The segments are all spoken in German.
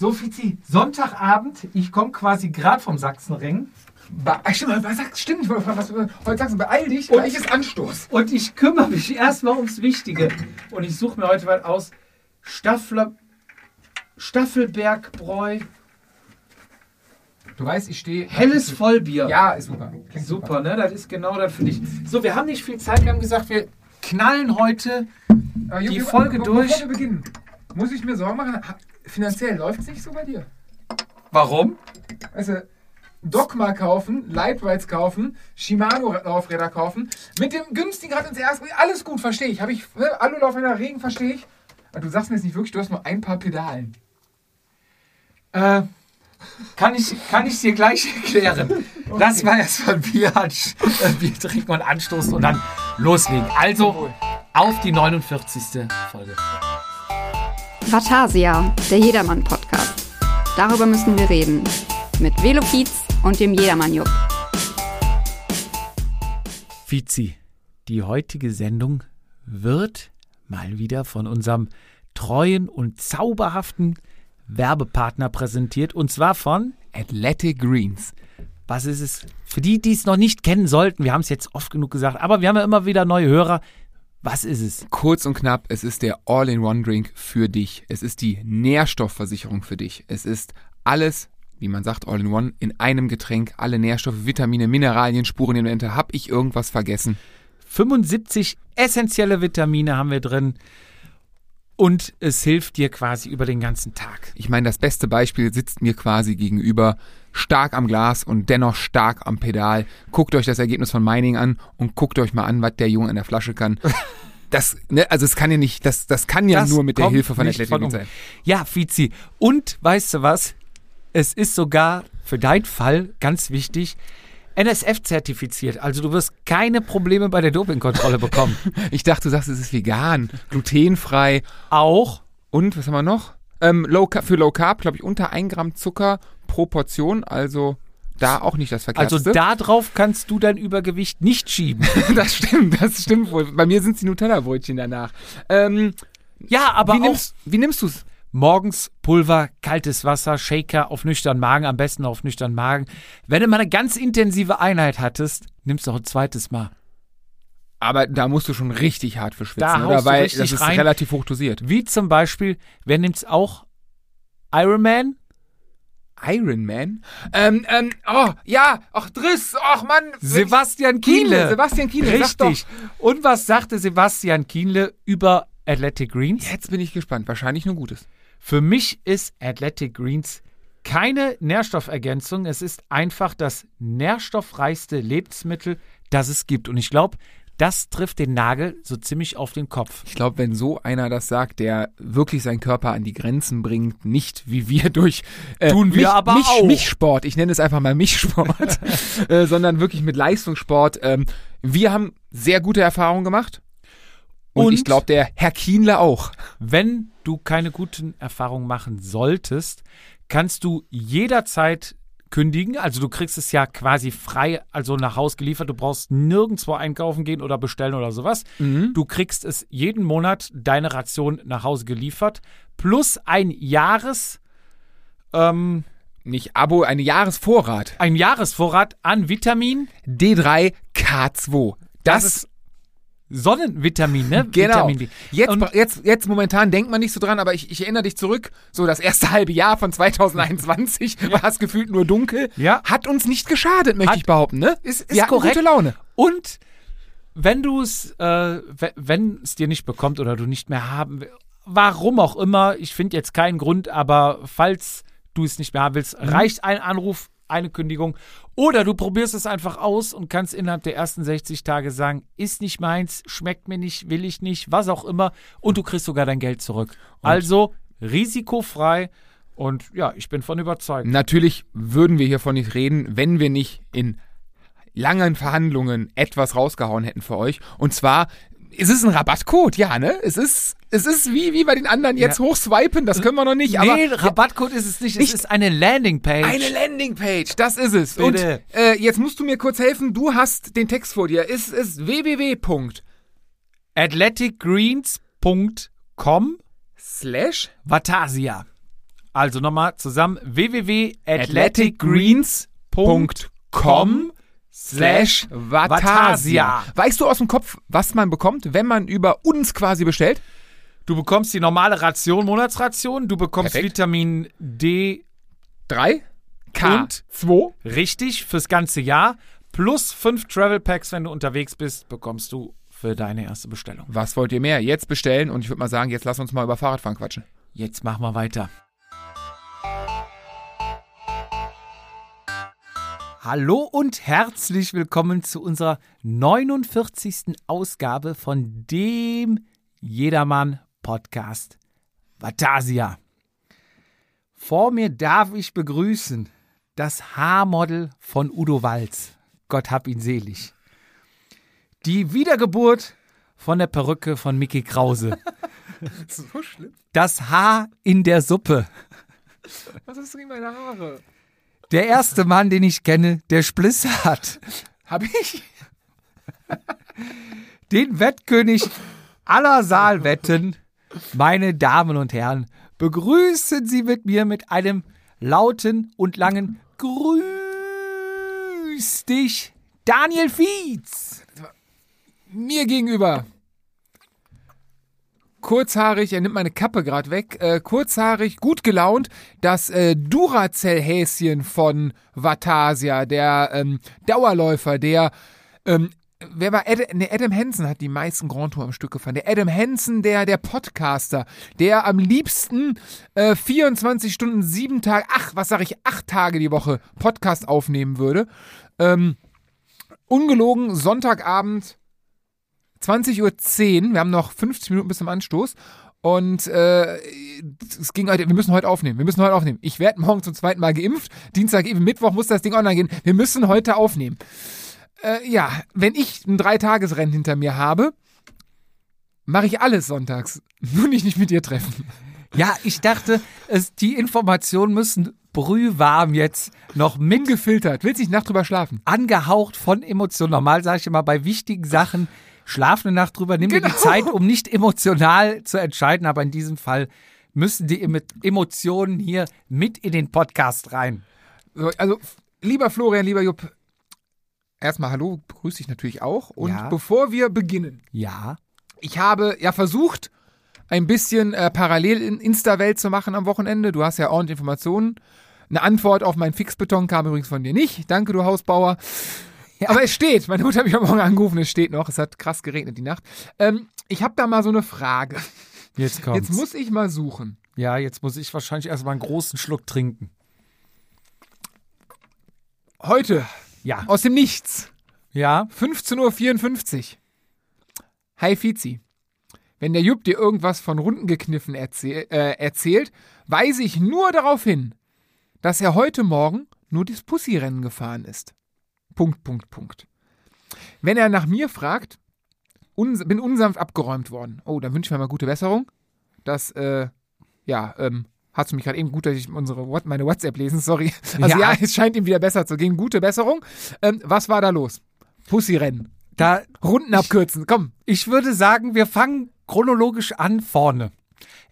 So, Fizi, Sonntagabend, ich komme quasi gerade vom Sachsenring stimmt, was sagst, stimmt, ich wollte fragen, was du heute sagst. Beeil dich, gleich ist Anstoß. und ich kümmere mich erstmal ums Wichtige. Und ich suche mir heute was aus. Staffler, Staffelbergbräu, Du weißt, ich stehe. helles Vollbier. Ja, ist super. Klingt Super, ne? Das ist genau das für dich. So, wir haben nicht viel Zeit. Wir haben gesagt, wir knallen heute. Aber Die Jupp, Folge durch. Bevor wir beginnen, muss ich mir Sorgen machen, finanziell läuft es nicht so bei dir. Warum? Du, Dogma kaufen, Lightweights kaufen, Shimano-Laufräder kaufen, mit dem günstigen Rad ins erste, alles gut, verstehe ich. Habe ich, ne, Alulaufräder, Regen, verstehe ich. Aber du sagst mir jetzt nicht wirklich, du hast nur ein paar Pedalen. Äh, kann ich, kann ich dir gleich erklären. Lass mal erstmal Bier, äh, Bier trinken und anstoßen und dann loslegen. Also auf die 49. Folge. Vatasia, der Jedermann-Podcast. Darüber müssen wir reden. Mit Velopiz und dem Jedermann-Jupp. Fizi, die heutige Sendung wird mal wieder von unserem treuen und zauberhaften Werbepartner präsentiert und zwar von Athletic Greens. Was ist es? Für die, die es noch nicht kennen sollten, wir haben es jetzt oft genug gesagt, aber wir haben ja immer wieder neue Hörer. Was ist es? Kurz und knapp, es ist der All-in-One-Drink für dich. Es ist die Nährstoffversicherung für dich. Es ist alles, wie man sagt, All-in-One, in einem Getränk. Alle Nährstoffe, Vitamine, Mineralien, Spurenelemente. Hab ich irgendwas vergessen? 75 essentielle Vitamine haben wir drin und es hilft dir quasi über den ganzen Tag. Ich meine, das beste Beispiel sitzt mir quasi gegenüber, stark am Glas und dennoch stark am Pedal. Guckt euch das Ergebnis von Mining an und guckt euch mal an, was der Junge in der Flasche kann. Das, ne, also es kann ja nicht, das, das kann ja Das nur mit der Hilfe von Athletic von um. sein. Ja, Fizi. Und weißt du was? Es ist sogar für deinen Fall ganz wichtig, NSF zertifiziert. Also du wirst keine Probleme bei der Dopingkontrolle bekommen. Ich dachte, du sagst, es ist vegan, glutenfrei Auch und was haben wir noch? Ähm, low, für Low Carb, glaube ich, unter 1 Gramm Zucker pro Portion, also da auch nicht das also Verkehrste. darauf kannst du dein Übergewicht nicht schieben. das stimmt, das stimmt wohl. Bei mir sind es die Nutella-Brötchen danach. Ähm, Ja, aber wie, auch nimmst, wie nimmst du's? morgens Pulver, kaltes Wasser, Shaker auf nüchternen Magen, am besten auf nüchternen Magen. Wenn du mal eine ganz intensive Einheit hattest, nimmst du auch ein zweites Mal. Aber da musst du schon richtig hart für schwitzen, Da oder? du Weil das ist rein. relativ hoch dosiert. Wie zum Beispiel, wer nimmt's auch? Ironman? Iron Man? Ähm, ähm, oh, ja, ach Driss, ach Mann. Sebastian Kienle, Kienle. Sebastian Kienle, sag Richtig. Und was sagte Sebastian Kienle über Athletic Greens? Jetzt bin ich gespannt, wahrscheinlich nur Gutes. Für mich ist Athletic Greens keine Nährstoffergänzung. Es ist einfach das nährstoffreichste Lebensmittel, das es gibt. Und ich glaube, das trifft den Nagel so ziemlich auf den Kopf. Ich glaube, wenn so einer das sagt, der wirklich seinen Körper an die Grenzen bringt, nicht wie wir durch äh, Tun wir Mich- aber Mich, auch. Mischsport, ich nenne es einfach mal Mischsport, äh, sondern wirklich mit Leistungssport. Ähm, wir haben sehr gute Erfahrungen gemacht. Und, Und? ich glaube, der Herr Kienle auch. Wenn du keine guten Erfahrungen machen solltest, kannst du jederzeit kündigen. Also du kriegst es ja quasi frei, also nach Haus geliefert. Du brauchst nirgendwo einkaufen gehen oder bestellen oder sowas. Du kriegst es jeden Monat deine Ration nach Hause geliefert. Plus ein Jahres, ähm, Nicht Abo, eine Jahresvorrat. ein Jahresvorrat an Vitamin. D3 K2. Das, Das ist Sonnenvitamin, ne? Genau. Vitamin D. Jetzt, Und- jetzt, jetzt momentan denkt man nicht so dran, aber ich, ich erinnere dich zurück. So das erste halbe Jahr von 2021 war es gefühlt nur dunkel. Ja. Hat uns nicht geschadet, möchte Hat- ich behaupten. Ne? Ist, ist Ja, korrekt. gute Laune. Und wenn du es, äh, we- wenn es dir nicht bekommt oder du nicht mehr haben will, warum auch immer, ich finde jetzt keinen Grund, aber falls du es nicht mehr haben willst, reicht ein Anruf, eine Kündigung. Oder du probierst es einfach aus und kannst innerhalb der ersten 60 Tage sagen, ist nicht meins, schmeckt mir nicht, will ich nicht, was auch immer. Und du kriegst sogar dein Geld zurück. also risikofrei. Und ja, ich bin von überzeugt. Natürlich würden wir hiervon nicht reden, wenn wir nicht in langen Verhandlungen etwas rausgehauen hätten für euch. Und zwar, es ist ein Rabattcode, ja, ne? Es ist, es ist wie, wie bei den anderen jetzt Ja. hochswipen, das können wir noch nicht, aber nee, Rabattcode ist es nicht, es Nicht- ist eine Landingpage. Eine Landingpage, das ist es. Bitte. Und äh, jetzt musst du mir kurz helfen, du hast den Text vor dir. Es ist www. athleticgreens.com slash Vatasia. Also nochmal zusammen www.athleticgreens.com slash Vatasia. Weißt du aus dem Kopf, was man bekommt, wenn man über uns quasi bestellt? Du bekommst die normale Ration, Monatsration, du bekommst Perfekt. Vitamin D Drei? Und? K2? richtig fürs ganze Jahr plus fünf Travel Packs, wenn du unterwegs bist, bekommst du für deine erste Bestellung. Was wollt ihr mehr? Jetzt bestellen und ich würde mal sagen, jetzt lass uns mal über Fahrradfahren quatschen. Jetzt machen wir weiter. Hallo und herzlich willkommen zu unserer 49. Ausgabe von dem Jedermann Podcast Vatasia. Vor mir darf ich begrüßen das Haarmodel von Udo Walz. Gott hab ihn selig. Die Wiedergeburt von der Perücke von Mickey Krause. So schlimm. Das Haar in der Suppe. Was ist gegen meine Haare? Der erste Mann, den ich kenne, der Spliss hat. Hab ich? Den Wettkönig aller Saalwetten. Meine Damen und Herren, begrüßen Sie mit mir mit einem lauten und langen Grüß dich, Daniel Fietz. Mir gegenüber. Kurzhaarig, er nimmt meine Kappe gerade weg. Äh, kurzhaarig, gut gelaunt. Das äh, Duracell-Häschen von Vatasia, der ähm, Dauerläufer, der ähm, Wer war Adam, nee, Adam Hansen hat die meisten Grand Tour am Stück gefahren. Der Adam Hansen, der, der Podcaster, der am liebsten äh, 24 Stunden, sieben Tage, ach, was sag ich, acht Tage die Woche Podcast aufnehmen würde. Ähm, ungelogen, Sonntagabend, 20.10 Uhr, wir haben noch 50 Minuten bis zum Anstoß. Und äh, es ging heute, wir müssen heute aufnehmen. Wir müssen heute aufnehmen. Ich werde morgen zum zweiten Mal geimpft. Dienstag, eben Mittwoch muss das Ding online gehen. Wir müssen heute aufnehmen. Äh, ja, wenn ich ein Dreitagesrennen hinter mir habe, mache ich alles sonntags. Nur nicht, nicht mit dir treffen. Ja, ich dachte, es, die Informationen müssen brühwarm jetzt noch mit Ungefiltert. Willst nicht Nacht drüber schlafen? angehaucht von Emotionen. Normal sage ich immer, bei wichtigen Sachen schlaf eine Nacht drüber, nimm dir die Genau. Zeit, um nicht emotional zu entscheiden. Aber in diesem Fall müssen die Emo- Emotionen hier mit in den Podcast rein. So, also, lieber Florian, lieber Jupp, erstmal hallo, begrüße dich natürlich auch. Und Ja. bevor wir beginnen, Ja. ich habe ja versucht, ein bisschen äh, parallel in Insta-Welt zu machen am Wochenende. Du hast ja ordentlich Informationen. Eine Antwort auf meinen Fixbeton kam übrigens von dir nicht. Danke, du Hausbauer. Aber es steht. Meine Mutter hat mich am Morgen angerufen. Es steht noch. Es hat krass geregnet die Nacht. Ähm, ich habe da mal so eine Frage. Jetzt kommt's. Jetzt muss ich mal suchen. ja, jetzt muss ich wahrscheinlich erstmal einen großen Schluck trinken. Heute, Ja. aus dem Nichts, Ja. 15.54 Uhr. Hi Fizi. Wenn der Jupp dir irgendwas von Rundengekniffen erzähl äh, erzählt, weise ich nur darauf hin, dass er heute Morgen nur das Pussy-Rennen gefahren ist. Punkt, Punkt, Punkt. Wenn er nach mir fragt, uns, bin unsanft abgeräumt worden. Oh, dann wünsche ich mir mal gute Besserung. Das, äh, ja, ähm, hast du mich gerade eben gut, dass ich unsere, meine WhatsApp lesen, sorry. Also ja. Ja. es scheint ihm wieder besser zu gehen. Gute Besserung. Ähm, was war da los? Pussy-Rennen. Da, Runden abkürzen, komm. ich würde sagen, wir fangen chronologisch an vorne.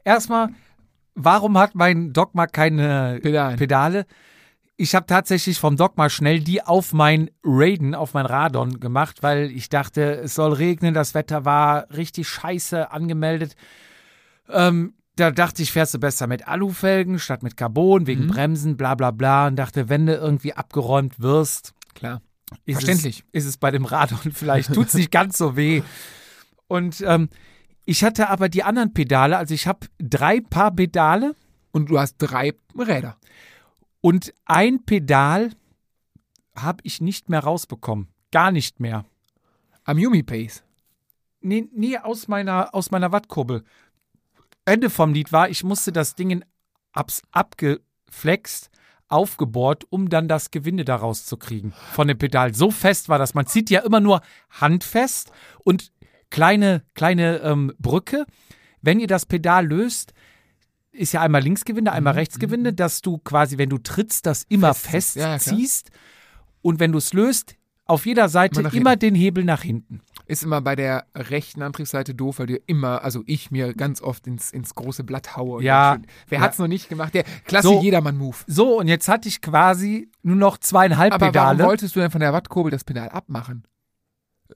Erstmal, warum hat mein Dogma keine Pedalen. Pedale? Ich habe tatsächlich vom Dogma schnell die auf mein Raiden, auf mein Radon gemacht, weil ich dachte, es soll regnen, das Wetter war richtig scheiße angemeldet. Ähm, da dachte ich, fährst du besser mit Alufelgen statt mit Carbon, wegen Mhm. Bremsen, bla bla bla. Und dachte, wenn du irgendwie abgeräumt wirst, Klar. ist Verständlich. Es, ist es bei dem Radon vielleicht, tut's nicht ganz so weh. Und ähm, ich hatte aber die anderen Pedale, also ich habe drei Paar Pedale Und du hast drei Räder. Und ein Pedal habe ich nicht mehr rausbekommen. Gar nicht mehr. Am Yumi Pace. Nee, nee aus meiner, aus meiner Wattkurbel. Ende vom Lied war, ich musste das Ding abs, abgeflext, aufgebohrt, um dann das Gewinde da rauszukriegen von dem Pedal. So fest war das. Man zieht ja immer nur handfest und kleine, kleine ähm, Brücke. Wenn ihr das Pedal löst, ist ja einmal Linksgewinde, einmal Rechtsgewinde, dass du quasi, wenn du trittst, das immer Fest- ja, ja, festziehst. und wenn du es löst, auf jeder Seite Immer immer den Hebel nach hinten. Ist immer bei der rechten Antriebsseite doof, weil du immer, also ich mir ganz oft ins, ins große Blatt haue. Ja. schön- Wer Ja. hat's noch nicht gemacht? Der klasse So. Jedermann-Move. So, und jetzt hatte ich quasi nur noch zweieinhalb Aber Pedale. warum wolltest du denn von der Wattkurbel das Pedal abmachen?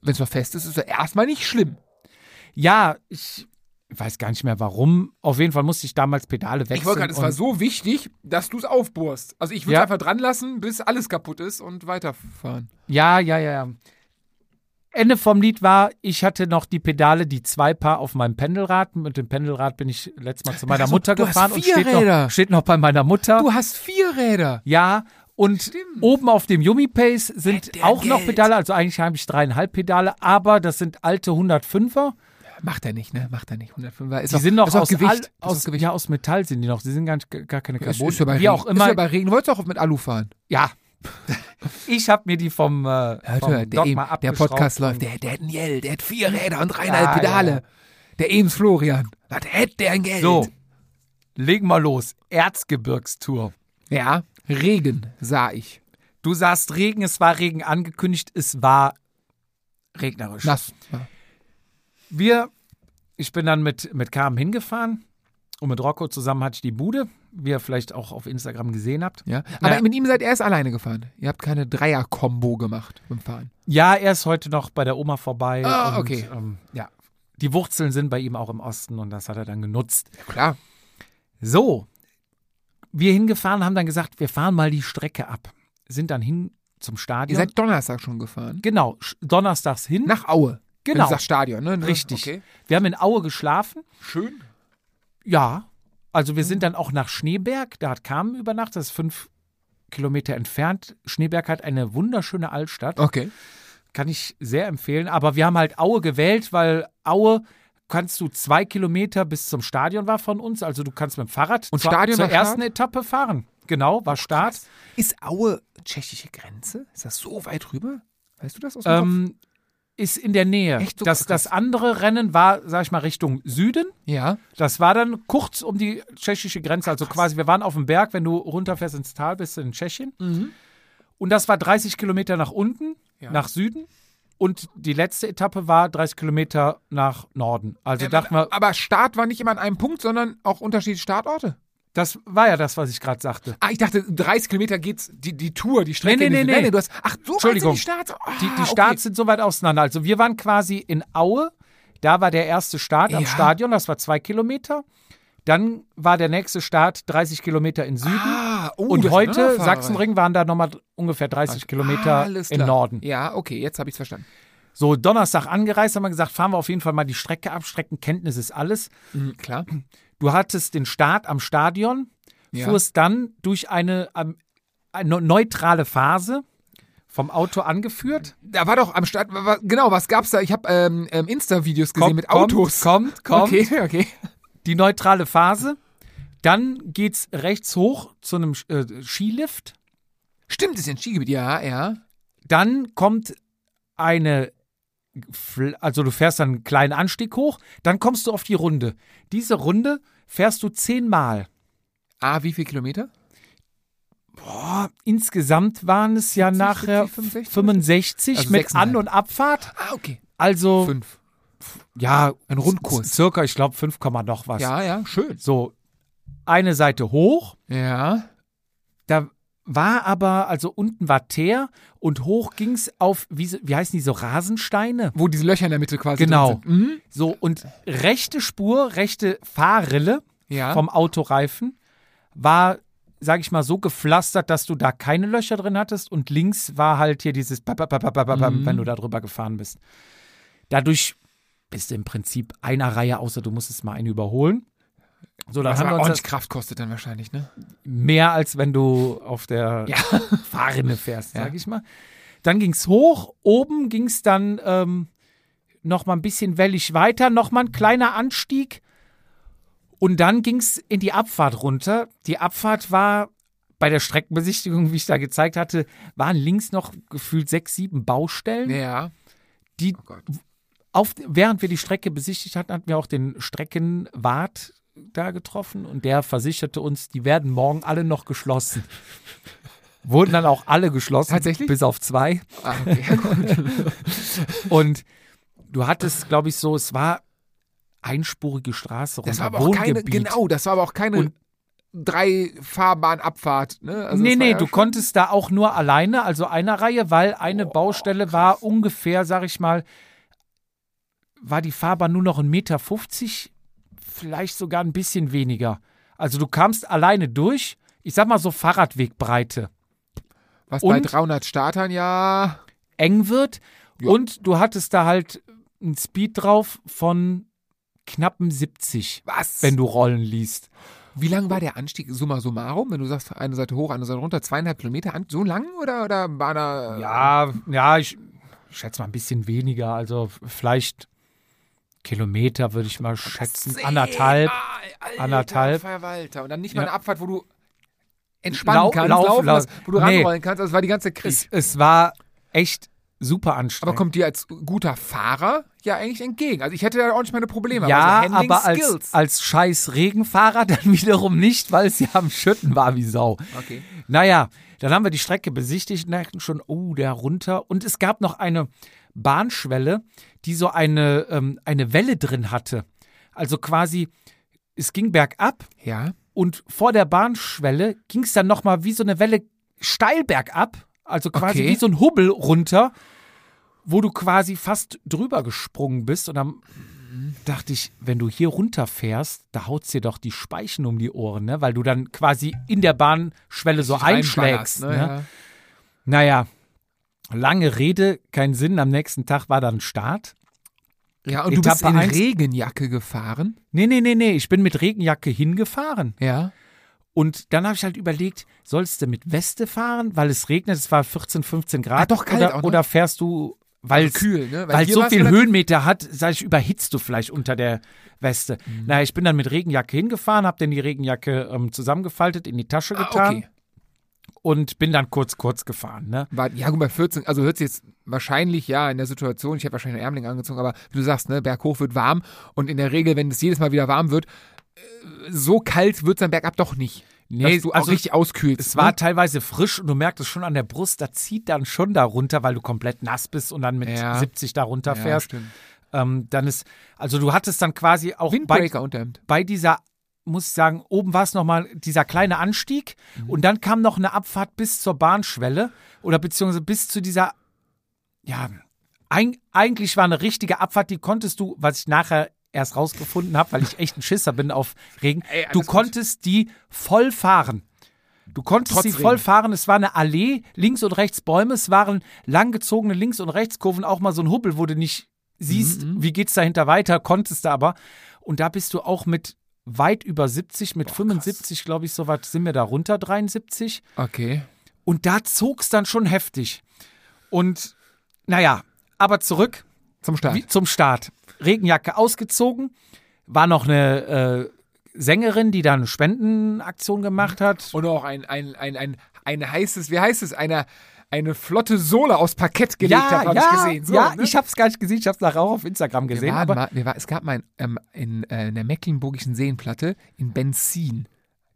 Wenn es noch fest ist, ist es erstmal nicht schlimm. Ja, ich weiß gar nicht mehr warum. Auf jeden Fall musste ich damals Pedale wechseln. Ich wollte gerade, es war so wichtig, dass du es aufbohrst. Also ich würde es Ja. einfach dran lassen, bis alles kaputt ist und weiterfahren. Ja, ja, ja, ja. Ende vom Lied war, ich hatte noch die Pedale, die zwei Paar auf meinem Pendelrad. Mit dem Pendelrad bin ich letztes Mal zu meiner Ach so, Mutter du hast gefahren und vier steht Räder. noch, steht noch bei meiner Mutter. Du hast vier Räder. ja, und Stimmt. oben auf dem Yumi Pace sind auch noch Geld. Pedale, also eigentlich habe ich dreieinhalb Pedale, aber das sind alte 105er. Macht er nicht, ne? Macht er nicht. 105er ist Die auch, sind noch ist aus, Gewicht. Ist auch aus, Gewicht. ja, aus Metall sind die noch. Die sind gar, nicht, gar keine Ist, Carbon. ist ja bei Wie Regen. auch immer. Ist ja bei Regen. Du wolltest auch mit Alu fahren. Ja. ich habe mir die vom, äh, Hört, vom hört, der, Dogma eben, der Podcast läuft. Der, der hat ein Jell, der hat vier Räder und dreieinhalb Ja, Pedale. ja. Der Ems Florian. Was hätte der ein Geld? So, legen wir los. Erzgebirgstour. Ja, Regen, sah ich. Du sagst Regen, es war Regen angekündigt, es war regnerisch. Nass. Ja. Wir, ich bin dann mit, mit Carmen hingefahren und mit Rocco zusammen hatte ich die Bude, wie ihr vielleicht auch auf Instagram gesehen habt. Ja. Aber Ja. mit ihm seid ihr erst alleine gefahren. Ihr habt keine Dreier-Kombo gemacht beim Fahren. Ja, er ist heute noch bei der Oma vorbei. Ah, und, okay. Ähm, ja, die Wurzeln sind bei ihm auch im Osten und das hat er dann genutzt. Ja, klar. So, wir hingefahren, haben dann gesagt, wir fahren mal die Strecke ab. Sind dann hin zum Ihr Stadion. seid Donnerstag schon gefahren. genau, donnerstags hin. Nach Aue. Wenn Genau. du sagst Stadion, ne? Richtig. Okay. Wir haben in Aue geschlafen. Schön. Ja. Also wir sind dann auch nach Schneeberg. Da hat Carmen übernachtet. Das ist fünf Kilometer entfernt. Schneeberg hat eine wunderschöne Altstadt. Okay. Kann ich sehr empfehlen. Aber wir haben halt Aue gewählt, weil Aue kannst du zwei Kilometer bis zum Stadion war von uns. Also du kannst mit dem Fahrrad Und zur, Stadion zur ersten Start? Etappe fahren. Genau, war Start. Ist Aue tschechische Grenze? Ist das so weit rüber? Weißt du das aus dem Kopf? Ähm, ist in der Nähe. Echt so das, das andere Rennen war, sag ich mal, Richtung Süden. Ja. Das war dann kurz um die tschechische Grenze. Also quasi, wir waren auf dem Berg, wenn du runterfährst ins Tal, bist du in Tschechien. Und das war 30 Kilometer nach unten, Ja. nach Süden. Und die letzte Etappe war 30 Kilometer nach Norden. Also dachten wir, Aber Start war nicht immer an einem Punkt, sondern auch unterschiedliche Startorte. Das war ja das, was ich gerade sagte. Ah, ich dachte, 30 Kilometer geht's, die, die Tour, die Strecke. Nee, nee, die- nee, nee. Du hast, ach, so Entschuldigung. die Starts. Ah, Die, die okay. Starts sind so weit auseinander. Also wir waren quasi in Aue. Da war der erste Start am Ja. Stadion. Das war zwei Kilometer. Dann war der nächste Start 30 Kilometer in Süden. Ah, oh, Und heute. Sachsenring, waren da nochmal ungefähr 30 Kilometer im. Norden. Ja, okay, jetzt habe ich es verstanden. So, Donnerstag angereist, haben wir gesagt, fahren wir auf jeden Fall mal die Strecke ab. Streckenkenntnis ist alles. Mhm, klar. Du hattest den Start am Stadion, Ja. fuhrst dann durch eine, ähm, eine neutrale Phase vom Auto angeführt. Da war doch am Start, genau, was gab's da? Ich habe ähm, ähm, Insta-Videos gesehen Kommt, mit kommt, Autos. kommt, kommt. Okay, okay. Die neutrale Phase. Dann geht's rechts hoch zu einem äh, Skilift. Stimmt, ist ja ein Skigebiet, ja, ja. Dann kommt eine, also du fährst dann einen kleinen Anstieg hoch, dann kommst du auf die Runde. Diese Runde fährst du zehnmal. Ah, wie viel Kilometer? Boah, insgesamt waren es ja 70, nachher 65? 65 Also mit sechseinhalb. An- und Abfahrt. Ah, okay. Also, Fünf. ja, Ein Rundkurs. circa, ich glaube, 5, noch was. Ja, ja, schön. So, eine Seite hoch, Ja. da war aber, also unten war Teer und hoch ging's auf, wie, wie heißen die so, Rasensteine? Wo diese Löcher in der Mitte quasi Genau. sind. Mhm. So, und rechte Spur, rechte Fahrrille Ja. vom Autoreifen war, sag ich mal, so gepflastert, dass du da keine Löcher drin hattest und links war halt hier dieses, bap, bap, bap, Mhm. wenn du da drüber gefahren bist. Dadurch bist du im Prinzip einer Reihe, außer du musstest mal einen überholen. So, dann Was haben wir uns das Kraft kostet dann wahrscheinlich, ne? mehr als wenn du auf der Ja. Fahrrinne fährst, Ja. sag ich mal. Dann ging's hoch, oben ging's dann ähm, noch mal ein bisschen wellig weiter, noch mal ein kleiner Anstieg und dann ging's in die Abfahrt runter. Die Abfahrt war bei der Streckenbesichtigung, wie ich da gezeigt hatte, waren links noch gefühlt sechs, sieben Baustellen. Ja. Die Oh auf, während wir die Strecke besichtigt hatten, hatten wir auch den Streckenwart da getroffen und der versicherte uns, die werden morgen alle noch geschlossen. Wurden dann auch alle geschlossen. Tatsächlich? Bis auf zwei. Ah, okay. Und du hattest, glaube ich, so, es war einspurige Straße Das runter, war aber auch keine, genau, das war aber auch keine Und- drei Fahrbahnabfahrt. Ne? Also nee, das nee, ja du konntest da auch nur alleine, also einer Reihe, weil eine Baustelle war ungefähr, sag ich mal, war die Fahrbahn nur noch 1,50 Meter, vielleicht sogar ein bisschen weniger. Also du kamst alleine durch, ich sag mal so Fahrradwegbreite, Was bei und- 300 Startern ja. eng wird Ja. und du hattest da halt einen Speed drauf von knappen 70, Was? wenn du Rollen liest. Wie lang war der Anstieg summa summarum? Wenn du sagst, eine Seite hoch, eine Seite runter, zweieinhalb Kilometer, so lang oder, oder war da. Ja, ja, ich schätze mal ein bisschen weniger. Also vielleicht Kilometer würde ich mal schätzen. Anderthalb. Alter, anderthalb. Verwalter. Und dann nicht mal Ja. eine Abfahrt, wo du entspannen Lau- kannst, lauf- laufen, lauf- kannst, wo du Nee. ranrollen kannst. Also es war die ganze Krieg. Es, es war echt super aber anstrengend. kommt dir als guter Fahrer ja eigentlich entgegen. Also ich hätte da auch nicht meine Probleme. ja, aber, so aber als, als scheiß Regenfahrer dann wiederum nicht, weil es ja am Schütten war wie Sau. Okay. Naja, dann haben wir die Strecke besichtigt und dachten schon, oh, der runter. Und es gab noch eine Bahnschwelle, die so eine, ähm, eine Welle drin hatte. Also quasi, es ging bergab Ja. und vor der Bahnschwelle ging es dann nochmal wie so eine Welle steil bergab, also quasi Okay. wie so ein Hubbel runter, wo du quasi fast drüber gesprungen bist. Und dann dachte ich, wenn du hier runterfährst, da haut's dir doch die Speichen um die Ohren, ne? weil du dann quasi in der Bahnschwelle so einschlägst. Reinballerst, Ne? Ja. Naja, lange Rede, kein Sinn. Am nächsten Tag war dann Start. ja, und du bist Etappe in eins. Regenjacke gefahren. Nee, nee, nee, nee, ich bin mit Regenjacke hingefahren. Ja. Und dann habe ich halt überlegt, sollst du mit Weste fahren, weil es regnet, es war 14, 15 Grad. Ah, doch, kalt oder, auch noch. oder fährst du, weil Also kühl, ne? weil so viel Höhenmeter hat, sag ich, überhitzt du vielleicht unter der Weste. Mhm. Naja, ich bin dann mit Regenjacke hingefahren, habe dann die Regenjacke ähm, zusammengefaltet, in die Tasche Ah, getan okay. Und bin dann kurz, kurz gefahren. Ne? War, ja, gut, bei 14, also hört sich jetzt wahrscheinlich, ja, in der Situation, ich hätte wahrscheinlich einen Ärmling angezogen, aber wie du sagst, ne, berghoch wird warm und in der Regel, wenn es jedes Mal wieder warm wird, äh, so kalt wird es dann bergab doch nicht. Nee, dass du also auch richtig auskühlst. Es war ne? teilweise frisch und du merkst es schon an der Brust, da zieht dann schon da runter, weil du komplett nass bist und dann mit Ja. 70 da ja, runterfährst. stimmt. ähm, dann ist, also du hattest dann quasi auch bei, bei dieser, muss ich sagen, oben war es nochmal dieser kleine Anstieg Mhm. und dann kam noch eine Abfahrt bis zur Bahnschwelle oder beziehungsweise bis zu dieser, ja, eig eigentlich war eine richtige Abfahrt, die konntest du, was ich nachher erst rausgefunden habe, weil ich echt ein Schisser bin auf Regen, Ey, du gut. konntest die voll fahren. Du konntest Trotz sie voll fahren. Es war eine Allee, links und rechts Bäume. Es waren langgezogene Links- und Rechtskurven, auch mal so ein Hubbel, wo du nicht siehst, Mhm, wie geht's dahinter weiter, konntest du aber. Und da bist du auch mit weit über 70, mit 75, glaube ich, so weit sind wir da runter, 73. Okay. Und da zog's dann schon heftig. Und naja, aber zurück Zum Start. wie, zum Start. Regenjacke ausgezogen, war noch eine äh, Sängerin, die da eine Spendenaktion gemacht hat. Und auch ein, ein, ein, ein, ein heißes, wie heißt es, eine, eine flotte Sohle aus Parkett gelegt hat, habe ich gesehen. So, ja, ne? ich habe es gar nicht gesehen, ich habe es nachher auch auf Instagram wir gesehen. waren Aber mal, wir war, es gab mal ähm, in, äh, in der Mecklenburgischen Seenplatte in Benzin.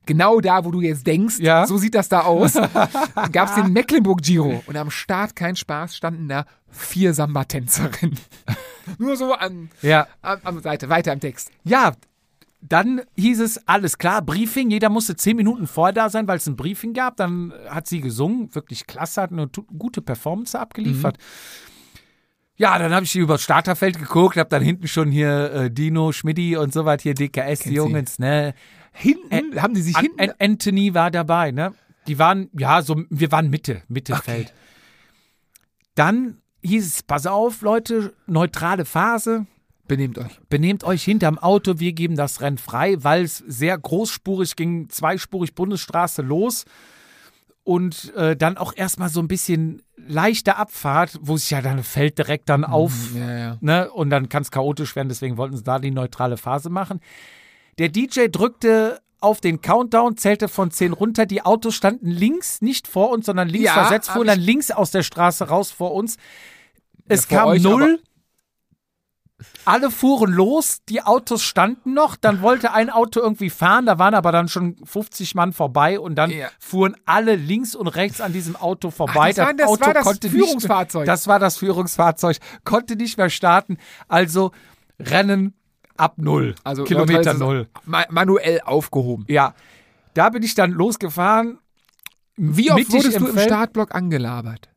Genau da, wo du jetzt denkst, Ja. so sieht das da aus, gab es den Mecklenburg-Giro. Und am Start, kein Spaß, standen da vier Samba-Tänzerinnen. Nur so an, ja, an, an Seite, weiter im Text. ja, dann hieß es, alles klar, Briefing, jeder musste zehn Minuten vorher da sein, weil es ein Briefing gab. Dann hat sie gesungen, wirklich klasse, hat eine gute Performance abgeliefert. Ja, dann habe ich über das Starterfeld geguckt, habe dann hinten schon hier äh, Dino, Schmidti und so was, hier DKS, die sie. Jungs, ne? Hinten, haben die sich An, hinten... An, Anthony war dabei, ne? Die waren, ja, so, wir waren Mitte, Mittelfeld. Dann hieß es, pass auf, Leute, neutrale Phase, Benehmt euch. benehmt euch hinterm Auto, wir geben das Rennen frei, weil es sehr großspurig ging, zweispurig Bundesstraße los und äh, dann auch erstmal so ein bisschen leichte Abfahrt, wo sich ja dann fällt direkt dann auf, Ja, ja. ne? Und dann kann es chaotisch werden, deswegen wollten sie da die neutrale Phase machen. Der DJ drückte auf den Countdown, zählte von 10 runter. Die Autos standen links, nicht vor uns, sondern links Ja, versetzt, fuhren dann links aus der Straße raus vor uns. Es vor kam null. Alle fuhren los, die Autos standen noch, dann wollte ein Auto irgendwie fahren, da waren aber dann schon 50 Mann vorbei und dann Ja. fuhren alle links und rechts an diesem Auto vorbei. das war- das Auto war das konnte Führungsfahrzeug. Nicht mehr, das war das Führungsfahrzeug, konnte nicht mehr starten. Also Rennen ab null, Also Kilometer null. Ma manuell aufgehoben. Ja, da bin ich dann losgefahren. Wie oft wurdest du im. Startblock angelabert?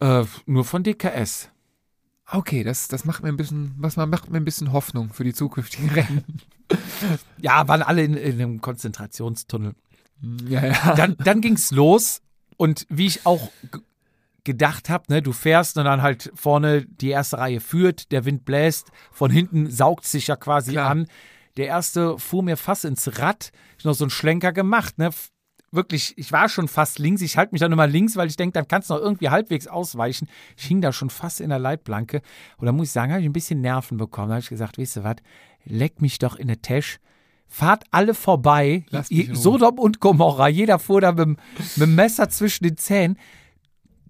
Äh, nur von DKS. Okay, das, das macht mir ein bisschen, was man macht mir ein bisschen Hoffnung für die zukünftigen Rennen. Ja, waren alle in, in einem Konzentrationstunnel. Ja, ja. dann, dann ging's los und wie ich auch gedacht habe, ne, du fährst und dann halt vorne die erste Reihe führt, der Wind bläst, von hinten saugt sich ja quasi Klar. an. Der erste fuhr mir fast ins Rad, ich noch so einen Schlenker gemacht, ne? Wirklich, ich war schon fast links, ich halte mich dann immer links, weil ich denke, dann kannst du noch irgendwie halbwegs ausweichen. Ich hing da schon fast in der Leitplanke. Und da muss ich sagen, habe ich ein bisschen Nerven bekommen. Da habe ich gesagt, weißt du was, leck mich doch in eine Tasche. Fahrt alle vorbei. Sodom und Gomorra. Jeder fuhr da mit, dem- mit dem Messer zwischen den Zähnen.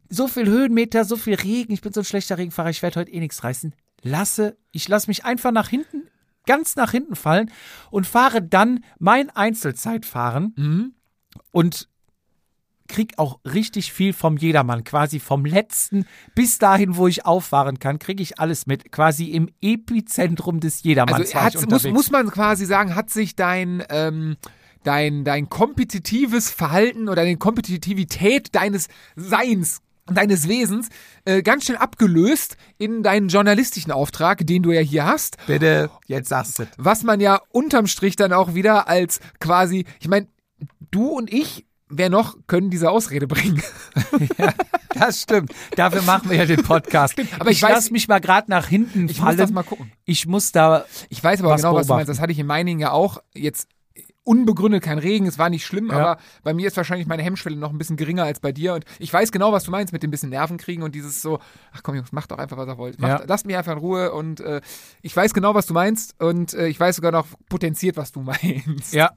So viel Höhenmeter, so viel Regen. Ich bin so ein schlechter Regenfahrer, ich werde heute eh nichts reißen. Lasse, ich lasse mich einfach nach hinten, ganz nach hinten fallen und fahre dann mein Einzelzeitfahren Mhm. Und krieg auch richtig viel vom Jedermann, quasi vom letzten bis dahin, wo ich auffahren kann, kriege ich alles mit, quasi im Epizentrum des Jedermanns Also muss, muss man quasi sagen, hat sich dein, ähm, dein, dein kompetitives Verhalten oder die Kompetitivität deines Seins, deines Wesens äh, ganz schön abgelöst in deinen journalistischen Auftrag, den du ja hier hast. Bitte, jetzt sagst du. Was man ja unterm Strich dann auch wieder als quasi, ich meine, du und ich, wer noch, können diese Ausrede bringen. Das stimmt. Dafür machen wir ja den Podcast. aber ich ich weiß- lass mich mal gerade nach hinten Ich muss fallen. das mal gucken. Ich muss da. Ich weiß aber genau, was du beobachten. meinst. Das hatte ich in Meiningen ja auch. Jetzt unbegründet kein Regen, es war nicht schlimm, Ja. aber bei mir ist wahrscheinlich meine Hemmschwelle noch ein bisschen geringer als bei dir. Und ich weiß genau, was du meinst mit dem bisschen Nerven kriegen und dieses so, ach komm Jungs, macht doch einfach, was ihr wollt. Macht, Ja. Lasst mich einfach in Ruhe und äh, ich weiß genau, was du meinst und äh, ich weiß sogar noch potenziert, was du meinst. Ja.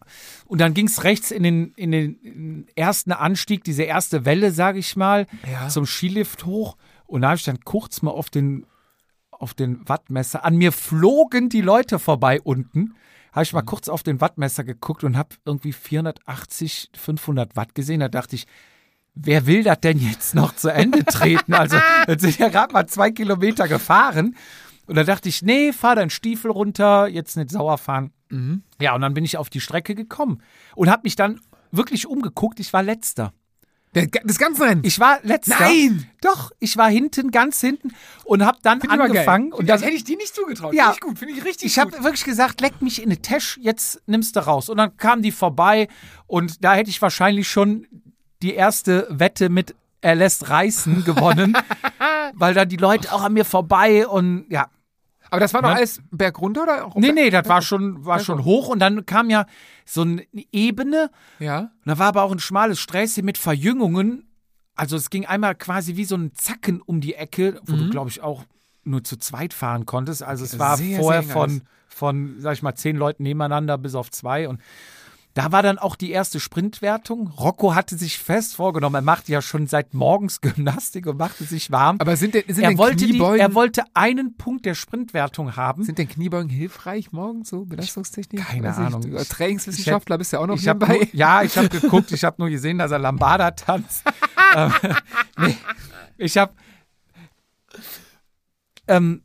Und dann ging es rechts in den, in den ersten Anstieg, diese erste Welle, sage ich mal, Ja. zum Skilift hoch. Und da habe ich dann kurz mal auf den, auf den Wattmesser. An mir flogen die Leute vorbei unten. Habe ich mal kurz auf den Wattmesser geguckt und habe irgendwie 480, 500 Watt gesehen. Da dachte ich, wer will das denn jetzt noch zu Ende treten? Also, jetzt sind ja gerade mal zwei Kilometer gefahren. Und da dachte ich, nee, fahr deinen Stiefel runter, jetzt nicht sauer fahren. Ja, und dann bin ich auf die Strecke gekommen und habe mich dann wirklich umgeguckt. Ich war letzter. Das ganze Rennen. Ich war letzter. Nein! Doch, ich war hinten, ganz hinten und habe dann Find ich angefangen. Und das dann, hätte ich dir nicht zugetraut. Ja. Finde ich gut, finde ich richtig ich habe gut. wirklich gesagt, leck mich in eine Tasche, jetzt nimmst du raus. Und dann kamen die vorbei und da hätte ich wahrscheinlich schon die erste Wette mit er lässt reißen gewonnen, weil da die Leute auch an mir vorbei und ja. Aber das war doch Ne? alles bergunter oder? Nee, nee, das war schon, war schon hoch und dann kam ja so eine Ebene Ja. Und da war aber auch ein schmales Sträßchen mit Verjüngungen. Also es ging einmal quasi wie so ein Zacken um die Ecke, wo du, glaube ich, auch nur zu zweit fahren konntest. Also es war Sehr, vorher sehr von, von, sag ich mal, zehn Leuten nebeneinander bis auf zwei. Und da war dann auch die erste Sprintwertung. Rocco hatte sich fest vorgenommen, er macht ja schon seit morgens Gymnastik und machte sich warm. Aber sind denn, sind er, denn wollte die, Kniebeugen, er wollte einen Punkt der Sprintwertung haben. sind denn Kniebeugen hilfreich morgens so? Belastungstechnik? Keine Weiß ich, Ahnung. Als Trainingswissenschaftler bist du ja auch noch Ich nebenbei. nur, ja, ich habe geguckt, ich habe nur gesehen, dass er Lambada tanzt. ähm, nee, ich habe ähm,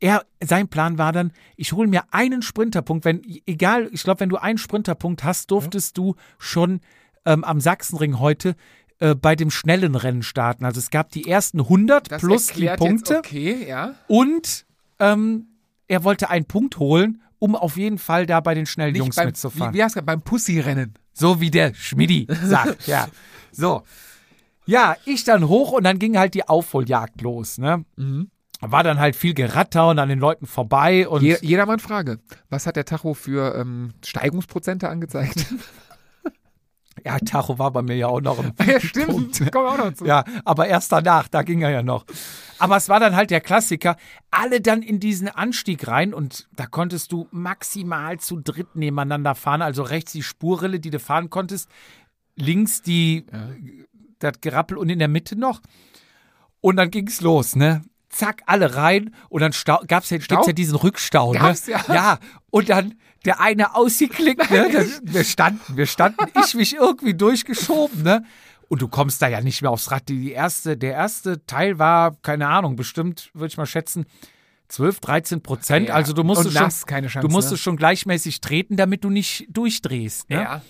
er, sein Plan war dann, ich hole mir einen Sprinterpunkt, wenn, egal, ich glaube, wenn du einen Sprinterpunkt hast, durftest du schon ähm, am Sachsenring heute äh, bei dem schnellen Rennen starten. Also es gab die ersten 100 Das plus die Punkte Jetzt okay, ja. und ähm, er wollte einen Punkt holen, um auf jeden Fall da bei den schnellen Nicht Jungs beim, mitzufahren. Wie, wie heißt das? Beim Pussy-Rennen. So wie der Schmidti sagt, ja. So. Ja, ich dann hoch und dann ging halt die Aufholjagd los, ne? War dann halt viel Geratter und an den Leuten vorbei und Je, jedermann Frage. Was hat der Tacho für ähm, Steigungsprozente angezeigt? ja, Tacho war bei mir ja auch noch im ja, stimmt. Wir auch noch zu. Ja, aber erst danach, da ging er ja noch. Aber es war dann halt der Klassiker, alle dann in diesen Anstieg rein und da konntest du maximal zu dritt nebeneinander fahren, also rechts die Spurrille, die du fahren konntest, links die das Gerappel und in der Mitte noch. Und dann ging's los, ne? Zack, alle rein und dann stau, gab's ja, gibt's ja diesen Rückstau. Ne? ja. Ja, und dann der eine ausgeklickt, ne? Das, wir standen, wir standen, ich mich irgendwie durchgeschoben, ne? Und du kommst da ja nicht mehr aufs Rad. Die, die erste, der erste Teil war, keine Ahnung, bestimmt, würde ich mal schätzen, 12, 13 Prozent. Ja. Also du musstest schon, nass, keine Chance, du musstest ne? schon gleichmäßig treten, damit du nicht durchdrehst. Ne? Ja.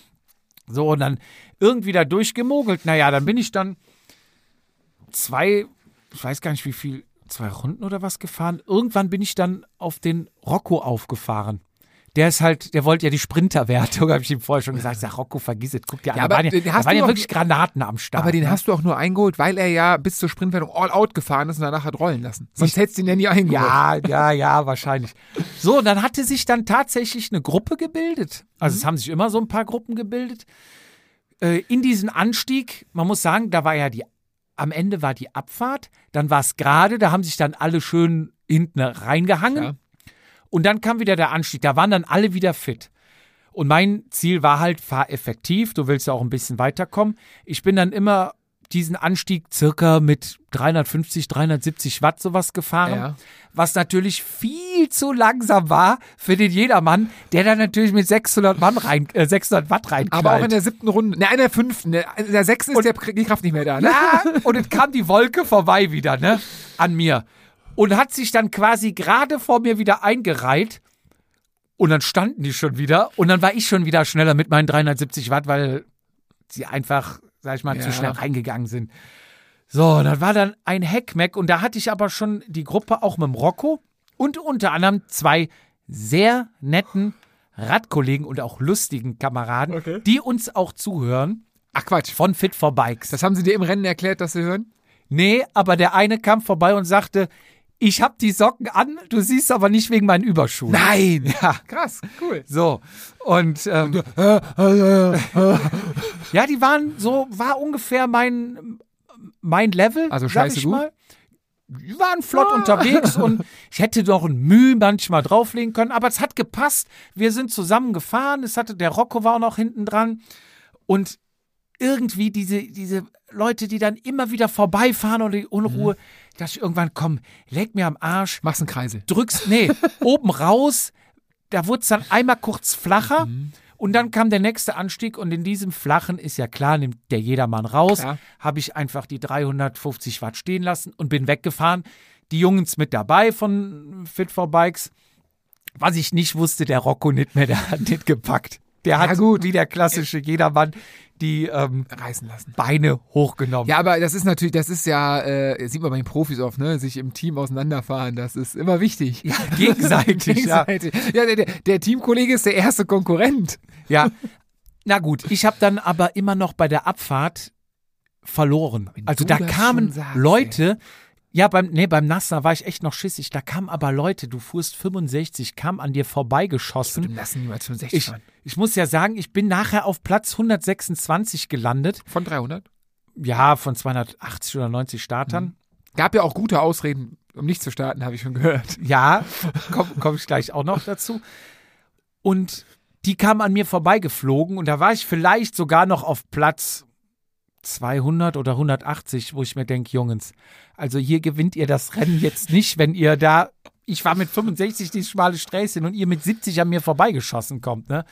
So, und dann irgendwie da durchgemogelt. Naja, dann bin ich dann zwei, ich weiß gar nicht wie viel, zwei Runden oder was gefahren. Irgendwann bin ich dann auf den Rocco aufgefahren. Der ist halt, der wollte ja die Sprinterwertung, habe ich ihm vorher schon gesagt. Ich sag, Rocco, vergiss es, guck dir an. Ja, da aber waren ja, da hast waren ja wirklich Granaten am Start. Aber den ne? hast du auch nur eingeholt, weil er ja bis zur Sprintwertung all out gefahren ist und danach hat rollen lassen. Sonst hättest du ihn ja nie eingeholt. Ja, ja, ja, wahrscheinlich. So, und dann hatte sich dann tatsächlich eine Gruppe gebildet. Also es haben sich immer so ein paar Gruppen gebildet. Äh, in diesen Anstieg, man muss sagen, da war ja die, am Ende war die Abfahrt, dann war es gerade, da haben sich dann alle schön hinten reingehangen. Ja. Und dann kam wieder der Anstieg, da waren dann alle wieder fit. Und mein Ziel war halt, fahr effektiv, du willst ja auch ein bisschen weiterkommen. Ich bin dann immer diesen Anstieg circa mit 350, 370 Watt sowas gefahren, Ja. was natürlich viel zu langsam war für den Jedermann, der dann natürlich mit 600, Mann rein, äh, 600 Watt reinknallt. Aber auch in der siebten Runde, ne, in der fünften, ne, in der sechsten ist der, die Kraft nicht mehr da, ne? Ja, und es kam die Wolke vorbei wieder, ne? An mir. Und hat sich dann quasi gerade vor mir wieder eingereiht. Und dann standen die schon wieder. Und dann war ich schon wieder schneller mit meinen 370 Watt, weil sie einfach, sag ich mal, Ja. zu schnell reingegangen sind. So, dann war dann ein Heckmeck. Und da hatte ich aber schon die Gruppe auch mit dem Rocco und unter anderem zwei sehr netten Radkollegen und auch lustigen Kameraden, die uns auch zuhören Ach Quatsch. von Fit for Bikes. Das haben sie dir im Rennen erklärt, dass sie hören? Nee, aber der eine kam vorbei und sagte, ich hab die Socken an, du siehst aber nicht wegen meinen Überschuhen. Nein! Ja, Krass, cool. so. Und ähm, ja, die waren so, war ungefähr mein, mein Level. Also scheiße gut? mal. Die waren flott unterwegs und ich hätte doch ein Mühe manchmal drauflegen können, aber es hat gepasst. Wir sind zusammen gefahren, es hatte, der Rocco war auch noch hinten dran und irgendwie diese, diese Leute, die dann immer wieder vorbeifahren oder die Unruhe, dass ich irgendwann, komm, leg mir am Arsch, Machst einen Kreisel. drückst, nee, oben raus, da wurde es dann einmal kurz flacher Mhm. und dann kam der nächste Anstieg und in diesem flachen, ist ja klar, nimmt der jedermann raus, habe ich einfach die 350 Watt stehen lassen und bin weggefahren. Die Jungs mit dabei von Fit for Bikes. Was ich nicht wusste, der Rocco nicht mehr, der hat nicht gepackt. Der hat gut. wie der klassische Jedermann die ähm, Reißen lassen. Beine hochgenommen. Ja, aber das ist natürlich, das ist ja, äh, sieht man bei den Profis oft, ne? Sich im Team auseinanderfahren, das ist immer wichtig. Ja, gegenseitig, ja. Gegenseitig. Ja, der, der, der Teamkollege ist der erste Konkurrent. Ja. Na gut, ich habe dann aber immer noch bei der Abfahrt verloren. Wenn Also da kamen sagst, Leute, ja, beim, nee, beim Nassner war ich echt noch schissig. Da kamen aber Leute, du fuhrst 65, kam an dir vorbeigeschossen. Nassen niemals 65 Ich, fahren. ich muss ja sagen, ich bin nachher auf Platz 126 gelandet. Von 300. Ja, von 280 oder 90 Startern. Gab ja auch gute Ausreden, um nicht zu starten, habe ich schon gehört. Ja, komme komm ich gleich auch noch dazu. Und die kam an mir vorbeigeflogen und da war ich vielleicht sogar noch auf Platz 200 oder 180, wo ich mir denke, Jungs, also hier gewinnt ihr das Rennen jetzt nicht, wenn ihr da, ich war mit 65 die schmale Sträßchen und ihr mit 70 an mir vorbeigeschossen kommt, ne?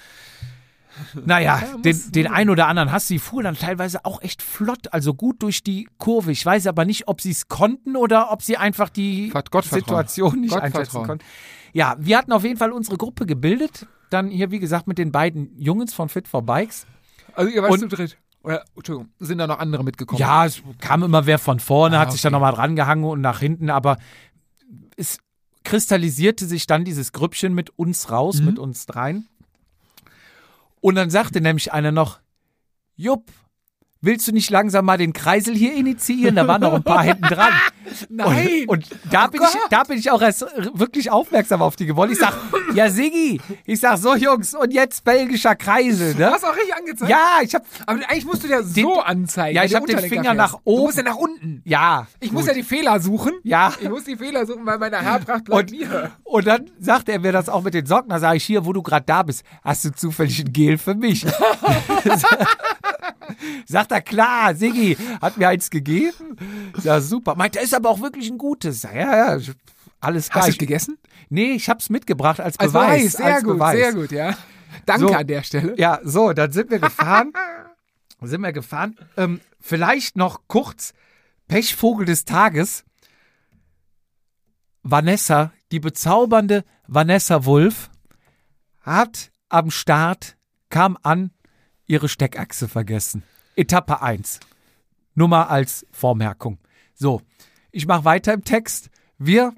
Naja, den, den einen oder anderen hast du, die fuhren dann teilweise auch echt flott, also gut durch die Kurve. Ich weiß aber nicht, ob sie es konnten oder ob sie einfach die Gott-. Situation nicht Gottvertrauen. einschätzen konnten. Ja, wir hatten auf jeden Fall unsere Gruppe gebildet. Dann hier, wie gesagt, mit den beiden Jungs von Fit for Bikes. Also ihr warst Und- zu dritt. Oder, Entschuldigung, sind da noch andere mitgekommen? Ja, es kam immer wer von vorne, Ah, hat sich dann okay. nochmal dran gehangen und nach hinten, aber es kristallisierte sich dann dieses Grüppchen mit uns raus, Mhm. mit uns dreien. Und dann sagte nämlich einer noch, Jupp, willst du nicht langsam mal den Kreisel hier initiieren? Da waren noch ein paar hinten dran. Nein! Und, und da, Oh bin ich, da bin ich auch erst wirklich aufmerksam auf die geworden. Ich sag, ja Siggi, ich sag so Jungs, und jetzt belgischer Kreisel, Du ne? hast auch richtig angezeigt. Ja, ich hab, Aber eigentlich musst du ja so anzeigen. Ja, ich du hab den Finger nach Du oben. musst ja nach unten. ja. Ich gut. muss ja die Fehler suchen. Ja. Ich muss die Fehler suchen, weil meine Haarpracht bleibt Und, mir. und dann sagt er mir das auch mit den Socken. Da sage ich, hier, wo du gerade da bist, hast du zufällig ein Gel für mich? Sagt er, klar, Siggi, hat mir eins gegeben. Ja, super. Meint, er ist aber auch wirklich ein gutes. Ja, ja, alles Hast du es gegessen? Nee, ich hab's mitgebracht als Als Beweis. Beweis, sehr als gut, Beweis. sehr gut, ja. Danke So. an der Stelle. Ja, so, dann sind wir gefahren. sind wir gefahren. Ähm, vielleicht noch kurz Pechvogel des Tages. Vanessa, die bezaubernde Vanessa Wulff, hat am Start, kam an, ihre Steckachse vergessen. Etappe 1. Nur mal als Vormerkung. So, ich mache weiter im Text. Wir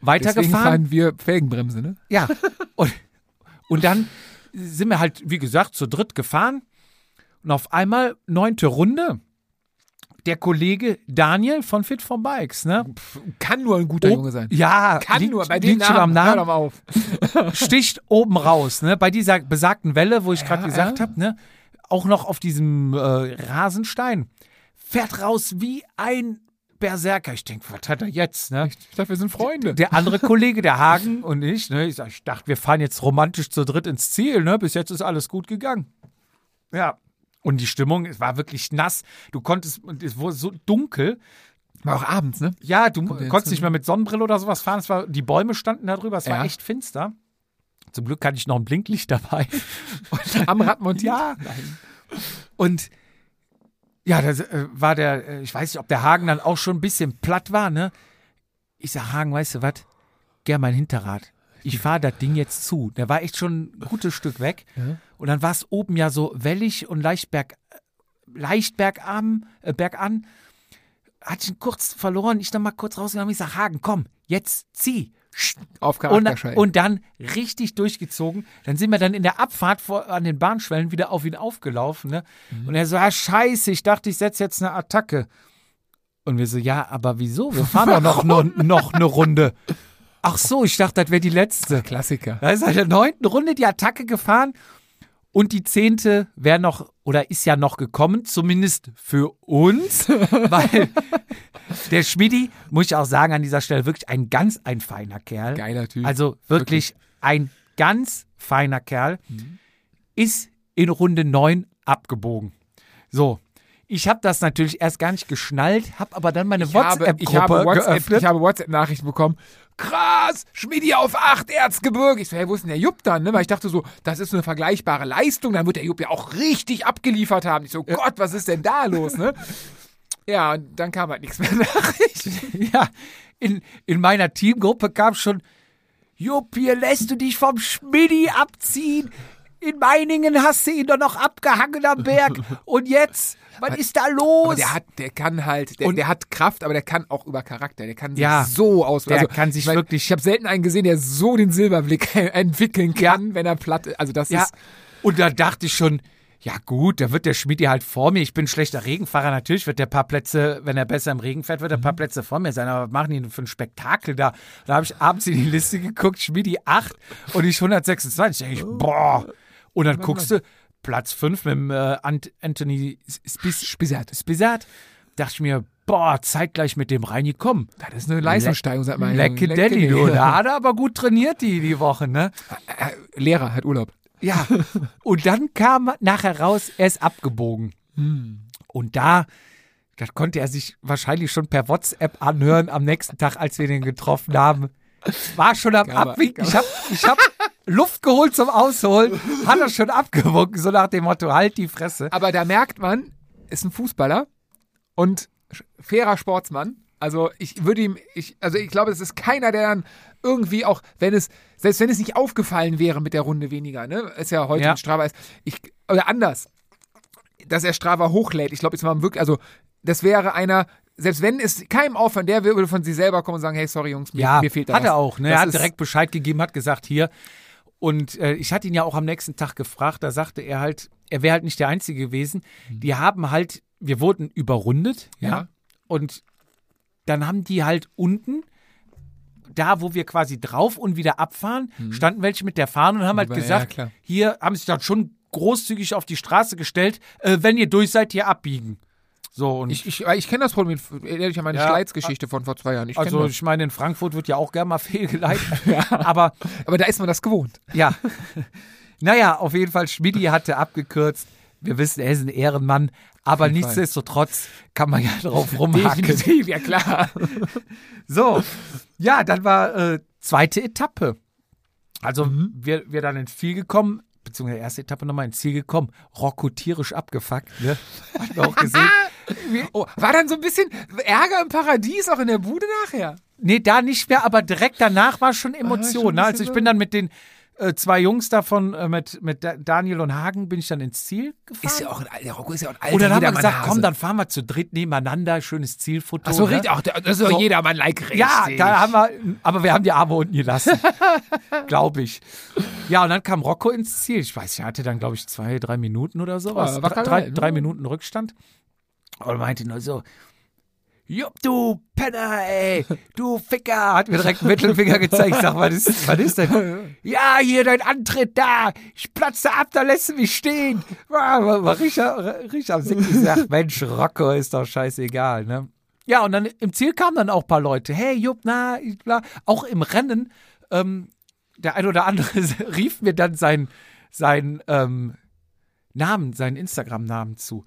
Deswegen weitergefahren. fahren wir Felgenbremse, ne? Ja. Und, und dann sind wir halt, wie gesagt, zu dritt gefahren. Und auf einmal, neunte Runde, der Kollege Daniel von Fit for Bikes, ne? Kann nur ein guter Ob- Junge sein. Ja, Kann liegt, nur, bei dem liegt schon am Namen, hör Namen, doch mal auf. sticht oben raus, ne? Bei dieser besagten Welle, wo ich gerade Ja, gesagt ja. habe, ne? Auch noch auf diesem äh, Rasenstein. Fährt raus wie ein Berserker. Ich denke, was hat er jetzt, ne? Ich dachte, wir sind Freunde. Der andere Kollege, der Hagen und ich, ne, ich, sag, ich dachte, wir fahren jetzt romantisch zu dritt ins Ziel, ne? Bis jetzt ist alles gut gegangen. Ja. Und die Stimmung, es war wirklich nass. Du konntest, und es wurde so dunkel. War auch abends, ne? Ja, du konntest nicht mehr mit Sonnenbrille oder sowas fahren. Es war, die Bäume standen da drüber, es war Ja. echt finster. Zum Glück hatte ich noch ein Blinklicht dabei. Am Rad montiert. Ja. Und ja, das äh, war der, äh, ich weiß nicht, ob der Hagen dann auch schon ein bisschen platt war, ne? Ich sag, Hagen, weißt du was? Gern mein Hinterrad. Ich fahre das Ding jetzt zu. Der war echt schon ein gutes Stück weg. Und dann war es oben ja so wellig und leicht, berg, leicht bergarm, äh, bergan. Hat ich ihn kurz verloren. Ich dann mal kurz rausgegangen. Ich sag, Hagen, komm, jetzt zieh. Auf Und, Charakterschein. und dann richtig durchgezogen. Dann sind wir dann in der Abfahrt vor, an den Bahnschwellen wieder auf ihn aufgelaufen. Ne? Und er so, ah, scheiße, ich dachte, ich setze jetzt eine Attacke. Und wir so, ja, aber wieso? Wir fahren doch noch, noch, noch eine Runde. Ach so, ich dachte, das wäre die letzte. Klassiker. Da ist er in der neunten Runde die Attacke gefahren und die zehnte wäre noch oder ist ja noch gekommen, zumindest für uns, weil der Schmidi, muss ich auch sagen, an dieser Stelle wirklich ein ganz ein feiner Kerl. Geiler Typ. Also wirklich, ein ganz feiner Kerl, ist in Runde 9 abgebogen. So. Ich habe das natürlich erst gar nicht geschnallt, habe aber dann meine WhatsApp-Gruppe habe WhatsApp, geöffnet. ich habe WhatsApp-Nachrichten bekommen. Krass, Schmidi auf 8 Erzgebirge. Ich so, hey, wo ist denn der Jupp dann? Ne? Weil ich dachte so, das ist so eine vergleichbare Leistung. Dann wird der Jupp ja auch richtig abgeliefert haben. Ich so, Gott, was ist denn da los? Ne? Ja, und dann kam halt nichts mehr Nachricht. Ja, in, in meiner Teamgruppe kam schon, Jupp, hier lässt du dich vom Schmidi abziehen. In Meiningen hast du ihn doch noch abgehangen am Berg. Und jetzt, was ist da los? Aber der hat, der kann halt, der, Und- der hat Kraft, aber der kann auch über Charakter. Der kann sich Ja, so aus. der also, kann sich ich mein, wirklich- Ich habe selten einen gesehen, der so den Silberblick entwickeln kann, wenn er platt ist. Also das ja. ist. Und da dachte ich schon, ja gut, da wird der Schmidi halt vor mir. Ich bin ein schlechter Regenfahrer. Natürlich wird der paar Plätze, wenn er besser im Regen fährt, wird er ein paar Plätze vor mir sein. Aber was machen die denn für ein Spektakel da? Da habe ich abends in die Liste geguckt, Schmidi 8 und ich 126. Da denk ich, boah. Und dann guckst du, Platz 5 mit dem äh, Ant Anthony Spissert. Spissart. Dachte ich mir, boah, zeitgleich mit dem reingekommen. Das ist eine Leistungssteigerung, sagt man. Lecke Delli, du. Da hat er aber gut trainiert die, die Woche, ne? Äh, Lehrer hat Urlaub. Ja. Und dann kam nachher raus, er ist abgebogen. Und da, das konnte er sich wahrscheinlich schon per WhatsApp anhören am nächsten Tag, als wir den getroffen haben. War schon am Abwinken. Ich habe ich hab Luft geholt zum Ausholen. Hat er schon abgewunken, so nach dem Motto, halt die Fresse. Aber da merkt man, ist ein Fußballer und fairer Sportsmann. Also ich würde ihm, ich, also ich glaube, es ist keiner, der dann irgendwie auch, wenn es, selbst wenn es nicht aufgefallen wäre mit der Runde weniger, ne, ist ja heute Ja. mit Strava ist, ich, oder anders, dass er Strava hochlädt. Ich glaube, jetzt mal wirklich, also das wäre einer, selbst wenn es keinem auffällt, der würde von sich selber kommen und sagen, hey, sorry Jungs, mir, Ja, mir fehlt da hat was. er auch. Ne? Er Das hat ist- direkt Bescheid gegeben, hat gesagt, hier. Und äh, ich hatte ihn ja auch am nächsten Tag gefragt, da sagte er halt, er wäre halt nicht der Einzige gewesen. Die haben halt, wir wurden überrundet, ja. Ja. Und dann haben die halt unten, da wo wir quasi drauf und wieder abfahren, standen welche mit der Fahne und haben halt Aber, ja, gesagt, klar. hier haben sich dann schon großzügig auf die Straße gestellt, äh, wenn ihr durch seid, hier abbiegen. So, und Ich, ich, ich kenne das Problem, an meine Ja. Schleiz-Geschichte von vor zwei Jahren. Ich also ich meine, in Frankfurt wird ja auch gerne mal fehlgeleitet. Aber Aber da ist man das gewohnt. Ja. naja, auf jeden Fall, Schmidi hatte abgekürzt. wir wissen, er ist ein Ehrenmann, aber nichtsdestotrotz kann man ja drauf rumhaken. Definitiv, ja klar. So, ja, dann war äh, zweite Etappe. Also Mhm. wir, wir dann ins Ziel gekommen, beziehungsweise erste Etappe nochmal ins Ziel gekommen. Rocco tierisch abgefuckt, ne? Hat man auch gesehen. Oh, war dann so ein bisschen Ärger im Paradies auch in der Bude nachher? Nee, da nicht mehr, aber direkt danach war schon schon Emotion. ein ne? Also ich bin dann mit den äh, zwei Jungs davon, äh, mit, mit Da- Daniel und Hagen, bin ich dann ins Ziel gefahren. Ist ja auch ein, der Rocco ist ja auch ein alter und dann haben wir gesagt, Jedermann-Hase. komm, dann fahren wir zu dritt nebeneinander, schönes Zielfoto. Ach so, ne? richtig, auch, das ist doch So. jedermann-like richtig. Ja, da haben wir, aber wir haben die Arme unten gelassen. glaube ich. Ja, und dann kam Rocco ins Ziel. Ich weiß, er hatte dann, glaube ich, zwei, drei Minuten oder sowas. Ja, drei, geil, drei, ne? drei Minuten Rückstand. Und meinte nur so, Jupp, du Penner, ey, du Ficker, hat mir direkt einen Mittelfinger gezeigt. Ich sag, was ist, was ist denn? Ja, hier dein Antritt da, ich platze ab, da lässt du mich stehen. War, war, war richtig, richtig am Sick gesagt, Mensch, Rocco ist doch scheißegal, ne? Ja, und dann im Ziel kamen dann auch ein paar Leute. Hey, Jupp, na, bla. Auch im Rennen, ähm, der ein oder andere rief mir dann seinen sein, ähm, Namen, seinen Instagram-Namen zu.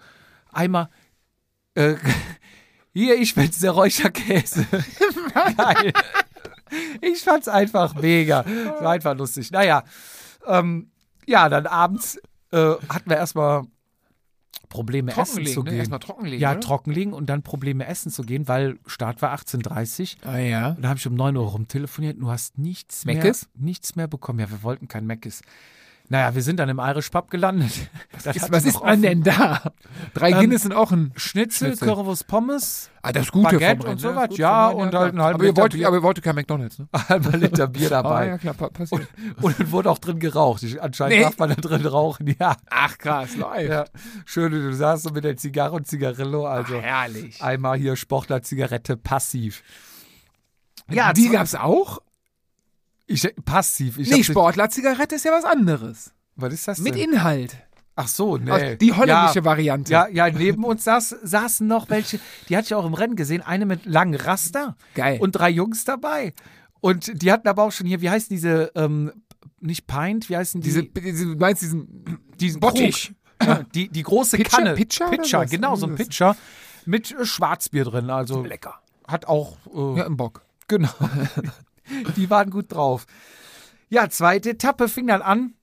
Einmal, äh, hier, ich bin's, der Räucherkäse. Geil. Ich fand's einfach mega. War einfach lustig. Naja, ähm, ja, dann abends äh, hatten wir erstmal Probleme essen zu ne? gehen. Erstmal trockenlegen, Ja, oder? trockenlegen und dann Probleme essen zu gehen, weil Start war 18.30 Uhr. Ah ja. Und da habe ich um 9 Uhr rumtelefoniert und du hast nichts Meckes? mehr, nichts mehr bekommen. Ja, wir wollten kein Meckes. Naja, wir sind dann im Irish Pub gelandet. Das Ist, was ist man denn da? Drei Ähm, Guinness sind auch ein Schnitzel, Schnitzel. Currywurst, Pommes, Ah, das Gute Baguette vom und so ne? was, Gut ja, und halt einen halben aber ihr Liter Bier. aber ihr wolltet kein McDonalds, ne? halber Liter Bier Ah, dabei. ja, klar, pa passiert. Und es wurde auch drin geraucht. Anscheinend Nee. darf man da drin rauchen, ja. Ach, krass, live. ja. Schön, du saßt so mit der Zigarre und Zigarillo, also herrlich. einmal hier Sportler-Zigarette passiv. Ja, die zwei- gab's auch? Ich, passiv. Ich nee, Sportler-Zigarette ist ja was anderes. Was ist das Mit denn? Inhalt. Ach so, nee. Aus- Die holländische ja, Variante. Ja, ja, neben uns saß, saßen noch welche, die hatte ich auch im Rennen gesehen, eine mit langen Raster. Geil. Und drei Jungs dabei. Und die hatten aber auch schon hier, wie heißen diese, ähm, nicht Pint, wie heißen die? Diese, diese, du meinst diesen, diesen Bottich. Ja, die, die große Pitcher? Kanne. Pitcher Pitcher, genau, so ein das? Pitcher mit äh, Schwarzbier drin. Also Lecker. hat auch, äh, Ja, im Bock. genau. die waren gut drauf. Ja, zweite Etappe fing dann an.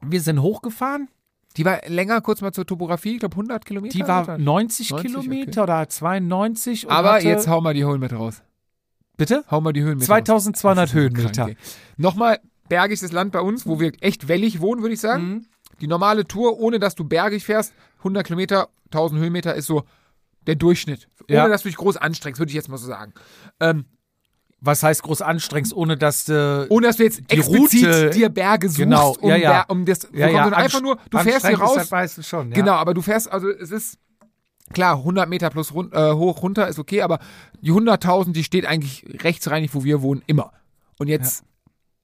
Wir sind hochgefahren. Die war länger, kurz mal zur Topografie, ich glaube 100 Kilometer. Die war oder? 90, 90, Kilometer oder 92. Und Aber jetzt hau mal die Höhenmeter raus. Bitte? Hau mal die Höhenmeter 2200 raus. Höhenmeter. krank. Nochmal bergiges Land bei uns, wo wir echt wellig wohnen, würde ich sagen. Mhm. Die normale Tour, ohne dass du bergig fährst, 100 Kilometer, 1000 Höhenmeter ist so der Durchschnitt. Ohne Ja. dass du dich groß anstrengst, würde ich jetzt mal so sagen. Ähm, Was heißt groß anstrengst, ohne dass du. ohne dass du jetzt Die explizit Route- dir Berge suchst, Genau, um, ja, ja. Um das ja, ja, sondern einfach nur, du fährst hier raus, das meistens schon. Ja. Genau, aber du fährst, also es ist klar, 100 Meter plus run äh, hoch, runter ist okay, aber die 100.000, die steht eigentlich rechtsreinig, wo wir wohnen, immer. Und jetzt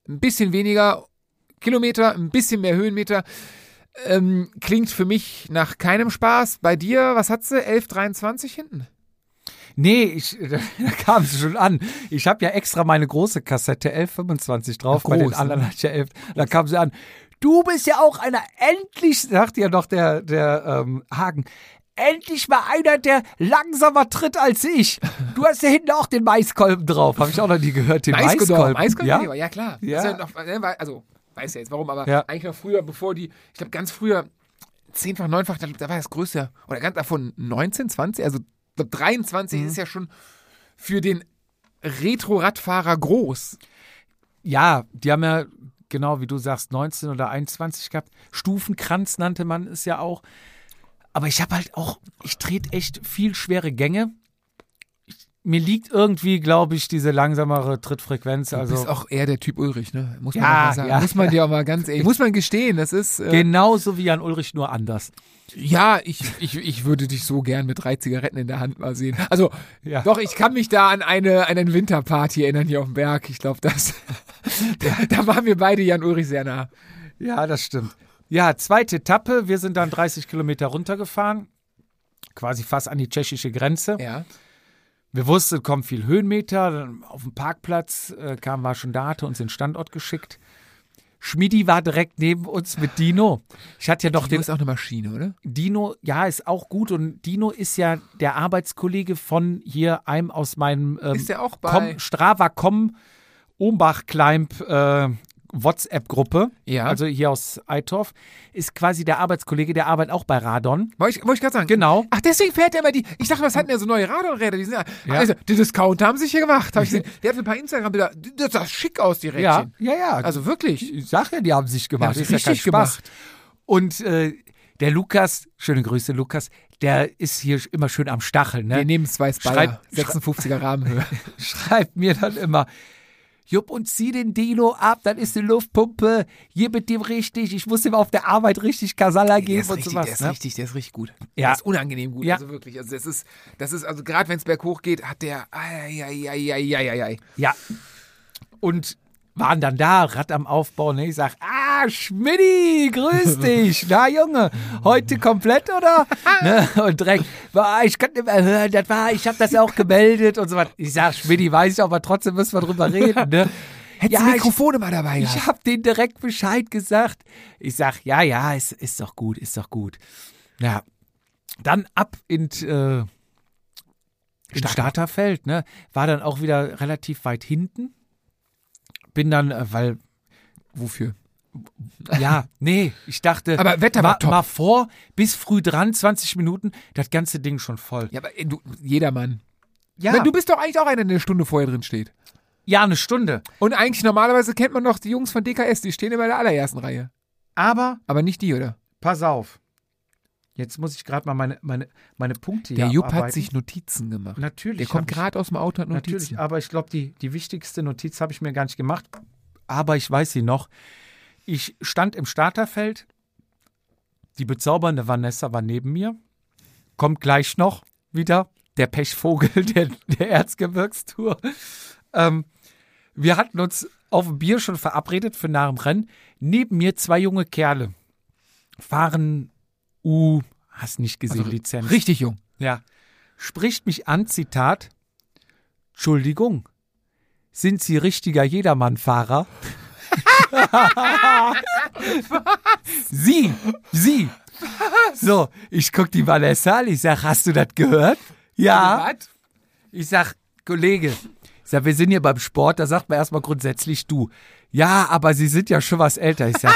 ein bisschen weniger Kilometer, ein bisschen mehr Höhenmeter. Ähm, klingt für mich nach keinem Spaß. Bei dir, was hat sie? 11,23 hinten? Nee, ich, da kam es schon an. Ich habe ja extra meine große Kassette 1125 drauf. Ja, bei den groß, anderen ne? ja 11. Da kam sie an. Du bist ja auch einer, endlich, sagt ja doch der, der ähm, Hagen, endlich mal einer, der langsamer tritt als ich. Du hast ja hinten auch den Maiskolben drauf. Habe ich auch noch nie gehört, den Maiskolben. Maiskolben, ja? ja? ja klar. Ja. Das ist noch, ne, weil- also, weiß ja jetzt warum, aber Ja. eigentlich noch früher, bevor die, ich glaube ganz früher, zehnfach, neunfach, da, war das größte, oder ganz davon 19, 20, also 23 Mhm. ist ja schon für den Retro-Radfahrer groß. Ja, die haben ja, genau wie du sagst, 19 oder 21 gehabt. Stufenkranz nannte man es ja auch. Aber ich habe halt auch, ich trete echt viel schwere Gänge. Ich, mir liegt irgendwie, glaube ich, diese langsamere Trittfrequenz. Du Also bist auch eher der Typ Ulrich, ne? Muss man Ja, auch mal sagen. ja. Muss man dir auch mal ganz ehrlich, muss man gestehen, das ist, äh, genauso wie Jan Ulrich, nur anders. Ja, ich, ich, ich würde dich so gern mit drei Zigaretten in der Hand mal sehen. Also, Ja. doch, ich kann mich da an eine, an eine Winterparty erinnern hier auf dem Berg. Ich glaube, das, da, da waren wir beide Jan Ulrich sehr nah. Ja, das stimmt. Ja, zweite Etappe. Wir sind dann 30 Kilometer runtergefahren. Quasi fast an die tschechische Grenze. Ja. Wir wussten, kommt viel Höhenmeter. Auf dem Parkplatz äh, kam, war schon da, hatte uns den Standort geschickt. Schmidi war direkt neben uns mit Dino. Ich hatte ja noch Du den ist auch eine Maschine, oder? Dino, ja, ist auch gut. Und Dino ist ja der Arbeitskollege von hier einem aus meinem ähm, Ist der auch bei- Com, Strava Com Ombach Climb äh, WhatsApp-Gruppe. Ja. Also hier aus Eitorf. Ist quasi der Arbeitskollege, der arbeitet auch bei Radon. Wollte ich, ich gerade sagen. Genau. Ach, deswegen fährt er immer die. Ich dachte, was hatten der so neue Radonräder? Die sind ja. Ja. Also, die Discounter haben sich hier gemacht. Hab ich gesehen. Der hat ein paar Instagram-Bilder. Das sah schick aus, die Rädchen. ja, ja. Also wirklich. ich sag ja, die haben sich gemacht. Die haben ist ja richtig Spaß. gemacht. Und äh, der Lukas, schöne Grüße, Lukas, der ist hier immer schön am Stacheln. Ne? Wir nehmen zwei Spire. Schreib- 56er Rahmenhöhe. schreibt mir dann immer, Jupp, und zieh den Dino ab, dann ist die Luftpumpe, hier mit dem richtig, ich muss ihm auf der Arbeit richtig Kasala geben und richtig, sowas. der ist ne? richtig, der ist richtig gut. Ja. Der ist unangenehm gut. Ja. Also wirklich. Also das ist, das ist, also gerade wenn es berghoch geht, hat der. Ai, ai, ai, ai, ai, ai. Ja. Und waren dann da, Rad am Aufbau, ne? Ich sag, ah, Schmidti, grüß dich. Na, Junge, heute komplett, oder? ne? Und direkt, war, ich kann nicht mehr hören, das war, ich habe das auch gemeldet und so was. Ich sag, Schmidti, weiß ich, aber trotzdem müssen wir drüber reden, ne? Hättest Ja, du ich- Mikrofone mal dabei Ich gehabt. habe denen direkt Bescheid gesagt. Ich sag, ja, ja, ist, ist doch gut, ist doch gut. Ja, dann ab in, äh, in Starterfeld, ne? War dann auch wieder relativ weit hinten. Bin dann, äh, weil, Wofür? ja, nee, ich dachte, Aber Wetter war top. mal vor, bis früh dran, 20 Minuten, das ganze Ding schon voll. Ja, aber äh, du, jedermann. Ja, Wenn du bist doch eigentlich auch einer, der eine Stunde vorher drin steht. ja, eine Stunde. Und eigentlich normalerweise kennt man doch die Jungs von DKS, die stehen immer in der allerersten Reihe. Aber, Aber nicht die, oder? pass auf. Jetzt muss ich gerade mal meine, meine, meine Punkte Der Jupp hat abarbeiten. sich Notizen gemacht. Natürlich. Der kommt gerade aus dem Auto und hat Notizen. Natürlich, aber ich glaube, die, die wichtigste Notiz habe ich mir gar nicht gemacht. Aber ich weiß sie noch. Ich stand im Starterfeld. Die bezaubernde Vanessa war neben mir. Kommt gleich noch wieder. Der Pechvogel der, der Erzgebirgstour. Ähm, wir hatten uns auf dem Bier schon verabredet für nach dem Rennen. Neben mir zwei junge Kerle. Fahren U, hast nicht gesehen, Also, Lizenz. Richtig jung. Ja. Spricht mich an, Zitat. Entschuldigung, sind Sie richtiger Jedermann-Fahrer? Sie, Sie. So, ich guck die Vanessa an, ich sag, hast du das gehört? Ja. Was? Ich sag, Kollege, ich sag, wir sind hier beim Sport, da sagt man erstmal grundsätzlich du. Ja, aber Sie sind ja schon was älter. Ich sag,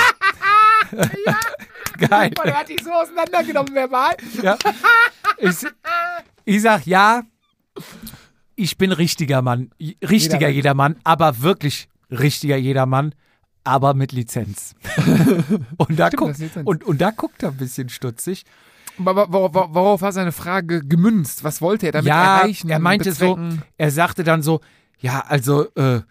geil. Boah, der hat dich so auseinandergenommen, verbal. Ja. Ich, ich sag, ja, ich bin richtiger Mann. Richtiger Jedermann, aber wirklich richtiger Jedermann, aber mit Lizenz. und, da Stimmt, ist Lizenz. und, und da guckt er ein bisschen stutzig. Aber wor- wor- worauf war seine Frage gemünzt? Was wollte er damit ja, erreichen? er meinte so, er sagte dann so, ja, also, äh,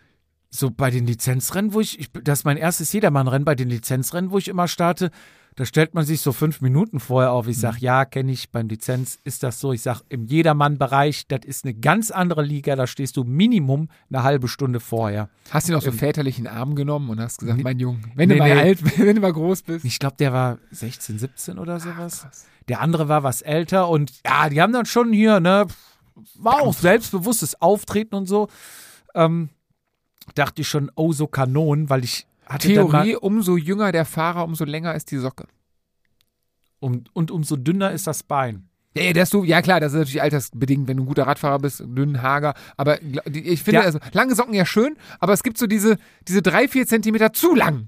so bei den Lizenzrennen, wo ich, ich, das ist mein erstes Jedermannrennen, bei den Lizenzrennen, wo ich immer starte, da stellt man sich so fünf Minuten vorher auf. Ich sag, ja, kenne ich, beim Lizenz ist das so. Ich sag, im Jedermann-Bereich, das ist eine ganz andere Liga, da stehst du Minimum eine halbe Stunde vorher. Hast du ihn auf so einen väterlichen Arm genommen und hast gesagt, mein Junge, wenn Nee, du mal nee. alt, wenn du mal groß bist. Ich glaube, der war 16, 17 oder sowas. Der andere war was älter und ja, die haben dann schon hier, ne, war auch selbstbewusstes Auftreten und so. Ähm, dachte ich schon, oh, so Kanon, weil ich hatte Theorie, mal, umso jünger der Fahrer, umso länger ist die Socke. um, und umso dünner ist das Bein. Ja, dass du, ja klar, das ist natürlich altersbedingt, wenn du ein guter Radfahrer bist, dünn, hager. Aber ich finde, Ja. also, lange Socken ja schön, aber es gibt so diese, diese drei, vier Zentimeter zu lang.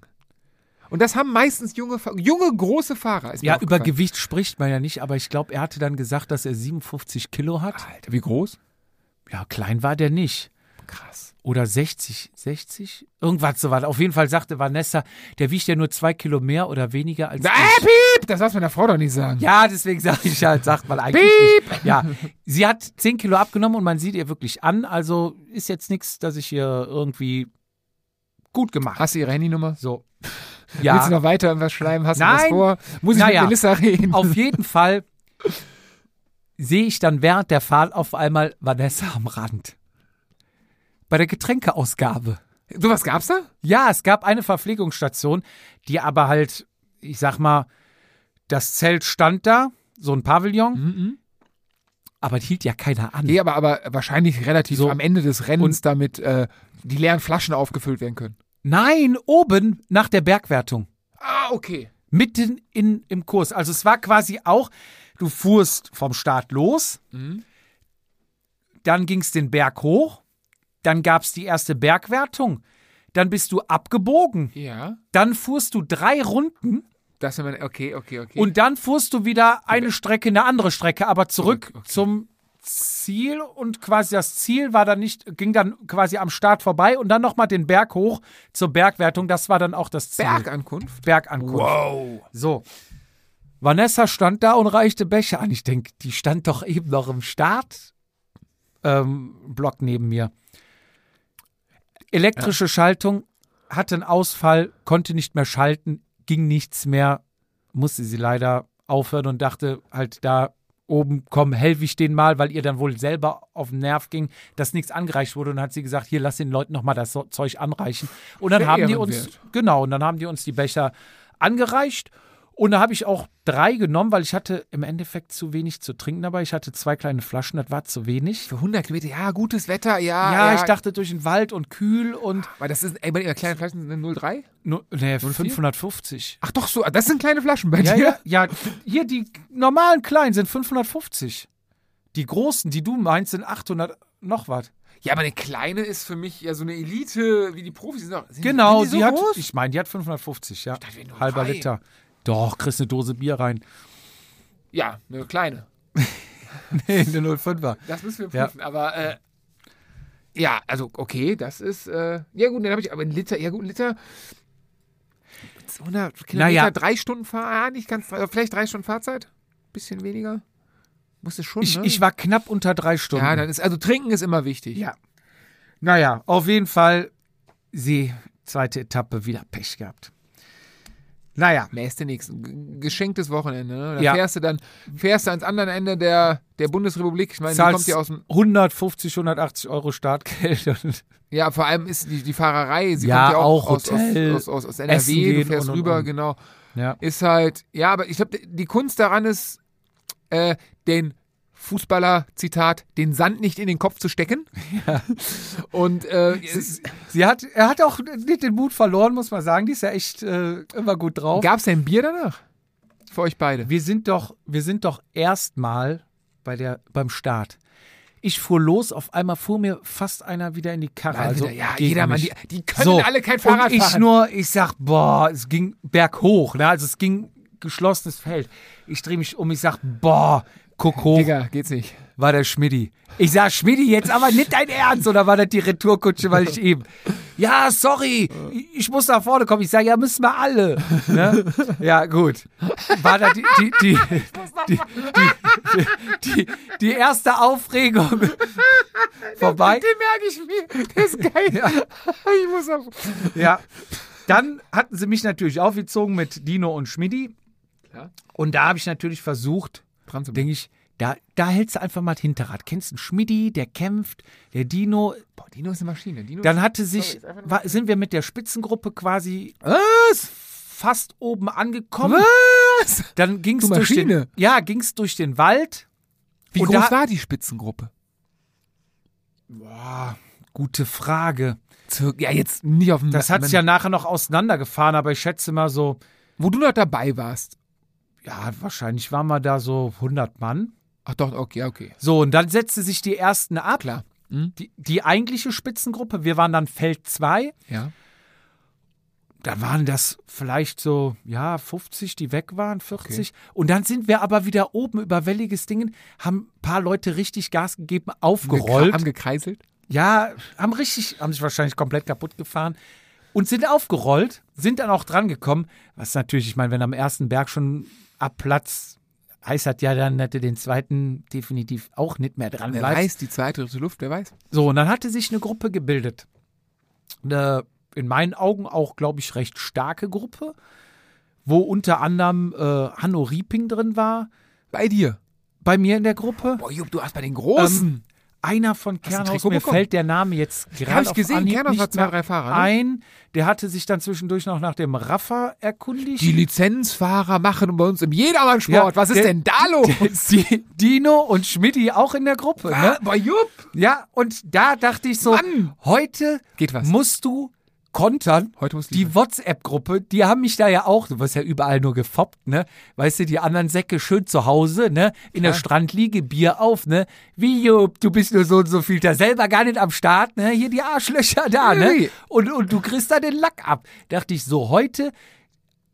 Und das haben meistens junge, junge große Fahrer. Ja, über. Gewicht spricht man ja nicht, aber ich glaube, er hatte dann gesagt, dass er 57 Kilo hat. Alter, wie groß? Ja, klein war der nicht. Krass. Oder 60, 60? Irgendwas so was. Auf jeden Fall sagte Vanessa, der wiegt ja nur zwei Kilo mehr oder weniger als Äh, ich. piep! Das darfst du meiner Frau doch nicht sagen. Ja, deswegen sage ich halt, sagt man eigentlich Piep! nicht. Ja, sie hat 10 Kilo abgenommen und man sieht ihr wirklich an. Also ist jetzt nichts, dass ich hier irgendwie gut gemacht habe. Hast du ihre Handynummer? So. Willst du Ja, noch weiter irgendwas schreiben? Hast du was Nein. vor? Muss ich Naja. mit Melissa reden? auf jeden Fall sehe ich dann während der Fahrt auf einmal Vanessa am Rand. Bei der Getränkeausgabe. Sowas gab's da? Ja, es gab eine Verpflegungsstation, die aber halt, ich sag mal, das Zelt stand da, so ein Pavillon, Mhm. aber hielt ja keiner an. Nee, aber, aber wahrscheinlich relativ So. am Ende des Rennens, Und- damit äh, die leeren Flaschen aufgefüllt werden können. Nein, oben nach der Bergwertung. Ah, okay. Mitten in, im Kurs. Also es war quasi auch, du fuhrst vom Start los, Mhm. dann ging es den Berg hoch, dann gab es die erste Bergwertung, dann bist du abgebogen, Ja. dann fuhrst du drei Runden Das ist man, okay, okay, okay. und dann fuhrst du wieder eine Strecke, eine andere Strecke, aber zurück okay. zum Ziel und quasi das Ziel war dann nicht, ging dann quasi am Start vorbei und dann nochmal den Berg hoch zur Bergwertung. Das war dann auch das Ziel. Bergankunft? Bergankunft. Wow. So. Vanessa stand da und reichte Becher an. Ich denke, die stand doch eben noch im Start. Ähm, neben mir. Elektrische Schaltung, hatte einen Ausfall, konnte nicht mehr schalten, ging nichts mehr, musste sie leider aufhören und dachte halt da oben, komm, helfe ich denen mal, weil ihr dann wohl selber auf den Nerv ging, dass nichts angereicht wurde. Und dann hat sie gesagt, hier, lass den Leuten nochmal das so- Zeug anreichen. Und dann Sehr haben die uns, ehrenwert. genau, und dann haben die uns die Becher angereicht. Und da habe ich auch drei genommen, weil ich hatte im Endeffekt zu wenig zu trinken dabei. Ich hatte zwei kleine Flaschen, das war zu wenig. Für 100 Kilometer, ja, gutes Wetter, ja. Ja, ich dachte durch den Wald und kühl und Weil das ist, ey, bei den kleinen Flaschen sind 0,3? nur, nee, 04? 550. Ach doch, so, das sind kleine Flaschen bei Ja, dir? ja, ja, hier die normalen kleinen sind 550. Die großen, die du meinst, sind 800 noch was. Ja, aber eine kleine ist für mich ja so eine Elite, wie die Profis sind. Sind Genau, sind die die, so hat, groß? ich meine, die hat 550, ja. dachte, wir nur Halber. Liter. Doch, kriegst eine Dose Bier rein. Ja, eine kleine. Nee, eine 05er. Das müssen wir Ja. prüfen. Aber äh, ja, also okay, das ist äh, ja gut. Dann habe ich aber einen Liter. Ja gut, ein Liter. 200 Kilometer, Naja. drei Stunden Fahr, ja, nicht ganz, also vielleicht drei Stunden Fahrzeit, bisschen weniger. Muss es schon. Ich, ne? ich war knapp unter drei Stunden. ja, dann ist also trinken ist immer wichtig. Ja. Naja, auf jeden Fall sie, zweite Etappe, wieder Pech gehabt. Naja, Mehr nächste. G- Geschenktes Wochenende. Ne? Da Ja. fährst du dann fährst du ans andere Ende der, der Bundesrepublik. Ich meine, zahlst kommt ja aus dem. 150, 180 Euro Startgeld. Ja, vor allem ist die, die Fahrerei, sie Ja, kommt ja auch, auch aus, Hotel, aus, aus, aus, aus NRW, du fährst und, und, rüber, und. genau. ja. Ist halt, ja, aber ich glaube, die Kunst daran ist, äh, den Fußballer, Zitat, den Sand nicht in den Kopf zu stecken. Und äh, es, Sie hat, er hat auch nicht den Mut verloren, muss man sagen. Die ist ja echt äh, immer gut drauf. gab es denn Bier danach? Für euch beide. Wir sind doch, wir sind doch erstmal bei der, beim Start. Ich fuhr los, auf einmal fuhr mir fast einer wieder in die Karre. Mal also ja, gegen jeder Mann, mich. die, die können So, alle kein Fahrrad und ich fahren. nur, ich sag, boah, es ging berghoch, ne? Also es ging geschlossenes Feld. Ich drehe mich um, ich sag, boah, guck hoch, Digga, geht's nicht. war der Schmidti. Ich sag, Schmidti, jetzt aber nicht dein Ernst, oder war das die Retourkutsche, weil ich eben, ja, sorry, ich- muss nach vorne kommen. Ich sage, ja, müssen wir alle. Ne? Ja, gut. War da die, die, die, die, die, die, die erste Aufregung vorbei? Den merke ich mir. Der ist geil. Ich muss auch. Ja. Dann hatten sie mich natürlich aufgezogen mit Dino und Schmidti. Klar. Und da habe ich natürlich versucht, Dran zu denke ich, da, da hältst du einfach mal das Hinterrad. Kennst du einen Schmidti, der kämpft, der Dino. Boah, Dino ist eine Maschine. Dino Dann hatte sich, war, sind wir mit der Spitzengruppe quasi Was? fast oben angekommen. Was? Dann ging es Du durch den, ja, ging's durch den Wald. Wie Und groß da- war die Spitzengruppe? Boah, gute Frage. Ja, jetzt nicht auf dem. Das hat's ja nachher noch auseinandergefahren, aber ich schätze mal so, Wo du noch dabei warst. Ja, wahrscheinlich waren wir da so 100 Mann. Ach doch, okay, okay. So, und dann setzte sich die ersten ab. Klar. Hm? Die, die eigentliche Spitzengruppe, wir waren dann Feld 2. Ja. Da waren das vielleicht so, ja, 50, die weg waren, 40. Und dann sind wir aber wieder oben über welliges Dingen, haben ein paar Leute richtig Gas gegeben, aufgerollt. Haben gekreiselt. Ja, haben richtig, haben sich wahrscheinlich komplett kaputt gefahren und sind aufgerollt, sind dann auch dran gekommen. Was natürlich, ich meine, wenn am ersten Berg schon abplatzt, heißt das ja dann, dass du den zweiten definitiv auch nicht mehr dran Wer weiß, die zweite, dritte Luft, wer weiß. So, und dann hatte sich eine Gruppe gebildet. Eine, in meinen Augen auch, glaube ich, recht starke Gruppe, wo unter anderem äh, Hanno Rieping drin war, Bei dir. bei mir in der Gruppe. Boah, Jupp, du hast bei den Großen. Ähm, einer von Kernhaus, mir bekommen? fällt der Name jetzt gerade ich auf gesehen, Anhieb Kernhaus nicht hat zwei, drei Fahrer, ne? ein. Der hatte sich dann zwischendurch noch nach dem Raffa erkundigt. die Lizenzfahrer machen bei uns im Jedermann-Sport. Ja, Was ist der- denn da los? die, Dino und Schmidti auch in der Gruppe. Ne? Ah, Jupp. Ja, und da dachte ich so, Mann! heute Geht was. musst du kontern. Die WhatsApp-Gruppe, die haben mich da ja auch, du wirst ja überall nur gefoppt, ne? Weißt du, die anderen Säcke schön zu Hause, ne? In der Klar. Strandliege, Bier auf, ne? Wie, Jupp, du bist nur so und so viel da selber gar nicht am Start, ne? Hier die Arschlöcher da, ne? Und, und du kriegst da den Lack ab. Dachte ich, so, heute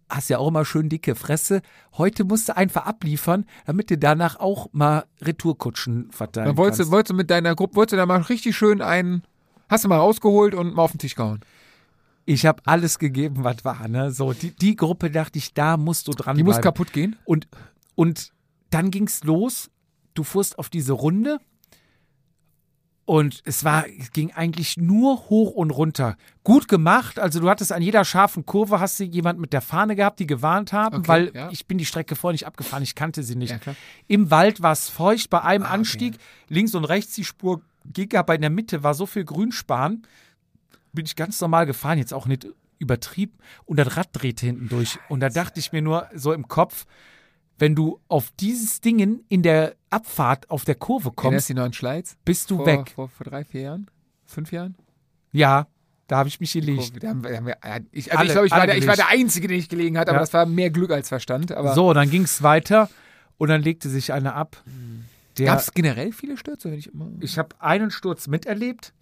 hast ja auch immer schön dicke Fresse. Heute musst du einfach abliefern, damit du danach auch mal Retourkutschen verteilen Dann wolltest, kannst. wolltest du mit deiner Gruppe, wolltest du da mal richtig schön einen, hast du mal rausgeholt und mal auf den Tisch gehauen. Ich habe alles gegeben, was war. Ne? So, die, die Gruppe dachte ich, da musst du dran Die muss kaputt gehen. Und, und dann ging's los. Du fuhrst auf diese Runde. Und es war, es ging eigentlich nur hoch und runter. Gut gemacht. Also du hattest an jeder scharfen Kurve hast du jemand mit der Fahne gehabt, die gewarnt haben, Okay, weil ja. ich bin die Strecke vorher nicht abgefahren. Ich kannte sie nicht. Ja. Im Wald war es feucht bei einem Ah, okay. Anstieg. Links und rechts die Spur ging aber in der Mitte war so viel Grünspan. Bin ich ganz normal gefahren, jetzt auch nicht übertrieben. Und das Rad drehte hinten durch. Und da dachte ich mir nur so im Kopf, wenn du auf dieses Dingen in der Abfahrt auf der Kurve kommst, bist du vor, weg. Vor, vor drei, vier Jahren? Fünf Jahren? Ja, da habe ich mich gelegt. Da haben da haben wir, ich, also Alle- ich glaube, ich, war der- ich war der Einzige, der nicht gelegen hat, aber Ja. das war mehr Glück als Verstand. Aber So, dann ging es weiter und dann legte sich einer ab. Der, gab es generell viele Stürze? Wenn ich ich habe einen Sturz miterlebt.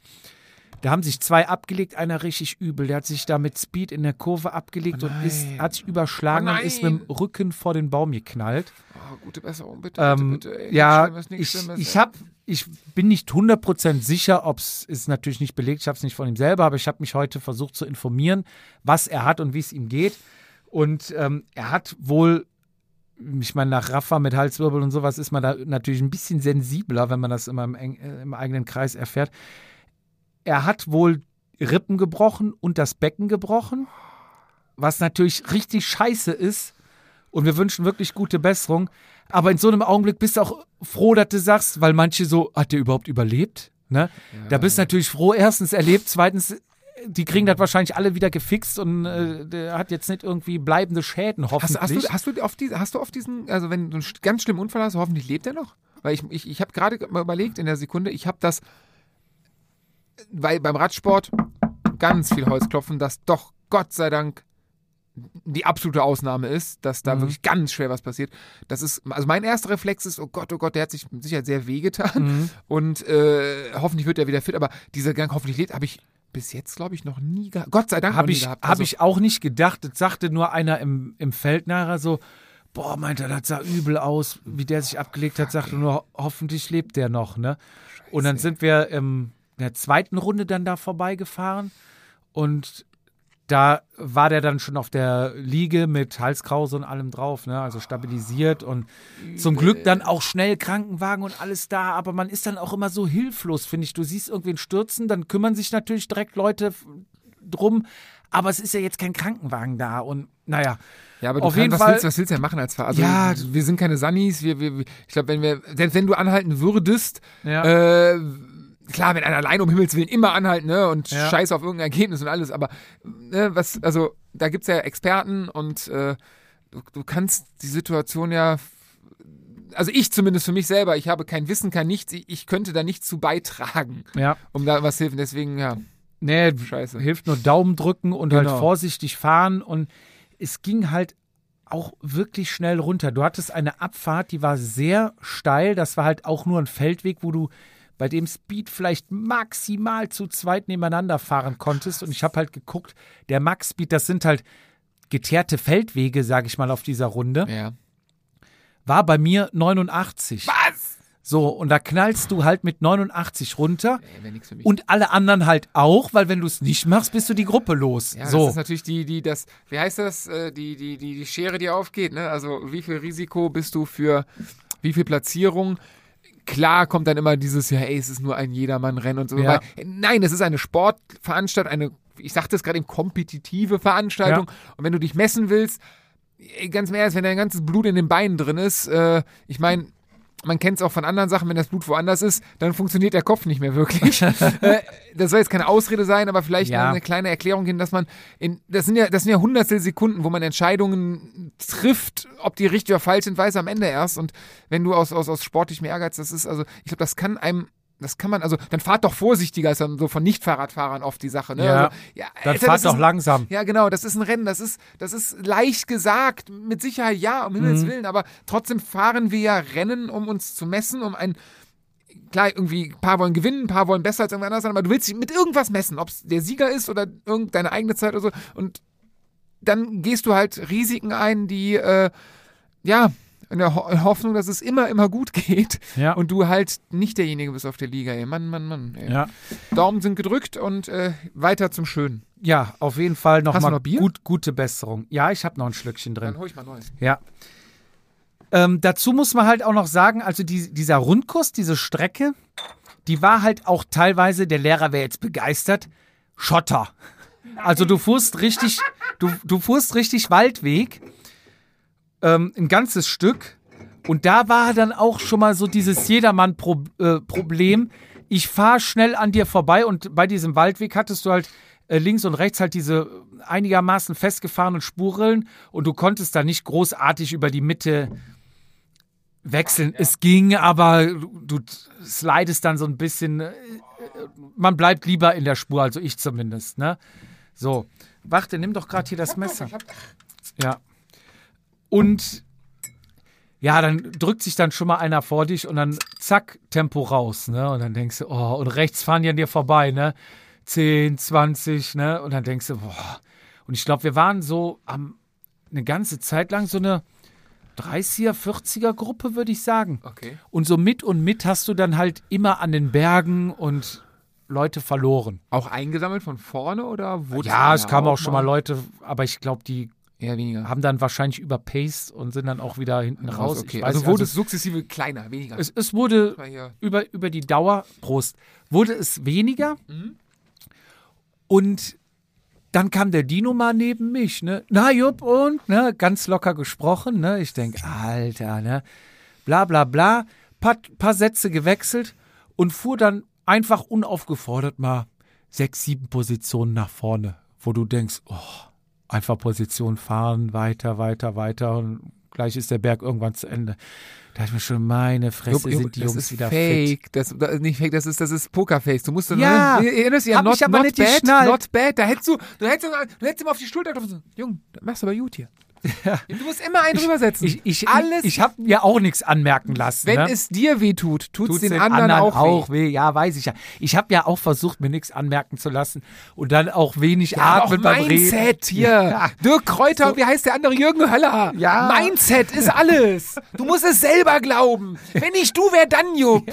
Da haben sich zwei abgelegt, einer richtig übel. Der hat sich da mit Speed in der Kurve abgelegt Oh und ist, nein. hat sich überschlagen Oh und ist mit dem. Rücken vor den Baum geknallt. oh, gute Besserung, bitte, Ähm, bitte, bitte. Ey, ja, Schlimmes, ich, Schlimmes, ich, hab, ich bin nicht 100% sicher, ob es ist natürlich nicht belegt, ich habe es nicht von ihm selber, aber ich habe mich heute versucht zu informieren, was er hat und wie es ihm geht. Und ähm, er hat wohl, ich meine, nach Rafa mit Halswirbel und sowas ist man da natürlich ein bisschen sensibler, wenn man das immer im, äh, im eigenen Kreis erfährt. Er hat wohl Rippen gebrochen und das Becken gebrochen, was natürlich richtig scheiße ist. Und wir wünschen wirklich gute Besserung. Aber in so einem Augenblick bist du auch froh, dass du sagst, weil manche so, hat der überhaupt überlebt? Ne? Da bist du natürlich froh, erstens erlebt, zweitens, die kriegen das wahrscheinlich alle wieder gefixt und äh, der hat jetzt nicht irgendwie bleibende Schäden, Hast, hoffentlich. hast, du, hast, du auf diese, hast du auf diesen, also wenn du einen ganz schlimmen Unfall hast, hoffentlich lebt er noch? Weil ich, ich, ich habe gerade mal überlegt in der Sekunde, ich habe das, weil beim Radsport ganz viel Holzklopfen, das doch Gott sei Dank die absolute Ausnahme ist, dass da Mhm. wirklich ganz schwer was passiert. Das ist, also mein erster Reflex ist, oh Gott, oh Gott, der hat sich mit Sicherheit sehr wehgetan Mhm. und äh, hoffentlich wird er wieder fit, aber dieser Gang hoffentlich lebt, habe ich bis jetzt, glaube ich, noch nie gehabt. Gott sei Dank Habe ich, gehabt. hab Also- ich auch nicht gedacht. Das sagte nur einer im, im Feld nachher so, boah, meint er, das sah übel aus, wie der sich abgelegt hat, sagte nur, ho- hoffentlich lebt der noch, ne? Und dann sind wir im, in der zweiten Runde dann da vorbeigefahren und da war der dann schon auf der Liege mit Halskrause und allem drauf, ne? Also stabilisiert und zum Glück dann auch schnell Krankenwagen und alles da, aber man ist dann auch immer so hilflos, finde ich. Du siehst irgendwen stürzen, dann kümmern sich natürlich direkt Leute drum, aber es ist ja jetzt kein Krankenwagen da und naja. Ja, aber du Auf kannst, jeden was, Fall- willst, was willst du denn machen als Fahrer? Also, Ja. wir sind keine Sunnies. Wir, wir, wir- ich glaube, wenn wir, selbst wenn du anhalten würdest, Ja. äh, klar, wenn einer allein um Himmels Willen immer anhalten, ne, und Ja. scheiß auf irgendein Ergebnis und alles, aber, ne, was, also, da gibt's ja Experten und, äh, du, du kannst die Situation ja, also ich zumindest für mich selber, ich habe kein Wissen, kein Nichts, ich, könnte da nichts zu beitragen, Ja. um da was helfen, deswegen, ja, Nee, Scheiße. hilft nur Daumen drücken und halt Genau. vorsichtig fahren. Und es ging halt auch wirklich schnell runter. Du hattest eine Abfahrt, die war sehr steil. Das war halt auch nur ein Feldweg, wo du bei dem Speed vielleicht maximal zu zweit nebeneinander fahren konntest. Und ich habe halt geguckt, der Max-Speed, das sind halt geteerte Feldwege, sage ich mal, auf dieser Runde, ja. war bei mir 89. Was? So, und da knallst du halt mit 89 runter. Mich. Und alle anderen halt auch, weil wenn du es nicht machst, bist du die Gruppe los. Ja, so. das ist natürlich die, die, das, wie heißt das, äh, die, die, die, die Schere, die aufgeht, ne? Also wie viel Risiko bist du für wie viel Platzierung? Klar kommt dann immer dieses, ja, ey, es ist nur ein Jedermann-Rennen und so. Ja. Nein, es ist eine Sportveranstaltung, eine, ich sagte es gerade eben, kompetitive Veranstaltung. Und wenn du dich messen willst, ganz im Ernst, wenn dein ganzes Blut in den Beinen drin ist, äh, ich meine, man kennt es auch von anderen Sachen, wenn das Blut woanders ist, dann funktioniert der Kopf nicht mehr wirklich. äh, das soll jetzt keine Ausrede sein, aber vielleicht Ja. eine kleine Erklärung hin, dass man in, das sind ja, das sind ja hundertstel Sekunden, wo man Entscheidungen trifft, ob die richtig oder falsch sind, weiß am Ende erst. Und wenn du aus, aus, aus sportlichem Ehrgeiz, das ist also, ich glaube, das kann einem das kann man, also dann fahrt doch vorsichtiger, ist dann so von Nicht-Fahrradfahrern oft die Sache. Ne? Ja. also, ja Dann Alter, fahrt doch ist, langsam. Ja, genau, das ist ein Rennen, das ist, das ist leicht gesagt, mit Sicherheit ja, um Himmels Mhm. Willen, aber trotzdem fahren wir ja Rennen, um uns zu messen, um ein, klar, irgendwie, ein paar wollen gewinnen, ein paar wollen besser als irgendwer anders sein, aber du willst dich mit irgendwas messen, ob es der Sieger ist oder irgendeine eigene Zeit oder so und dann gehst du halt Risiken ein, die, äh, ja, in der Ho Hoffnung, dass es immer, immer gut geht Ja. und du halt nicht derjenige bist auf der Liga, ey. Mann, Mann, Mann. Ey. Ja. Daumen sind gedrückt und äh, weiter zum Schönen. Ja, auf jeden Fall nochmal noch gut, gute Besserung. Ja, ich habe noch ein Schlückchen drin. Dann hol ich mal neues. Ja. Ähm, dazu muss man halt auch noch sagen, also die, dieser Rundkurs, diese Strecke, die war halt auch teilweise, der Lehrer wäre jetzt begeistert, Schotter. Also du fuhrst richtig, du, du fuhrst richtig Waldweg, ähm, ein ganzes Stück. Und da war dann auch schon mal so dieses Jedermann-Problem. ich fahre schnell an dir vorbei und bei diesem Waldweg hattest du halt äh, links und rechts halt diese einigermaßen festgefahrenen Spurrillen und du konntest da nicht großartig über die Mitte wechseln. Es ging, aber du, du slidest dann so ein bisschen. äh, Man bleibt lieber in der Spur, also ich zumindest, ne? So. Warte, nimm doch gerade hier das Messer. Ja. Und ja, dann drückt sich dann schon mal einer vor dich und dann zack, Tempo raus, ne? Und dann denkst du, oh, und rechts fahren die an dir vorbei, ne? 10, 20, ne? Und dann denkst du, boah. Und ich glaube, wir waren so am, eine ganze Zeit lang so eine 30er, 40er Gruppe, würde ich sagen. Okay. Und so mit und mit hast du dann halt immer an den Bergen und Leute verloren. Auch eingesammelt von vorne oder wo? Ja, es kamen auch schon mal Leute, aber ich glaube, die Eher weniger. haben dann wahrscheinlich überpaced und sind dann auch wieder hinten raus. Okay. Weiß Also wurde es sukzessive kleiner, weniger. es, es wurde über, über die Dauer, Prost, wurde es weniger. Mhm. Und dann kam der Dino mal neben mich, ne? Na, Jupp, und, ne? Ganz locker gesprochen, ne? Ich denke, Alter, ne? Bla, bla, bla. Paar, paar Sätze gewechselt und fuhr dann einfach unaufgefordert mal sechs, sieben Positionen nach vorne, wo du denkst, oh, einfach Position fahren, weiter, weiter, weiter und gleich ist der Berg irgendwann zu Ende. Da ich mir schon, meine Fresse, sind die das Jungs ist wieder fit. fake. Das, das ist nicht fake, das ist, das ist Pokerface. Du musst Ja. ne, erinnerst dich an not, not nicht bad, not bad. Da hättest du, du hättest, du hättest ihm auf die Schulter getroffen. Jung, das machst du aber gut hier. Du musst immer einen drüber setzen. Ich, ich, Alles, ich, ich habe mir auch nichts anmerken lassen. wenn ne? es dir weh tut, tut es Tut's den, anderen, auch, weh. weh. Ja, weiß ich ja. Ich habe ja auch versucht, mir nichts anmerken zu lassen und dann auch wenig Ja, atmen auch beim Reden. Mindset hier. Ja. Dirk Kräuter und wie heißt der andere? Jürgen Höller. Ja. Mindset ist alles. Du musst es selber glauben. Wenn nicht du, wer dann, Jupp?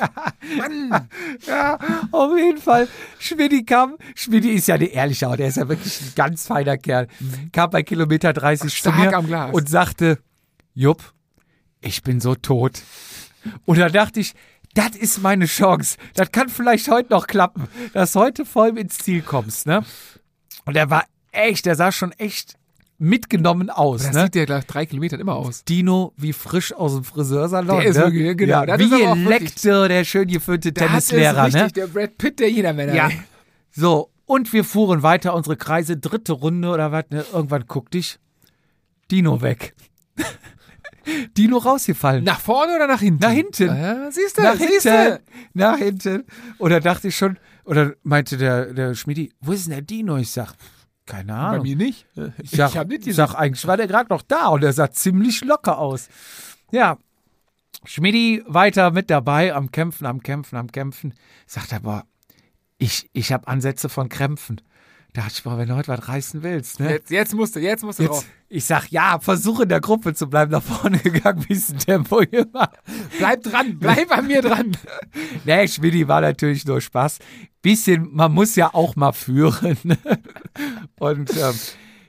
Mann. Ja, auf jeden Fall. Schmidti kam. Schmidti ist ja eine ehrliche Haut. Der ist ja wirklich ein ganz feiner Kerl. Kam bei Kilometer 30 zu Stark mir am Glas. und sagte, Jupp, ich bin so tot. Und da dachte ich, das ist meine Chance. Das kann vielleicht heute noch klappen, dass heute voll ins Ziel kommst, ne? Und er war echt, der sah schon echt mitgenommen aus, Das ne? sieht ja gleich drei Kilometern immer aus. Dino wie frisch aus dem Friseursalon. Der ist ne? wirklich- genau, Ja, wie Lektor, der schön geföhnte Tennislehrer, das ist richtig ne? der Brad Pitt der Jedermänner. Ja. So, und wir fuhren weiter unsere Kreise, dritte Runde oder was, ne? Irgendwann guckte ich, Dino weg. Dino rausgefallen. Nach vorne oder nach hinten? Nach hinten. Ah, siehst du, nach siehst hinten. du. Nach hinten. Oder dachte ich schon, oder meinte der, der Schmidi, wo ist denn der Dino? Ich sag, keine Bei Ahnung. mir nicht. Ich sag, hab nicht ich sag eigentlich war der gerade noch da und er sah ziemlich locker aus. Ja. Schmidi weiter mit dabei, am Kämpfen, am Kämpfen, am Kämpfen. Sagt aber, ich, ich habe Ansätze von Krämpfen. Da dachte ich, boah, wenn du heute was reißen willst, ne? Jetzt, jetzt musst du, jetzt musst du Jetzt, drauf. ich sag, ja, versuche in der Gruppe zu bleiben, nach vorne gegangen, bisschen Tempo immer. Bleib dran, bleib an mir dran. Nee, Schmidi war natürlich nur Spaß. Bisschen, man muss ja auch mal führen. Und ähm,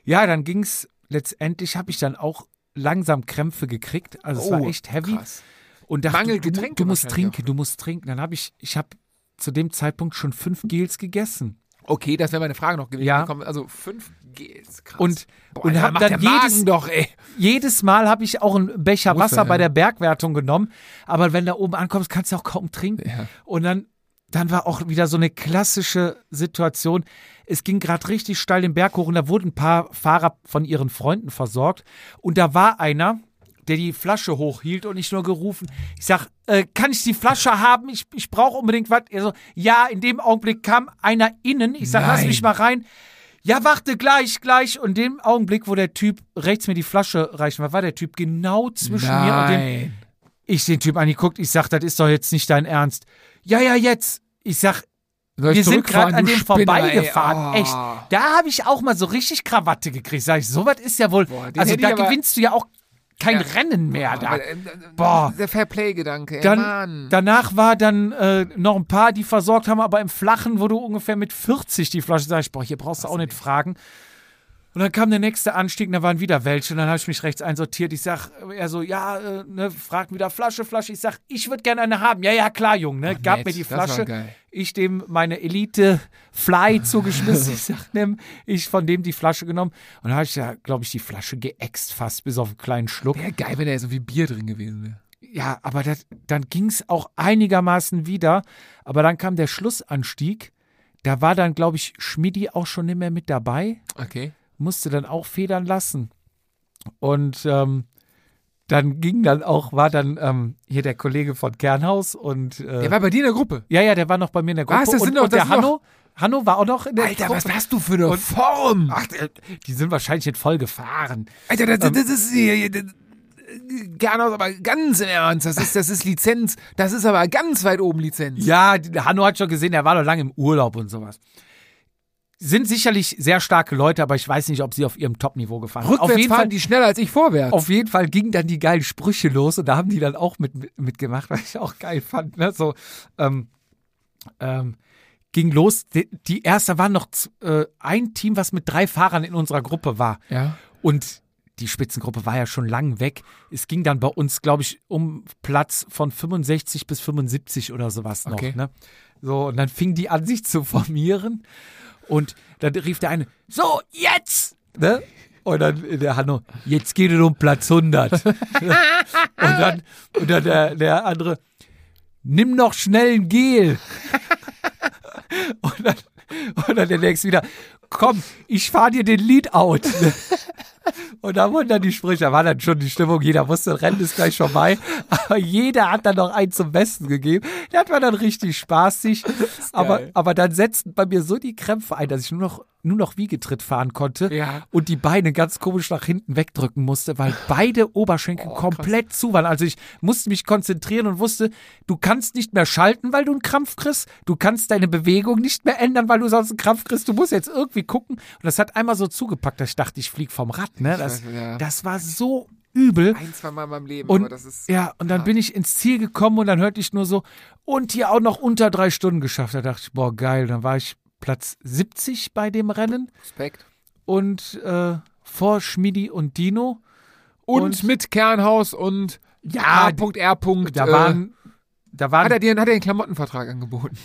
ja, dann ging's letztendlich, habe ich dann auch langsam Krämpfe gekriegt. Also es war Oh, echt heavy. krass. Und dachte, Mangel du, du musst trinken, du musst trinken. Dann habe ich, ich habe zu dem Zeitpunkt schon fünf Gels gegessen. Okay, das wäre meine Frage noch gewesen. Ja. Also fünf Gels, krass. Und, Boah, und macht dann jedes, doch, ey. jedes Mal habe ich auch einen Becher Muss Wasser er, bei ja. der Bergwertung genommen. Aber wenn da oben ankommst, kannst du auch kaum trinken. Ja. Und dann, dann war auch wieder so eine klassische Situation. Es ging gerade richtig steil den Berg hoch und da wurden ein paar Fahrer von ihren Freunden versorgt. Und da war einer, der die Flasche hochhielt und ich nur gerufen. Ich sag, äh, kann ich die Flasche haben? Ich, ich brauche unbedingt was. Er so, ja, in dem Augenblick kam einer innen. Ich sag, lass Nein. mich mal rein. Ja, warte, gleich, gleich. Und in dem Augenblick, wo der Typ rechts mir die Flasche reichen war, war der Typ genau zwischen mir und dem. Nein. Ich den Typ angeguckt. Ich sag, das ist doch jetzt nicht dein Ernst. Ja, ja, jetzt. Ich sag, Soll wir sind gerade an dem Spinner, vorbeigefahren. ey? Echt. Oh. Da habe ich auch mal so richtig Krawatte gekriegt. Sag ich, sowas ist ja wohl. Boah, also da gewinnst du ja auch kein Ja. Rennen mehr da. Äh, Boah. Der Fairplay-Gedanke, Dann, Mann. danach war dann äh, noch ein paar, die versorgt haben, aber im Flachen, wo du ungefähr mit 40 die Flasche sagst, boah, hier brauchst du auch nicht fragen. Und dann kam der nächste Anstieg, und da waren wieder welche. Und dann habe ich mich rechts einsortiert. Ich sag, er so, ja, äh, ne, fragt wieder Flasche, Flasche. Ich sag, ich würde gerne eine haben. Ja, ja, klar, Junge, ne? Gab nett, mir die Flasche. Ich dem meine Elite Fly zugeschmissen. ich sag, nimm, ich von dem die Flasche genommen. Und da habe ich ja, glaube ich, die Flasche geäxt fast bis auf einen kleinen Schluck. Wäre geil, wenn da so viel Bier drin gewesen wäre. Ja, aber das, dann ging es auch einigermaßen wieder. Aber dann kam der Schlussanstieg. Da war dann, glaube ich, Schmidi auch schon nicht mehr mit dabei. Okay. Musste dann auch federn lassen. Und ähm, dann ging dann auch, war dann ähm, hier der Kollege von Kernhaus und äh, Der war bei dir in der Gruppe. ja, ja, der war noch bei mir in der Gruppe. Was? Das und, sind doch- und das der Hanno, Hanno war auch noch in der Alter, Gruppe. was hast du für eine Form? Ach, äh, die sind wahrscheinlich nicht voll gefahren. Alter, das, das ist hier, das, gerne aber ganz im Ernst. Das ist, das ist Lizenz. Das ist aber ganz weit oben Lizenz. Ja, Hanno hat schon gesehen, er war doch lange im Urlaub und sowas. Sind sicherlich sehr starke Leute, aber ich weiß nicht, ob sie auf ihrem Top-Niveau gefahren sind. Auf Rückwärts jeden, fahren Fall, die schneller als ich vorwärts. auf jeden Fall gingen dann die geilen Sprüche los und da haben die dann auch mit, mit, mitgemacht, was ich auch geil fand. Ne? So, ähm, ähm, ging los. Die, die erste war noch äh, ein Team, was mit drei Fahrern in unserer Gruppe war. ja. Und die Spitzengruppe war ja schon lang weg. Es ging dann bei uns, glaube ich, um Platz von 65 bis 75 oder sowas noch. Okay. Ne? So, und dann fing die an, sich zu formieren. Und dann rief der eine, so, jetzt! Ne? Und dann der Hanno, jetzt geht es um Platz 100. und dann, und dann der, der andere, nimm noch schnell ein Gel. und, dann, und dann der nächste wieder, komm, ich fahr dir den Lead out. Und da wurden dann die Sprüche, da war dann schon die Stimmung, jeder wusste, Rennen ist gleich vorbei. Aber jeder hat dann noch einen zum Besten gegeben. Der hat war dann richtig spaßig. Aber, geil. aber dann setzten bei mir so die Krämpfe ein, dass ich nur noch, nur noch Wiegetritt fahren konnte Ja. und die Beine ganz komisch nach hinten wegdrücken musste, weil beide Oberschenkel komplett zu waren. Also ich musste mich konzentrieren und wusste, du kannst nicht mehr schalten, weil du einen Krampf kriegst. Du kannst deine Bewegung nicht mehr ändern, weil du sonst einen Krampf kriegst. Du musst jetzt irgendwie gucken. Und das hat einmal so zugepackt, dass ich dachte, ich flieg vom Rad. Ne? Das, weiß, ja. das war so übel. Ein, zwei Mal in meinem Leben, Und, aber das ist. ja, und dann bin ich ins Ziel gekommen und dann hörte ich nur so, und hier auch noch unter drei Stunden geschafft. Da dachte ich, boah, geil. Dann war ich Platz 70 bei dem Rennen Respekt. und äh, vor Schmidi und Dino. Und, Und- mit Kernhaus und Ja, H.R. Da äh, waren, da waren, Hat er dir hat er den Klamottenvertrag angeboten?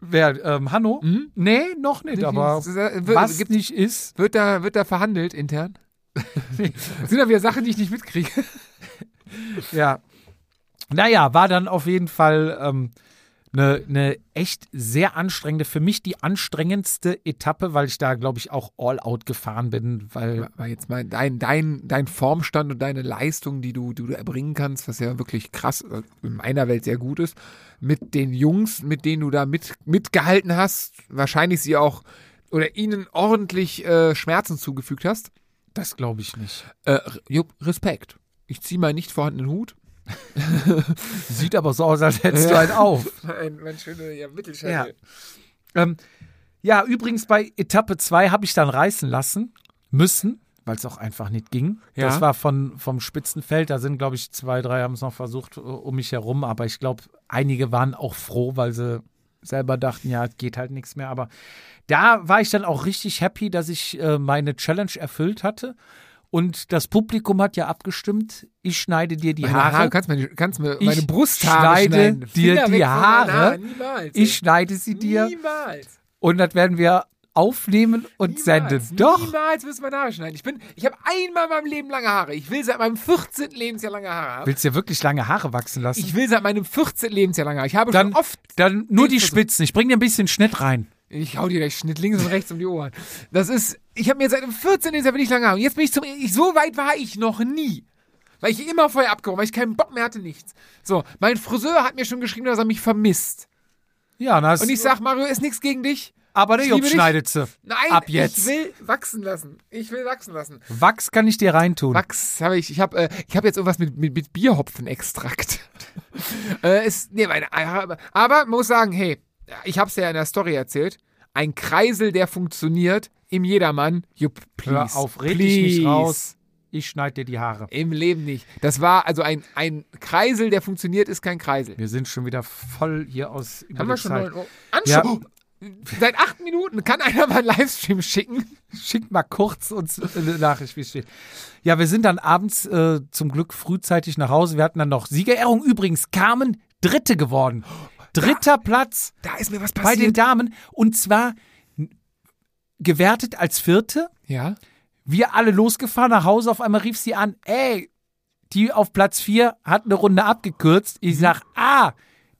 Wer, ähm, Hanno? Hm? Nee, noch nicht, aber ist, äh, wird- was gibt- nicht ist, Wird da, wird da verhandelt intern? Das sind da wieder Sachen, die ich nicht mitkriege. ja. Naja, war dann auf jeden Fall ähm, eine ne echt sehr anstrengende, für mich die anstrengendste Etappe, weil ich da, glaube ich, auch all out gefahren bin, weil Aber jetzt mal dein, dein, dein Formstand und deine Leistung, die du, die du erbringen kannst, was ja wirklich krass äh, in meiner Welt sehr gut ist, mit den Jungs, mit denen du da mit, mitgehalten hast, wahrscheinlich sie auch oder ihnen ordentlich äh, Schmerzen zugefügt hast. das glaube ich nicht. Äh, Jupp, Respekt. Ich ziehe meinen nicht vorhandenen Hut. Sieht aber so aus, als hättest du einen auf. Mein, mein schöner ja, Ja. Ähm, ja, übrigens bei Etappe 2 habe ich dann reißen lassen müssen, weil es auch einfach nicht ging. Ja. Das war von, vom Spitzenfeld, da sind, glaube ich, zwei, drei haben es noch versucht äh, um mich herum, aber ich glaube, einige waren auch froh, weil sie selber dachten, ja, es geht halt nichts mehr. Aber da war ich dann auch richtig happy, dass ich äh, meine Challenge erfüllt hatte. Und das Publikum hat ja abgestimmt, ich schneide dir die Meine Haare. Haare, kannst, mir, kannst mir Ich meine Brusthaare schneide schneiden. dir Finger die Haare. Niemals. Ich schneide sie dir Niemals. und das werden wir aufnehmen und senden. Niemals, Doch. Niemals du meine Haare schneiden. Ich bin, ich habe einmal in meinem Leben lange Haare. Ich will seit meinem 14. Lebensjahr lange Haare haben. Willst du dir wirklich lange Haare wachsen lassen? Ich will seit meinem 14. Lebensjahr lange Haare. Ich habe dann, schon oft, dann nur die Ich versuch- Spitzen. Ich bring dir ein bisschen Schnitt rein. Ich hau dir gleich Schnitt links und rechts um die Ohren. Das ist, ich habe mir seit dem 14. Lebensjahr will ich lange. Und jetzt bin ich zum, ich, so weit war ich noch nie. Weil ich immer vorher abgehauen, weil ich keinen Bock mehr hatte, nichts. So, mein Friseur hat mir schon geschrieben, dass er mich vermisst. Ja, das, Und ich sag, Mario, ist nichts gegen dich. aber der dich. schneidet sie. Nein, Ab jetzt. ich will wachsen lassen. Ich will wachsen lassen. Wachs kann ich dir reintun. Wachs habe ich. Ich habe äh, ich hab jetzt irgendwas mit, mit, mit Bierhopfenextrakt. äh, ist, nee, meine, aber, aber man muss sagen, hey, ich habe es ja in der Story erzählt. Ein Kreisel, der funktioniert im Jedermann. Jupp, please. Hör auf, red dich nicht please. raus. Ich schneide dir die Haare. Im Leben nicht. Das war also ein, ein Kreisel, der funktioniert, ist kein Kreisel. Wir sind schon wieder voll hier aus über Haben wir schon Zeit. 9 Uhr? Anschau. Seit acht Minuten kann einer mal einen Livestream schicken. Schickt mal kurz uns eine Nachricht, wie es steht. Ja, wir sind dann abends äh, zum Glück frühzeitig nach Hause. Wir hatten dann noch Siegerehrung. Übrigens, Carmen Dritte geworden. Dritter Platz Da ist mir was bei den Damen. Und zwar gewertet als Vierte. ja. Wir alle losgefahren nach Hause. Auf einmal rief sie an, ey, die auf Platz 4 hat eine Runde abgekürzt. Ich Mhm. sag, ah,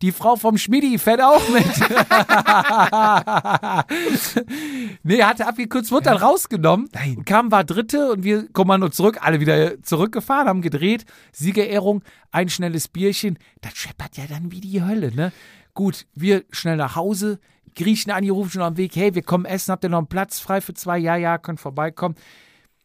die Frau vom Schmidi fährt auch mit. nee, hatte abgekürzt, wurde dann rausgenommen. Nein. Kam, war Dritte und wir Kommando zurück, alle wieder zurückgefahren, haben gedreht. Siegerehrung, ein schnelles Bierchen. Das scheppert ja dann wie die Hölle, ne? Gut, wir schnell nach Hause. Griechen angerufen schon am Weg, hey, wir kommen essen, habt ihr noch einen Platz frei für zwei? Ja, ja, könnt vorbeikommen.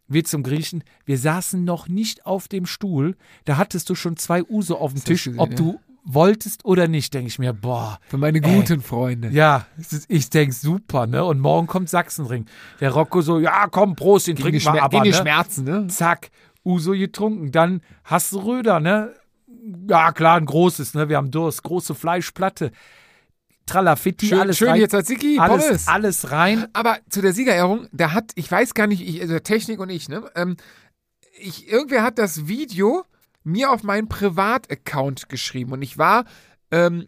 Wir zum Griechen, wir saßen noch nicht auf dem Stuhl, da hattest du schon zwei Uso auf dem Tisch, gesehen, ob ja. du wolltest oder nicht, denke ich mir, boah, Für meine guten Freunde. ja, ich denke super, ne? Und morgen kommt Sachsenring. Der Rocco so, ja, komm, Prost, den trinken die, wir aber, gegen die ne? Schmerzen, ne? Zack, Uso getrunken. Dann hast du Röder, ne? Ja, klar, ein großes, ne? Wir haben Durst, große Fleischplatte. Tralafitti, Schön, alles schön rein. jetzt Tzatziki, alles, Pommes. alles rein. Aber zu der Siegerehrung, da hat, ich weiß gar nicht, ich, also Technik und ich, ne? Ähm, ich, irgendwer hat das Video mir auf meinen Privataccount geschrieben und ich war, ähm,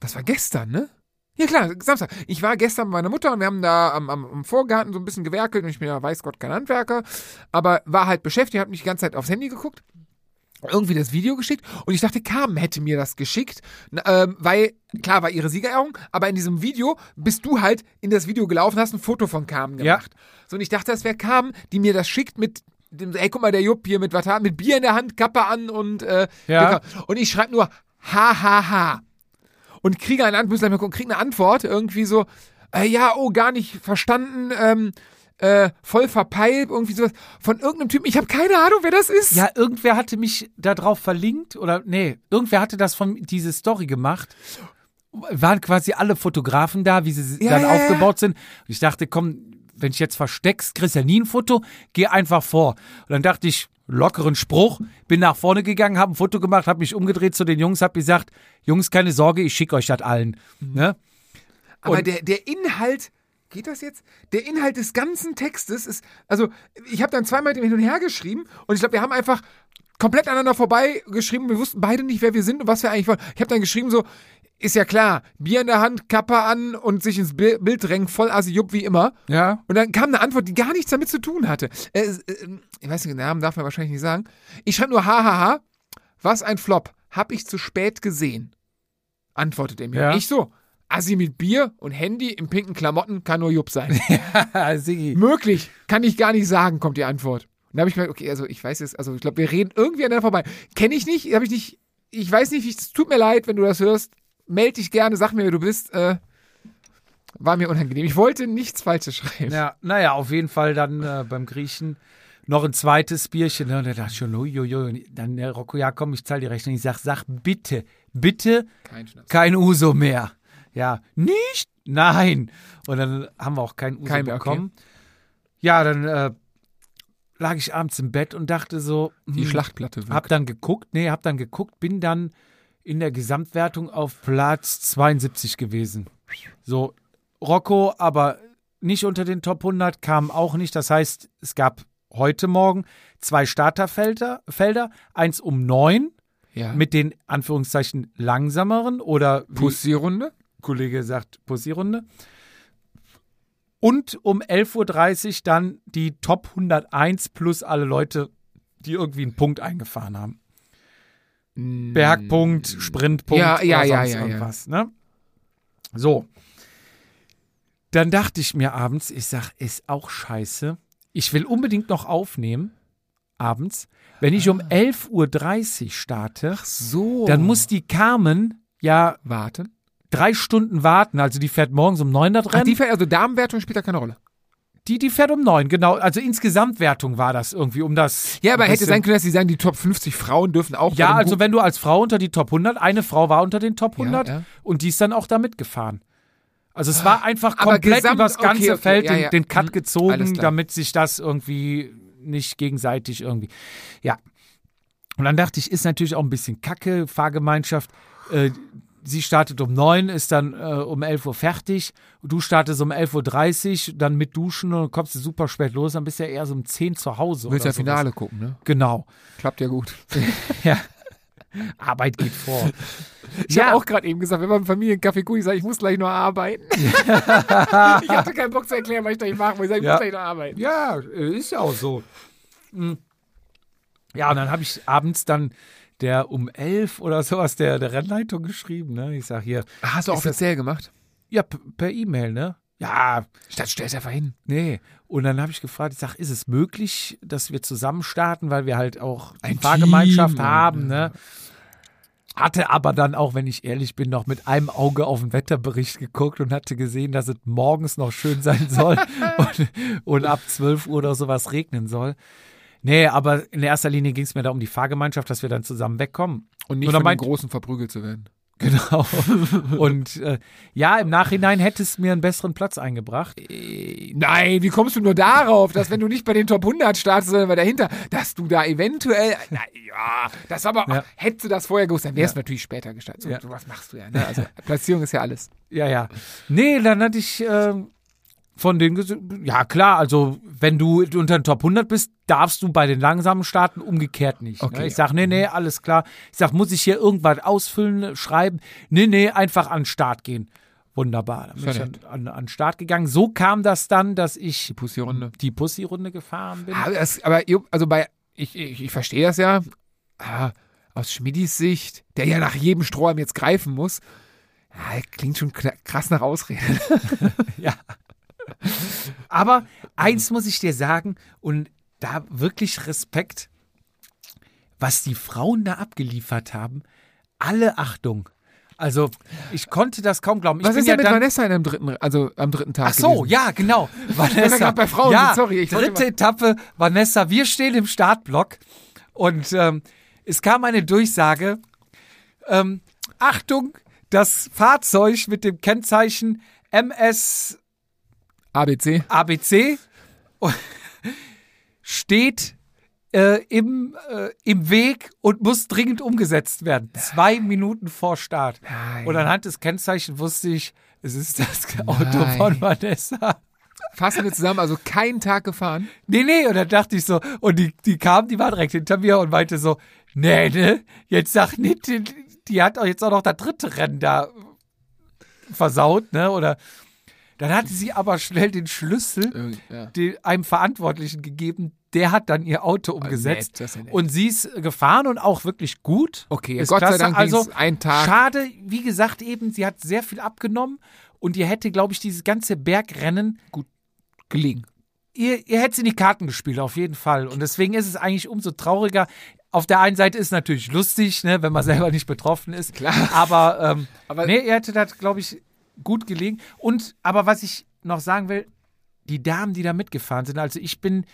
das war gestern, ne? Ja klar, Samstag. Ich war gestern bei meiner Mutter und wir haben da am, am, am Vorgarten so ein bisschen gewerkelt und ich bin ja, weiß Gott, kein Handwerker, aber war halt beschäftigt, hab mich die ganze Zeit aufs Handy geguckt irgendwie das Video geschickt und ich dachte, Carmen hätte mir das geschickt, ähm, weil, klar, war ihre Siegerehrung, aber in diesem Video bist du halt in das Video gelaufen, hast ein Foto von Carmen Ja. gemacht. So, und ich dachte, das wäre Carmen, die mir das schickt mit dem, ey, guck mal, der Jupp hier mit, was mit Bier in der Hand, Kappe an und, äh, Ja. und ich schreibe nur, ha, ha, ha. Und kriege eine Antwort, kriege eine Antwort, irgendwie so, äh, ja, oh, gar nicht verstanden, ähm, äh, voll verpeilt, irgendwie sowas, von irgendeinem Typen, ich habe keine Ahnung, wer das ist. Ja, irgendwer hatte mich da drauf verlinkt oder nee, irgendwer hatte das von diese Story gemacht. Waren quasi alle Fotografen da, wie sie Ja, dann ja, ja. aufgebaut sind. Und ich dachte, komm, wenn ich jetzt versteckst, kriegst ja nie ein Foto, geh einfach vor. Und dann dachte ich, lockeren Spruch, bin nach vorne gegangen, habe ein Foto gemacht, habe mich umgedreht zu den Jungs, habe gesagt, Jungs, keine Sorge, ich schicke euch das allen. Ne? Aber Und- der, der Inhalt, geht das jetzt? Der Inhalt des ganzen Textes ist, also ich habe dann zweimal hin und her geschrieben und ich glaube, wir haben einfach komplett aneinander vorbei geschrieben. Wir wussten beide nicht, wer wir sind und was wir eigentlich wollen. Ich habe dann geschrieben so, ist ja klar, Bier in der Hand, Kappe an und sich ins Bi- Bild drängen, voll assi jupp wie immer. Ja. Und dann kam eine Antwort, die gar nichts damit zu tun hatte. Äh, äh, ich weiß nicht, den Namen darf man wahrscheinlich nicht sagen. Ich schreibe nur hahaha, was ein Flop, hab ich zu spät gesehen. Antwortet er mir. Ja. Ich so, Assi mit Bier und Handy in pinken Klamotten kann nur Jupp sein. Sigi. Möglich, kann ich gar nicht sagen, kommt die Antwort. Und da habe ich mir, okay, also ich weiß jetzt, also ich glaube, wir reden irgendwie aneinander vorbei. Kenne ich nicht, habe ich nicht, ich weiß nicht, es tut mir leid, wenn du das hörst. Meld dich gerne, sag mir, wer du bist. Äh, war mir unangenehm. Ich wollte nichts Falsches schreiben. Ja, naja, auf jeden Fall dann äh, beim Griechen noch ein zweites Bierchen. Und er dachte schon, uiuiui. Und dann der Rocco, ja komm, ich zahle die Rechnung. Ich sag, sag bitte, bitte Kein kein Uso mehr. Ja, nicht? Nein. Und dann haben wir auch kein Uso Kein mehr, okay. bekommen. Ja, dann äh, lag ich abends im Bett und dachte so, Die hm, Schlachtplatte wirkt. hab dann geguckt, nee, hab dann geguckt, bin dann in der Gesamtwertung auf Platz 72 gewesen. So, Rocco, aber nicht unter den Top 100, kam auch nicht. Das heißt, es gab heute Morgen zwei Starterfelder, Felder, eins um neun ja. mit den Anführungszeichen langsameren oder Pussy-Runde. Kollege sagt Posierunde. Und um 11.30 Uhr dann die Top 101 plus alle Leute, die irgendwie einen Punkt eingefahren haben. Bergpunkt, Sprintpunkt Ja, ja, oder sonst ja, ja. irgendwas. Ne? So. Dann dachte ich mir abends, ich sag, ist auch scheiße. Ich will unbedingt noch aufnehmen, abends, Wenn ich um 11.30 Uhr starte, So. dann muss die Carmen ja warten. Drei Stunden warten. Also die fährt morgens um 9 das Ach, Rennen. die, Ver- also Damenwertung spielt da keine Rolle. Die, die fährt um 9, genau. Also insgesamt Wertung war das irgendwie, um das. Ja, aber hätte sein können, dass sie sagen, die Top 50 Frauen dürfen auch. Ja, also wenn du als Frau unter die Top 100, eine Frau war unter den Top 100 Ja, ja. und die ist dann auch da mitgefahren. Also es war einfach komplett gesamt- übers ganze okay, okay, Feld ja, den, den Cut Mhm. Gezogen, damit sich das irgendwie nicht gegenseitig irgendwie. Ja. Und dann dachte ich, ist natürlich auch ein bisschen Kacke, Fahrgemeinschaft. Äh, sie startet um 9, ist dann äh, um 11 Uhr fertig. Du startest um 11.30 Uhr, dann mit Duschen und kommst du super spät los, dann bist du ja eher so um 10 zu Hause. Du willst ja. Finale gucken, ne? Genau. Klappt ja gut. Ja. Arbeit geht vor. Ich Ja. habe auch gerade eben gesagt, wenn man Familienkaffee guckt, ich sage, ich muss gleich noch arbeiten. ich hatte keinen Bock zu erklären, was ich gleich machen muss. Ich sage, ich Ja. muss gleich noch arbeiten. Ja, ist ja auch so. Hm. Ja, und dann habe ich abends dann der um elf oder sowas der, der Rennleitung geschrieben. Ne? Ich sag hier, Ah, Hast du Ist das- offiziell gemacht? ja, per E-Mail, ne? Ja, Statt stellst einfach hin. nee. Und dann habe ich gefragt, ich sag, ist es möglich, dass wir zusammen starten, weil wir halt auch Ein eine Fahrgemeinschaft Team, haben, ne? Hatte aber dann auch, wenn ich ehrlich bin, noch mit einem Auge auf den Wetterbericht geguckt und hatte gesehen, dass es morgens noch schön sein soll und, und ab 12 Uhr oder sowas regnen soll. Nee, aber in erster Linie ging es mir da um die Fahrgemeinschaft, dass wir dann zusammen wegkommen. Und nicht dann von den Großen verprügelt zu werden. Genau. Und äh, ja, im Nachhinein hätte es mir einen besseren Platz eingebracht. Äh, Nein, wie kommst du nur darauf, dass wenn du nicht bei den Top 100 startest, sondern bei dahinter, dass du da eventuell, na, ja, das aber, Ja. hättest du das vorher gewusst, dann wärst Ja. du natürlich später gestartet. So, Ja. was machst du ja, ne? Also Platzierung ist ja alles. Ja, ja. Nee, dann hatte ich ähm, von gesagt, ja klar, also wenn du unter den Top 100 bist, darfst du bei den langsamen starten, umgekehrt nicht. Okay. Ne? Ich sag, nee, nee, alles klar. Ich sag, muss ich hier irgendwas ausfüllen, schreiben? Nee, nee, einfach an den Start gehen. Wunderbar. Dann bin ich an, an, an den Start gegangen. So kam das dann, dass ich Die Pussy-Runde. die Pussy-Runde gefahren bin. Aber, das, aber also bei, ich, ich, ich verstehe das ja, ah, aus Schmidis Sicht, der ja nach jedem Strohhalm jetzt greifen muss, ja, klingt schon krass nach Ausrede. Ja. Aber eins muss ich dir sagen, und da wirklich Respekt, was die Frauen da abgeliefert haben, alle Achtung. Also, ich konnte das kaum glauben. Ich Was ist ja denn mit Vanessa in am dritten, also am dritten Tag Ach so, gewesen? ja, genau. Vanessa. bei Frauen ja, sorry, dritte Etappe, Vanessa, wir stehen im Startblock und ähm, es kam eine Durchsage, ähm, Achtung, das Fahrzeug mit dem Kennzeichen MS ABC. ABC steht äh, im, äh, im Weg und muss dringend umgesetzt werden. Zwei Minuten vor Start. Nein. Und anhand des Kennzeichens wusste ich, es ist das Auto Nein. von Vanessa. Fassen wir zusammen, also keinen Tag gefahren. Nee, nee, und dann dachte ich so, und die, die kam, die war direkt hinter mir und meinte so, nee, ne, jetzt sag nicht, die, die hat auch jetzt auch noch das dritte Rennen da versaut, ne, oder dann hatte sie aber schnell den Schlüssel ja. die, einem Verantwortlichen gegeben, der hat dann ihr Auto umgesetzt. das ist ja nett. und sie ist gefahren und auch wirklich gut. Okay, Ist Gott sei klasse. Dank also einen Tag. Schade, wie gesagt eben, sie hat sehr viel abgenommen und ihr hätte, glaube ich, dieses ganze Bergrennen gelegen. ihr, ihr hättet in die Karten gespielt, auf jeden Fall. Und deswegen ist es eigentlich umso trauriger. Auf der einen Seite ist es natürlich lustig, ne, wenn man selber nicht betroffen ist. Klar. Aber, ähm, Aber- nee, ihr hättet das, glaube ich, gut gelegen. Und, aber was ich noch sagen will, die Damen, die da mitgefahren sind, also ich bin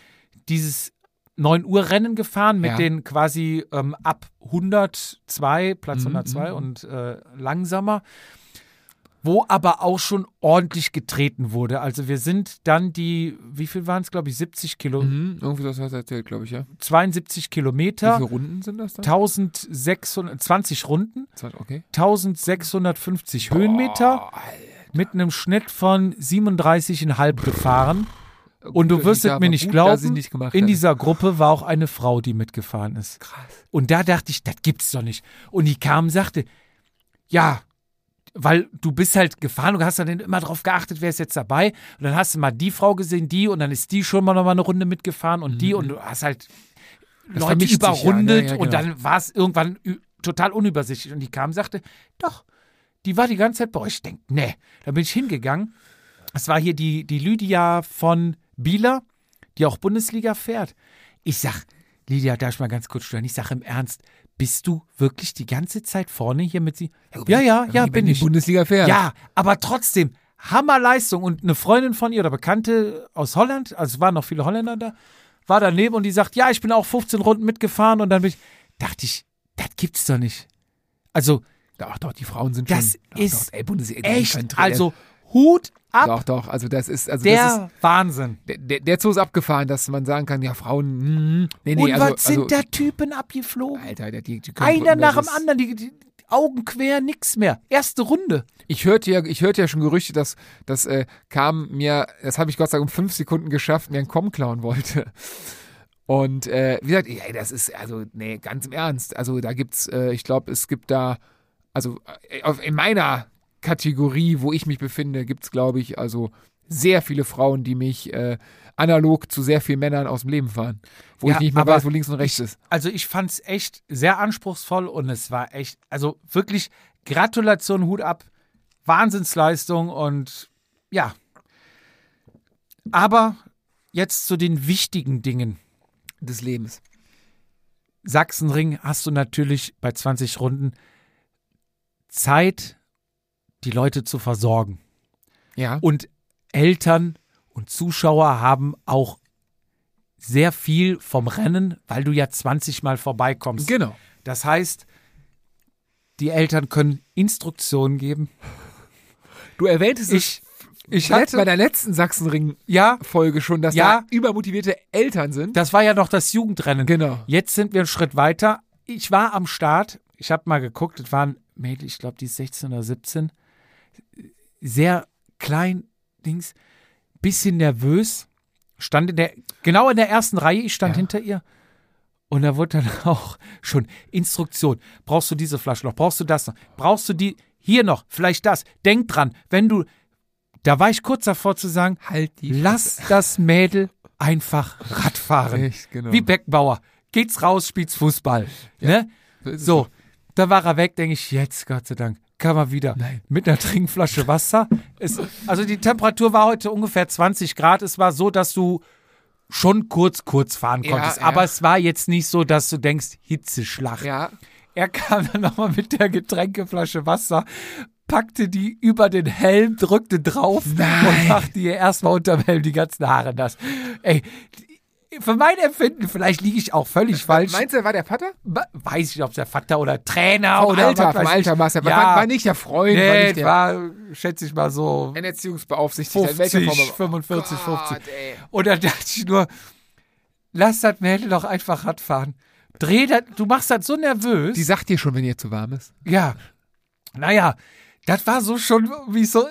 dieses 9 Uhr Rennen gefahren mit Ja. den quasi ähm, ab 102, Platz Mhm, 102 mhm. und äh, langsamer wo aber auch schon ordentlich getreten wurde. Also wir sind dann die, wie viel waren es, glaube ich, 70 Kilo, Mhm, irgendwie das hast du erzählt, glaube ich, ja. 72 Wie Kilometer, viele Runden sind das dann? 1620 Runden, Okay. 1650 Höhenmeter mit einem Schnitt von 37,5 gefahren. Und du wirst es mir nicht glauben, nicht in hatte. dieser Gruppe war auch eine Frau, die mitgefahren ist. Krass. Und da dachte ich, das gibt's doch nicht. Und die kam und sagte, ja, weil du bist halt gefahren, du hast dann immer drauf geachtet, wer ist jetzt dabei. Und dann hast du mal die Frau gesehen, die, und dann ist die schon mal noch mal eine Runde mitgefahren und die, und du hast halt Das Leute vermischt sich ja, überrundet ne? Ja, und genau. dann war es irgendwann total unübersichtlich. Und die kam und sagte, doch, die war die ganze Zeit bei euch. Ich denke, nee. Da bin ich hingegangen. Es war hier die, die Lydia von Bieler, die auch Bundesliga fährt. Ich sag, Lydia, darf ich mal ganz kurz stören? Ich sage im Ernst, bist du wirklich die ganze Zeit vorne hier mit sie? Ja, ja, ja, bin ich. Bundesliga fährt. Ja, aber trotzdem, Hammerleistung. Und eine Freundin von ihr oder Bekannte aus Holland, also es waren noch viele Holländer da, war daneben und die sagt, ja, ich bin auch 15 Runden mitgefahren und dann bin ich, dachte ich, das gibt's doch nicht. Also, Doch, doch, die Frauen sind das schon. Doch, ist doch, ey, Bundesliga, echt, also Hut ab, Doch, doch, also das ist, also der das ist, Wahnsinn. der, der, Zoo ist abgefahren, dass man sagen kann, ja, Frauen, hm, nee, nee, und also, was sind also, da Typen abgeflogen? Alter, die, die, Einer nach dem anderen, die, die Augen quer, nix mehr. Erste Runde. Ich hörte ja, ich hörte ja schon Gerüchte, dass das äh, kam mir, das habe ich Gott sei Dank um fünf Sekunden geschafft, mir einen Komm klauen wollte. Und äh, wie gesagt, ey, das ist, also, nee, ganz im Ernst. Also da gibt's, äh, ich glaube, es gibt da, also äh, in meiner Kategorie, wo ich mich befinde, gibt's, glaube ich, also sehr viele Frauen, die mich äh, analog zu sehr vielen Männern aus dem Leben fahren. Wo Ja, ich nicht mehr weiß, wo links und rechts ist. Also ich fand's echt sehr anspruchsvoll und es war echt, also wirklich Gratulation, Hut ab, Wahnsinnsleistung und ja. Aber jetzt zu den wichtigen Dingen. Des Lebens. Sachsenring hast du natürlich bei 20 Runden Zeit, die Leute zu versorgen. Ja. Und Eltern und Zuschauer haben auch sehr viel vom Rennen, weil du ja 20 Mal vorbeikommst. Genau. Das heißt, die Eltern können Instruktionen geben. Du erwähntest Ich, ich bei hatte, der letzten Sachsenring ja, Folge schon, dass Ja. da übermotivierte Eltern sind. das war ja noch das Jugendrennen. Genau. Jetzt sind wir einen Schritt weiter. Ich war am Start. Ich habe mal geguckt. Es waren Mädel, ich glaube, die ist 16 oder 17. Sehr klein, Dings. Bisschen nervös. Stand in der, genau in der ersten Reihe. Ich stand Ja. hinter ihr. Und da wurde dann auch schon Instruktion. Brauchst du diese Flasche noch? Brauchst du das noch? Brauchst du die hier noch? Vielleicht das. Denk dran, wenn du. Da war ich kurz davor zu sagen, Halt die lass das Mädel einfach Rad fahren. Echt, genau. Wie Beckenbauer. Geht's raus, spielt's Fußball. Ne? So ist es So, da war er weg, denke ich, jetzt, Gott sei Dank, kann man wieder Nein. mit einer Trinkflasche Wasser. Es, also die Temperatur war heute ungefähr 20 Grad. Es war so, dass du schon kurz, kurz fahren Ja, konntest. ja. Aber es war jetzt nicht so, dass du denkst, Hitzeschlag. Ja. Er kam dann nochmal mit der Getränkeflasche Wasser, packte die über den Helm, drückte drauf und machte ihr erstmal unterm Helm die ganzen Haare nass. Ey, für mein Empfinden, vielleicht liege ich auch völlig falsch. Meinst du, er war der Vater? Weiß ich nicht, ob es der Vater oder Trainer Vom oder Alter, was vom Alter war Ja, war, war nicht der Freund, war nee, nicht der war, schätze ich mal so ein Erziehungsbeaufsichtigter. in welcher 50, Form aber- 45, Gott, 50. ey. Und dann dachte ich nur, lass das Mädel doch einfach Rad fahren. Dreh das, du machst das so nervös. Die sagt dir schon, wenn ihr zu warm ist. Ja. Naja, das war so schon, wie es so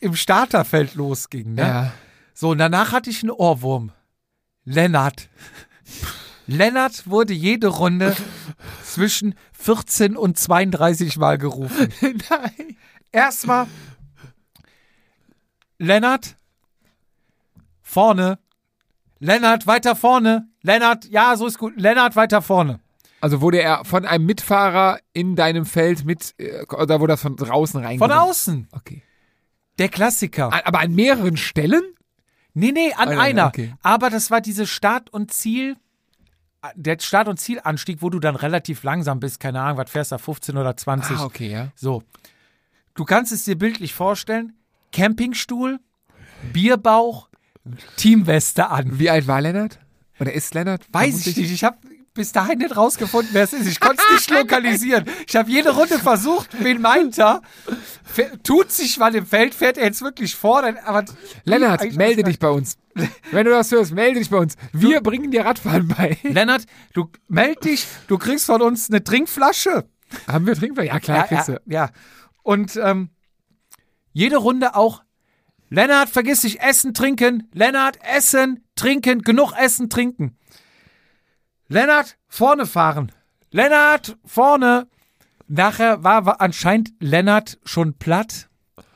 im Starterfeld losging. Ne? Ja. So, und danach hatte ich einen Ohrwurm. Lennart. Lennart wurde jede Runde zwischen 14 und 32 Mal gerufen. Nein. Erstmal Lennart vorne. Lennart weiter vorne. Lennart, ja, so ist gut. Lennart weiter vorne. Also wurde er von einem Mitfahrer in deinem Feld mit, äh, oder wurde das von draußen Von reingebracht? außen. Okay. Der Klassiker. Aber an mehreren Stellen? Nee, nee, an Ah, ja, einer. okay. Aber das war diese Start- und Ziel, der Start- und Zielanstieg, wo du dann relativ langsam bist. Keine Ahnung, was fährst du, 15 oder 20. Ah, okay, ja. So. Du kannst es dir bildlich vorstellen. Campingstuhl, Bierbauch, Teamweste an. Wie alt war Lennart? Oder ist Lennart? Weiß ich nicht. Ich habe bis dahin nicht rausgefunden, wer es ist. Ich konnte es nicht lokalisieren. Ich habe jede Runde versucht, wen meint er? Tut sich mal im Feld, fährt er jetzt wirklich vor? Dann, aber Lennart, melde dich bei uns. Wenn du das hörst, melde dich bei uns. Wir bringen dir Radfahren bei. Lennart, du meld dich, du kriegst von uns eine Trinkflasche. Haben wir Trinkflasche? Ja, klar, Ja, ja, du. ja. Und ähm, jede Runde auch. Lennart, vergiss nicht, essen, trinken. Lennart, essen, trinken, genug essen, trinken. Lennart, vorne fahren. Lennart, vorne. Nachher war, war anscheinend Lennart schon platt,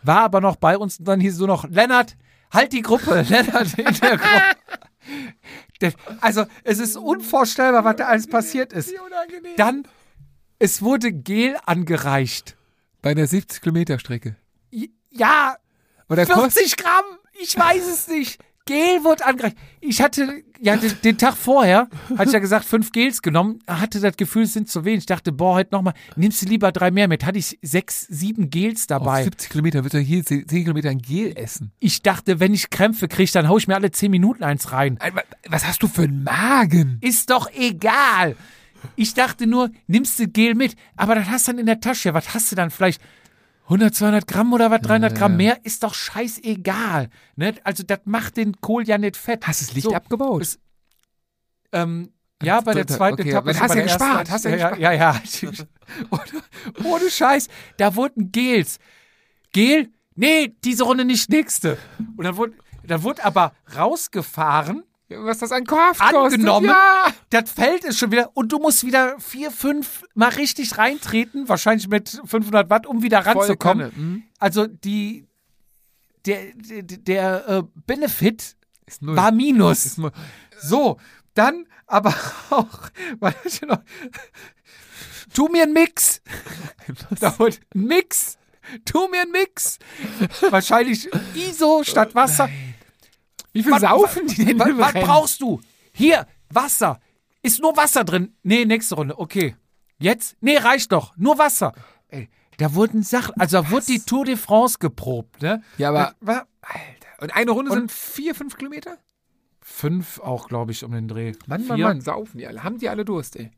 war aber noch bei uns und dann hieß es nur noch, Lennart, halt die Gruppe, Lennart in der Gruppe. Also, es ist unvorstellbar, was da alles passiert ist. Dann, es wurde Gel angereicht. Bei einer 70 Kilometer Strecke. J- Ja, Oder kostet 40 Gramm, ich weiß es nicht. Gel wurde angereicht. Ich hatte, ja, den, den Tag vorher, hatte ich ja gesagt, fünf Gels genommen, hatte das Gefühl, es sind zu wenig. Ich dachte, boah, heute nochmal, nimmst du lieber drei mehr mit. Hatte ich sechs, sieben Gels Auf dabei. 70 Kilometer wird er hier 10 Kilometer ein Gel essen. Ich dachte, wenn ich Krämpfe kriege, dann hau ich mir alle zehn Minuten eins rein. Was hast du für einen Magen? Ist doch egal. Ich dachte nur, nimmst du Gel mit, aber das hast du dann in der Tasche. Was hast du dann vielleicht? 100, 200 Gramm oder was? 300 Gramm mehr? Ist doch scheißegal. Ne? Also, das macht den Kohl ja nicht fett. Hast du das Licht So, abgebaut? es- Ähm, ja, bei der zweiten okay, Etappe. hast bei ja gespart, hast ja ja, ja, ja. ohne, ohne Scheiß. Da wurden Gels. Gel? Nee, diese Runde nicht nächste. Und dann wurde, dann wurde aber rausgefahren Was das an Kraft angenommen. Ja. Das Feld ist schon wieder und du musst wieder vier, fünf Mal richtig reintreten, wahrscheinlich mit 500 Watt, um wieder ranzukommen. Mhm. Also die der der, der äh, Benefit war Minus. So, dann aber auch noch, tu mir einen Mix. Ein Mix. Tu mir einen Mix. Wahrscheinlich ISO statt Wasser. Wie viel Was- saufen die denn Was, was brauchst du? Hier, Wasser. Ist nur Wasser drin. Nee, nächste Runde. Okay. Jetzt? Nee, reicht doch. Nur Wasser. Ey, da wurden Sachen, also da wurde die Tour de France geprobt, ne? Ja, aber- Alter. Und eine Runde Und- sind vier, fünf Kilometer? fünf auch, glaube ich, um den Dreh. Mann, Mann, Vier. Mann, saufen die alle. Haben die alle Durst, ey?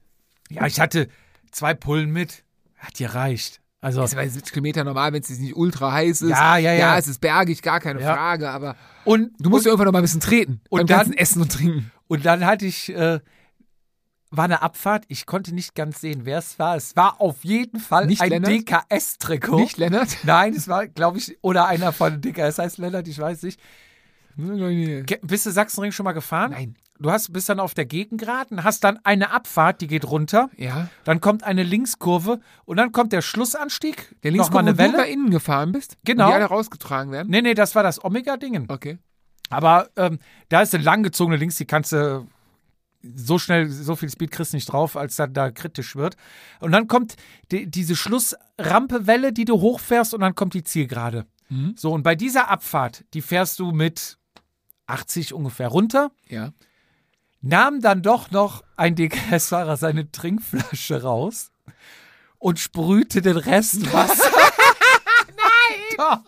Ja, ich hatte zwei Pullen mit. Hat gereicht. Also, Das ist bei 70 Kilometer normal, wenn es nicht ultra heiß ist. Ja, ja, ja. Ja, es ist bergig, gar keine Ja. Frage, aber und, du musst ja irgendwann noch mal ein bisschen treten. und beim dann- ganzen Essen und Trinken. und dann hatte ich, äh, war eine Abfahrt. Ich konnte nicht ganz sehen, wer es war. Es war auf jeden Fall Nicht ein? DKS-Trikot. Nicht, Lennart? Nein, es war, glaube ich, oder einer von DKS heißt Lennart, ich weiß nicht. Bist du Sachsenring schon mal gefahren? Nein. Du hast, bist dann auf der Gegengraden, hast dann eine Abfahrt, die geht runter, Ja. dann kommt eine Linkskurve und dann kommt der Schlussanstieg, Der Linkskurve, eine wo du nach Welle. innen gefahren bist. Genau. Und die alle rausgetragen werden. Nee, nee, das war das Omega-Dingen. Okay. Aber ähm, da ist eine langgezogene Links, die kannst du so schnell, so viel Speed kriegst du nicht drauf, als dann da kritisch wird. Und dann kommt die, diese Schlussrampewelle, die du hochfährst und dann kommt die Zielgerade. Mhm. So, und bei dieser Abfahrt, die fährst du mit 80 ungefähr runter, Ja. Nahm dann doch noch ein DKS-Fahrer seine Trinkflasche raus und sprühte den Rest Wasser Nein!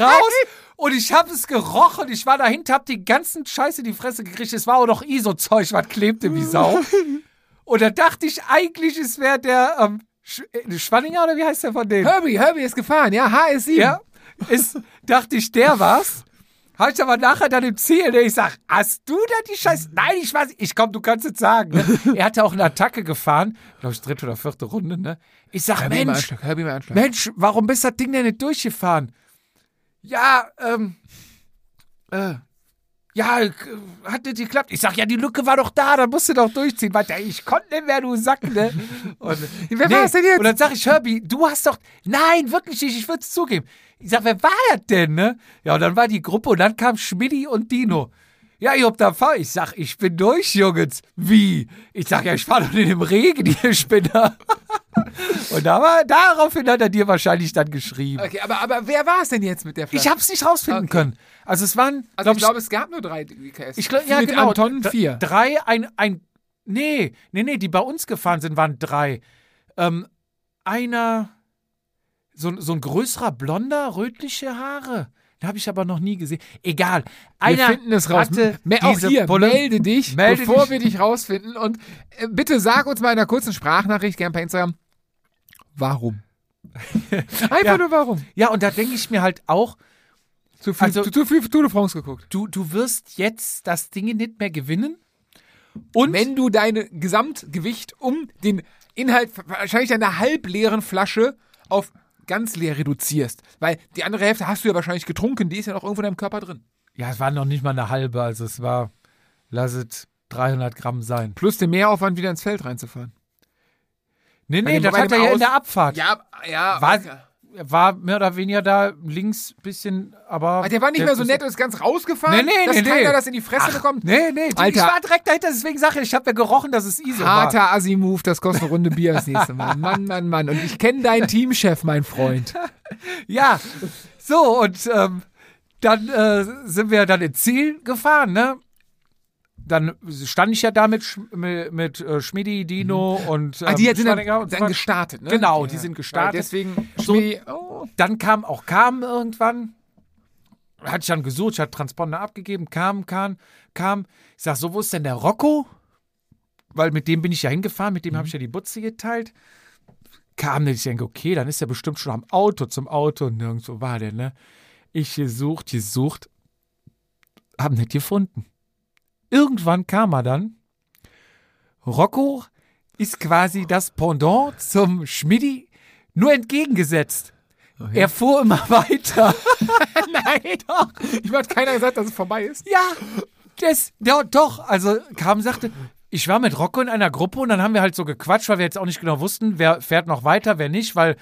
raus. Und ich habe es gerochen. Ich war dahinter, hab die ganzen Scheiße in die Fresse gekriegt. Es war auch noch ISO-Zeug, was klebte wie Sau. Und da dachte ich eigentlich, es wäre der ähm, Sch äh, Schwanninger oder wie heißt der von denen? Herbie, Herbie ist gefahren, ja, HS7. Ja, ist, dachte ich, der war's. Hab ich aber nachher dann im Ziel, ne? ich sag, hast du da die Scheiße? Nein, ich weiß nicht. Ich komm, du kannst es sagen. Ne? Er hatte auch eine Attacke gefahren, glaube ich, dritte oder vierte Runde, ne? Ich sag, Mensch, Anschlag, Anschlag. Mensch, warum bist das Ding denn nicht durchgefahren? Ja, ähm, äh, ja, äh, hat nicht geklappt. Ich sag, ja, die Lücke war doch da, da musst du doch durchziehen. Meinte, er, ich konnte nicht mehr, du Sack, ne? Und, Wer war es denn jetzt? Und dann sag ich, Herbie, du hast doch, nein, wirklich nicht, ich würde es zugeben. Ich sag, wer war das denn, ne? Ja, und dann war die Gruppe und dann kam Schmidti und Dino. Ja, ich hab da fahr. Ich sag, ich bin durch, Jungs. Wie? Ich sag, ja, ich fahr doch nicht im Regen, ihr Spinner. und da war, daraufhin hat er dir wahrscheinlich dann geschrieben. Okay, aber, aber wer war es denn jetzt mit der Flasche? Ich hab's nicht rausfinden Okay. können. Also es waren, also glaub ich glaube, es gab nur drei DKS. ich glaub, ja mit genau. Anton vier. Drei, ein, ein, nee, nee, nee, die bei uns gefahren sind, waren drei. Ähm, einer, so, so ein größerer Blonder, rötliche Haare. Den habe ich aber noch nie gesehen. Egal. Einer wir finden es raus. hatte Me auch hier, Bulle- melde dich, Melde bevor dich. wir dich rausfinden. Und äh, bitte sag uns mal in einer kurzen Sprachnachricht, gern per Instagram, warum? Einfach Ja. nur warum. Ja, und da denke ich mir halt auch, Zu viel, Also- zu, zu viel Tour de France geguckt. du, du wirst jetzt das Ding nicht mehr gewinnen. Und Wenn du dein Gesamtgewicht um den Inhalt wahrscheinlich einer halbleeren Flasche auf ganz leer reduzierst. Weil die andere Hälfte hast du ja wahrscheinlich getrunken, die ist ja noch irgendwo in deinem Körper drin. ja, es war noch nicht mal eine halbe, also es war, lass es 300 Gramm sein. Plus den Mehraufwand, wieder ins Feld reinzufahren. Nee, nee, das hat er ja in der Abfahrt. Ja, ja. War, okay. war mehr oder weniger da links bisschen, aber. Ah, Der war nicht mehr so nett und ist ganz rausgefahren, Nee, nee, dass nee, keiner nee. das in die Fresse bekommt. Nee, nee, Alter. ich war direkt dahinter, deswegen sage ich, ich habe ja gerochen, dass es ISO war. Harter Assi-Move, das kostet eine Runde Bier das nächste Mal. Mann, Mann, Mann. Und ich kenne deinen Teamchef, mein Freund. Ja, so und ähm, dann äh, sind wir dann ins Ziel gefahren, ne? Dann stand ich ja da mit, Sch- mit, mit äh, Schmidi, Dino und. Ah, die ähm, sind dann, und dann gestartet, ne? Genau, die sind gestartet. Weil Deswegen, So- Schmidi, oh. Dann kam auch kam irgendwann. Hatte ich dann gesucht, ich hatte Transponder abgegeben, kam, kam, kam. Ich sag, so, wo ist denn der Rocco? Weil mit dem bin ich ja hingefahren, mit dem habe ich ja die Butze geteilt. Kam ich denke, okay, dann ist er bestimmt schon am Auto zum Auto und nirgendwo war der, ne? Ich gesucht, gesucht, hab nicht gefunden. Irgendwann kam er dann. Rocco ist quasi das Pendant zum Schmidi, nur entgegengesetzt. Er fuhr immer weiter. Nein, doch. Ich hat keiner gesagt, dass es vorbei ist. Ja, das, ja, doch. Also kam, sagte, ich war mit Rocco in einer Gruppe und dann haben wir halt so gequatscht, weil wir jetzt auch nicht genau wussten, wer fährt noch weiter, wer nicht, weil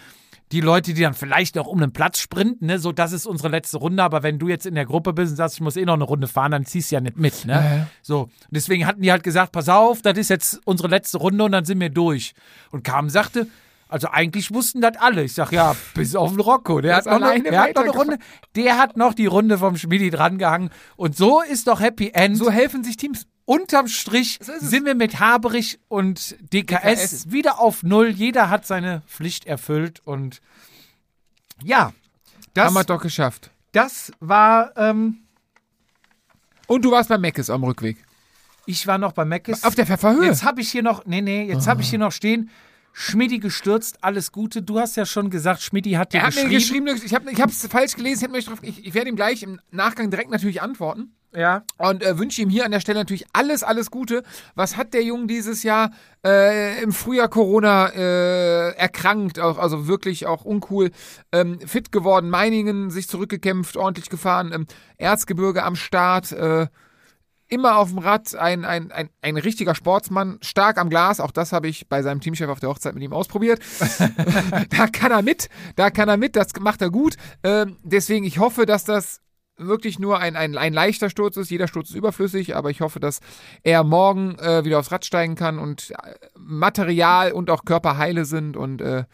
die Leute, die dann vielleicht noch um den Platz sprinten, ne, so das ist unsere letzte Runde, aber wenn du jetzt in der Gruppe bist und sagst, ich muss eh noch eine Runde fahren, dann ziehst du ja nicht mit, ne? Ja, ja. So, deswegen hatten die halt gesagt, pass auf, das ist jetzt unsere letzte Runde und dann sind wir durch. Und kam sagte, also eigentlich wussten das alle. Ich sag, ja, bis auf den Rocco. Der, hat noch, eine, der hat noch eine. Runde. Der hat noch die Runde vom Schmidi drangehangen. Und so ist doch Happy End. So helfen sich Teams. Unterm Strich sind wir mit Haberich und DKS, DKS. wieder auf Null. Jeder hat seine Pflicht erfüllt. Und ja, das, Haben wir doch geschafft. das war, ähm, Und du warst bei Meckes am Rückweg. ich war noch bei Meckes. Auf der Pfefferhöhe. Jetzt habe ich hier noch, nee, nee, jetzt habe ich hier noch stehen, Schmidi gestürzt, alles Gute. Du hast ja schon gesagt, Schmidi hat dir er hat geschrieben. mir geschrieben, ich habe es falsch gelesen, mich drauf, ich, ich werde ihm gleich im Nachgang direkt natürlich antworten. Ja. Und äh, wünsche ihm hier an der Stelle natürlich alles, alles Gute. Was hat der Junge dieses Jahr äh, im Frühjahr Corona äh, erkrankt, auch, also wirklich auch uncool, ähm, fit geworden, Meiningen sich zurückgekämpft, ordentlich gefahren, ähm, Erzgebirge am Start, äh, immer auf dem Rad, ein, ein, ein, ein richtiger Sportsmann, stark am Glas, auch das habe ich bei seinem Teamchef auf der Hochzeit mit ihm ausprobiert. da kann er mit, da kann er mit, das macht er gut. Ähm, deswegen, ich hoffe, dass das wirklich nur ein, ein, ein leichter Sturz ist. Jeder Sturz ist überflüssig, aber ich hoffe, dass er morgen äh, wieder aufs Rad steigen kann und äh, Material und auch Körper heile sind und äh,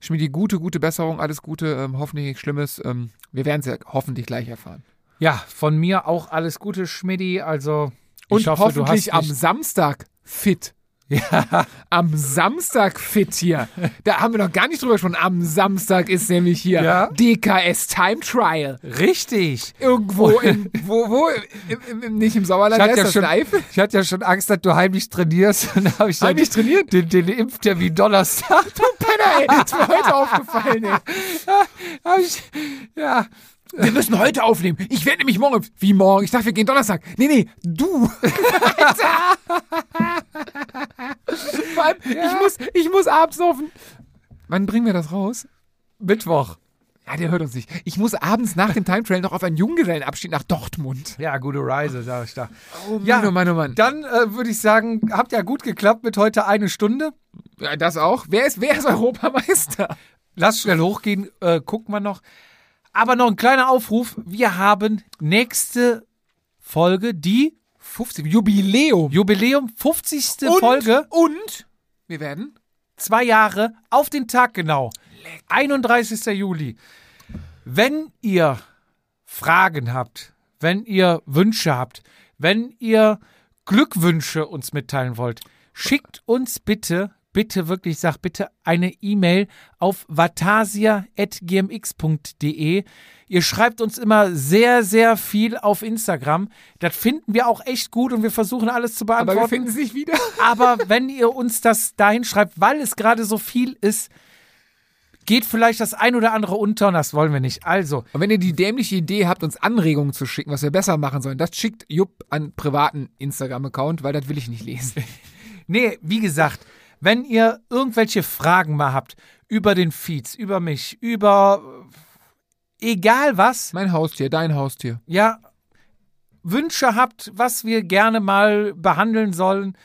Schmiedi, gute, gute Besserung, alles Gute, ähm, hoffentlich nichts Schlimmes. Ähm, wir werden es ja hoffentlich gleich erfahren. Ja, von mir auch alles Gute, Schmidi. Also, ich Und hoffe, du hoffentlich am Samstag fit. Ja. Am Samstag fit hier. Da haben wir noch gar nicht drüber gesprochen. Am Samstag ist nämlich hier Ja. DKS Time Trial. Richtig. Irgendwo in, wo, wo, im, im, im, nicht im Sauerland, Ich hatte, ja das schon, Eifel? ich hatte ja schon Angst, dass du heimlich trainierst. Und da habe ich dann Heimlich trainiert? Den, den Impftermin Donnerstag. Du Penner, ey, ist mir heute aufgefallen, ey. Hab ich, ja. Wir müssen heute aufnehmen. Ich werde nämlich morgen. Wie morgen? Ich dachte, wir gehen Donnerstag. Nee, nee, du. Vor allem, ich, muss, ich muss abends saufen. Wann bringen wir das raus? Mittwoch. Ja, der hört uns nicht. Ich muss abends nach dem Time Trail noch auf einen Junggesellenabschied nach Dortmund. Ja, gute Reise, sag ich da. Oh Mann, Ja, oh Mann, oh Mann. Dann äh, würde ich sagen, habt ja gut geklappt mit heute eine Stunde. Ja, das auch. Wer ist, wer ist Europameister? Lass schnell hochgehen, äh, gucken wir noch. Aber noch ein kleiner Aufruf. Wir haben nächste Folge, die 50. Jubiläum. Jubiläum 50. Und, Folge. Und wir werden zwei Jahre auf den Tag genau. 31. Juli. Wenn ihr Fragen habt, wenn ihr Wünsche habt, wenn ihr Glückwünsche uns mitteilen wollt, schickt uns bitte, bitte wirklich, sag bitte eine E-Mail auf vatasia.gmx.de. Ihr schreibt uns immer sehr, sehr viel auf Instagram. Das finden wir auch echt gut und wir versuchen alles zu beantworten. Aber wir finden es nicht wieder. Aber wenn ihr uns das dahin schreibt, weil es gerade so viel ist, geht vielleicht das ein oder andere unter und das wollen wir nicht. Also, Und wenn ihr die dämliche Idee habt, uns Anregungen zu schicken, was wir besser machen sollen, das schickt Jupp an privaten Instagram-Account, weil das will ich nicht lesen. nee, wie gesagt, wenn ihr irgendwelche Fragen mal habt über den Feeds, über mich, über äh, egal was, Mein Haustier, dein Haustier. ja, Wünsche habt, was wir gerne mal behandeln sollen,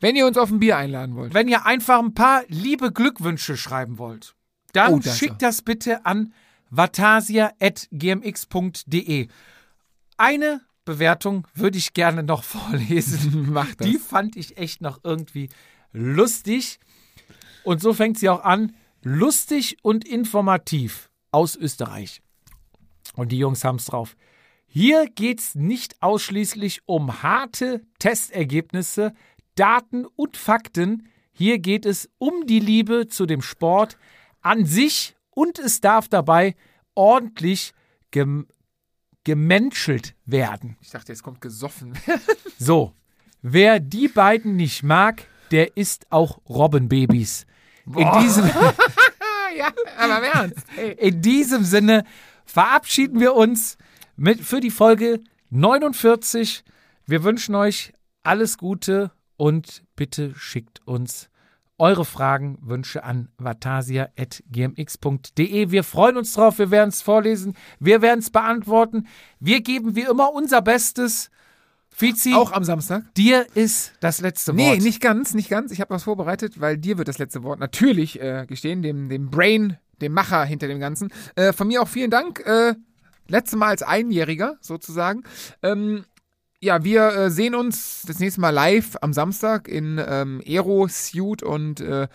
Wenn ihr uns auf ein Bier einladen wollt. wenn ihr einfach ein paar liebe Glückwünsche schreiben wollt, dann Oh, das schickt das bitte an vatasia.gmx.de. Eine Bewertung würde ich gerne noch vorlesen. Macht das. Die fand ich echt noch irgendwie lustig. Und so fängt sie auch an. Lustig und informativ aus Österreich. Und die Jungs haben es drauf. Hier geht es nicht ausschließlich um harte Testergebnisse, Daten und Fakten. Hier geht es um die Liebe zu dem Sport an sich und es darf dabei ordentlich gem gemenschelt werden. Ich dachte, jetzt kommt gesoffen. So, wer die beiden nicht mag, der isst auch Robbenbabys. In diesem, ja, aber Ernst. In diesem Sinne verabschieden wir uns mit, für die Folge 49. Wir wünschen euch alles Gute und bitte schickt uns eure Fragen, Wünsche an vatasia.gmx.de. Wir freuen uns drauf, wir werden es vorlesen, wir werden es beantworten. Wir geben wie immer unser Bestes. Fizi, Auch am Samstag? dir ist das letzte Nee, Wort. nicht ganz, nicht ganz. Ich habe was vorbereitet, weil dir wird das letzte Wort natürlich äh, gestehen, dem, dem Brain, dem Macher hinter dem Ganzen. Äh, von mir auch vielen Dank. Äh, letzte Mal als Einjähriger sozusagen. Ähm, ja, wir äh, sehen uns das nächste Mal live am Samstag in ähm, Aero-Suit und äh,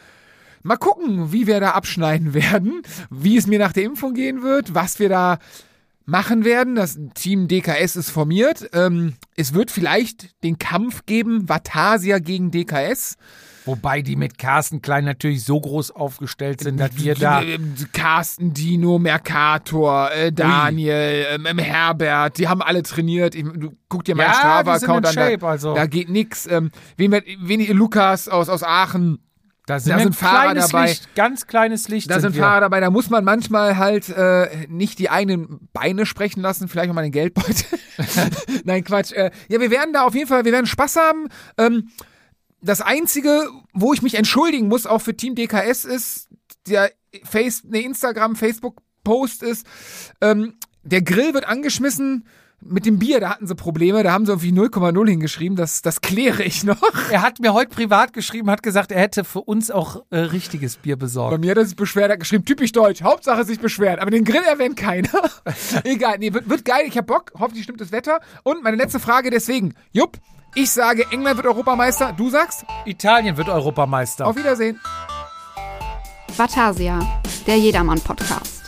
mal gucken, wie wir da abschneiden werden, wie es mir nach der Impfung gehen wird, was wir da machen werden. Das Team DKS ist formiert. Ähm, es wird vielleicht den Kampf geben, Vatasia gegen DKS. Wobei die mit Carsten Klein natürlich so groß aufgestellt sind, dass wir da. Ähm, Carsten, Dino, Mercator, äh, Daniel, ähm, ähm, Herbert, die haben alle trainiert. Ich, du guck dir meinen Ja, Strava-Account an. Da, also. da geht nix. Ähm, wen, wen, Lukas aus, aus Aachen. Da sind, Da sind Fahrer dabei. Licht, ganz kleines Licht. Da sind wir. Fahrer dabei, da muss man manchmal halt äh, nicht die eigenen Beine sprechen lassen, vielleicht auch mal den Geldbeutel. Nein, Quatsch. Äh, ja, wir werden da auf jeden Fall, wir werden Spaß haben. Ähm, das Einzige, wo ich mich entschuldigen muss, auch für Team DKS, ist, der Face, ne, Instagram, Facebook-Post ist, ähm, der Grill wird angeschmissen. Mit dem Bier, da hatten sie Probleme, da haben sie irgendwie 0,0 hingeschrieben, das, das kläre ich noch. Er hat mir heute privat geschrieben, hat gesagt, er hätte für uns auch äh, richtiges Bier Bei besorgt. mir hat er sich beschwert, er hat geschrieben, typisch deutsch, Hauptsache sich beschwert, aber den Grill erwähnt keiner. Egal, nee, wird, wird geil, ich hab Bock, hoffentlich stimmt das Wetter. Und meine letzte Frage deswegen, Jupp, ich sage, England wird Europameister, du sagst, Italien wird Europameister. auf Wiedersehen. Vatasia, der Jedermann-Podcast.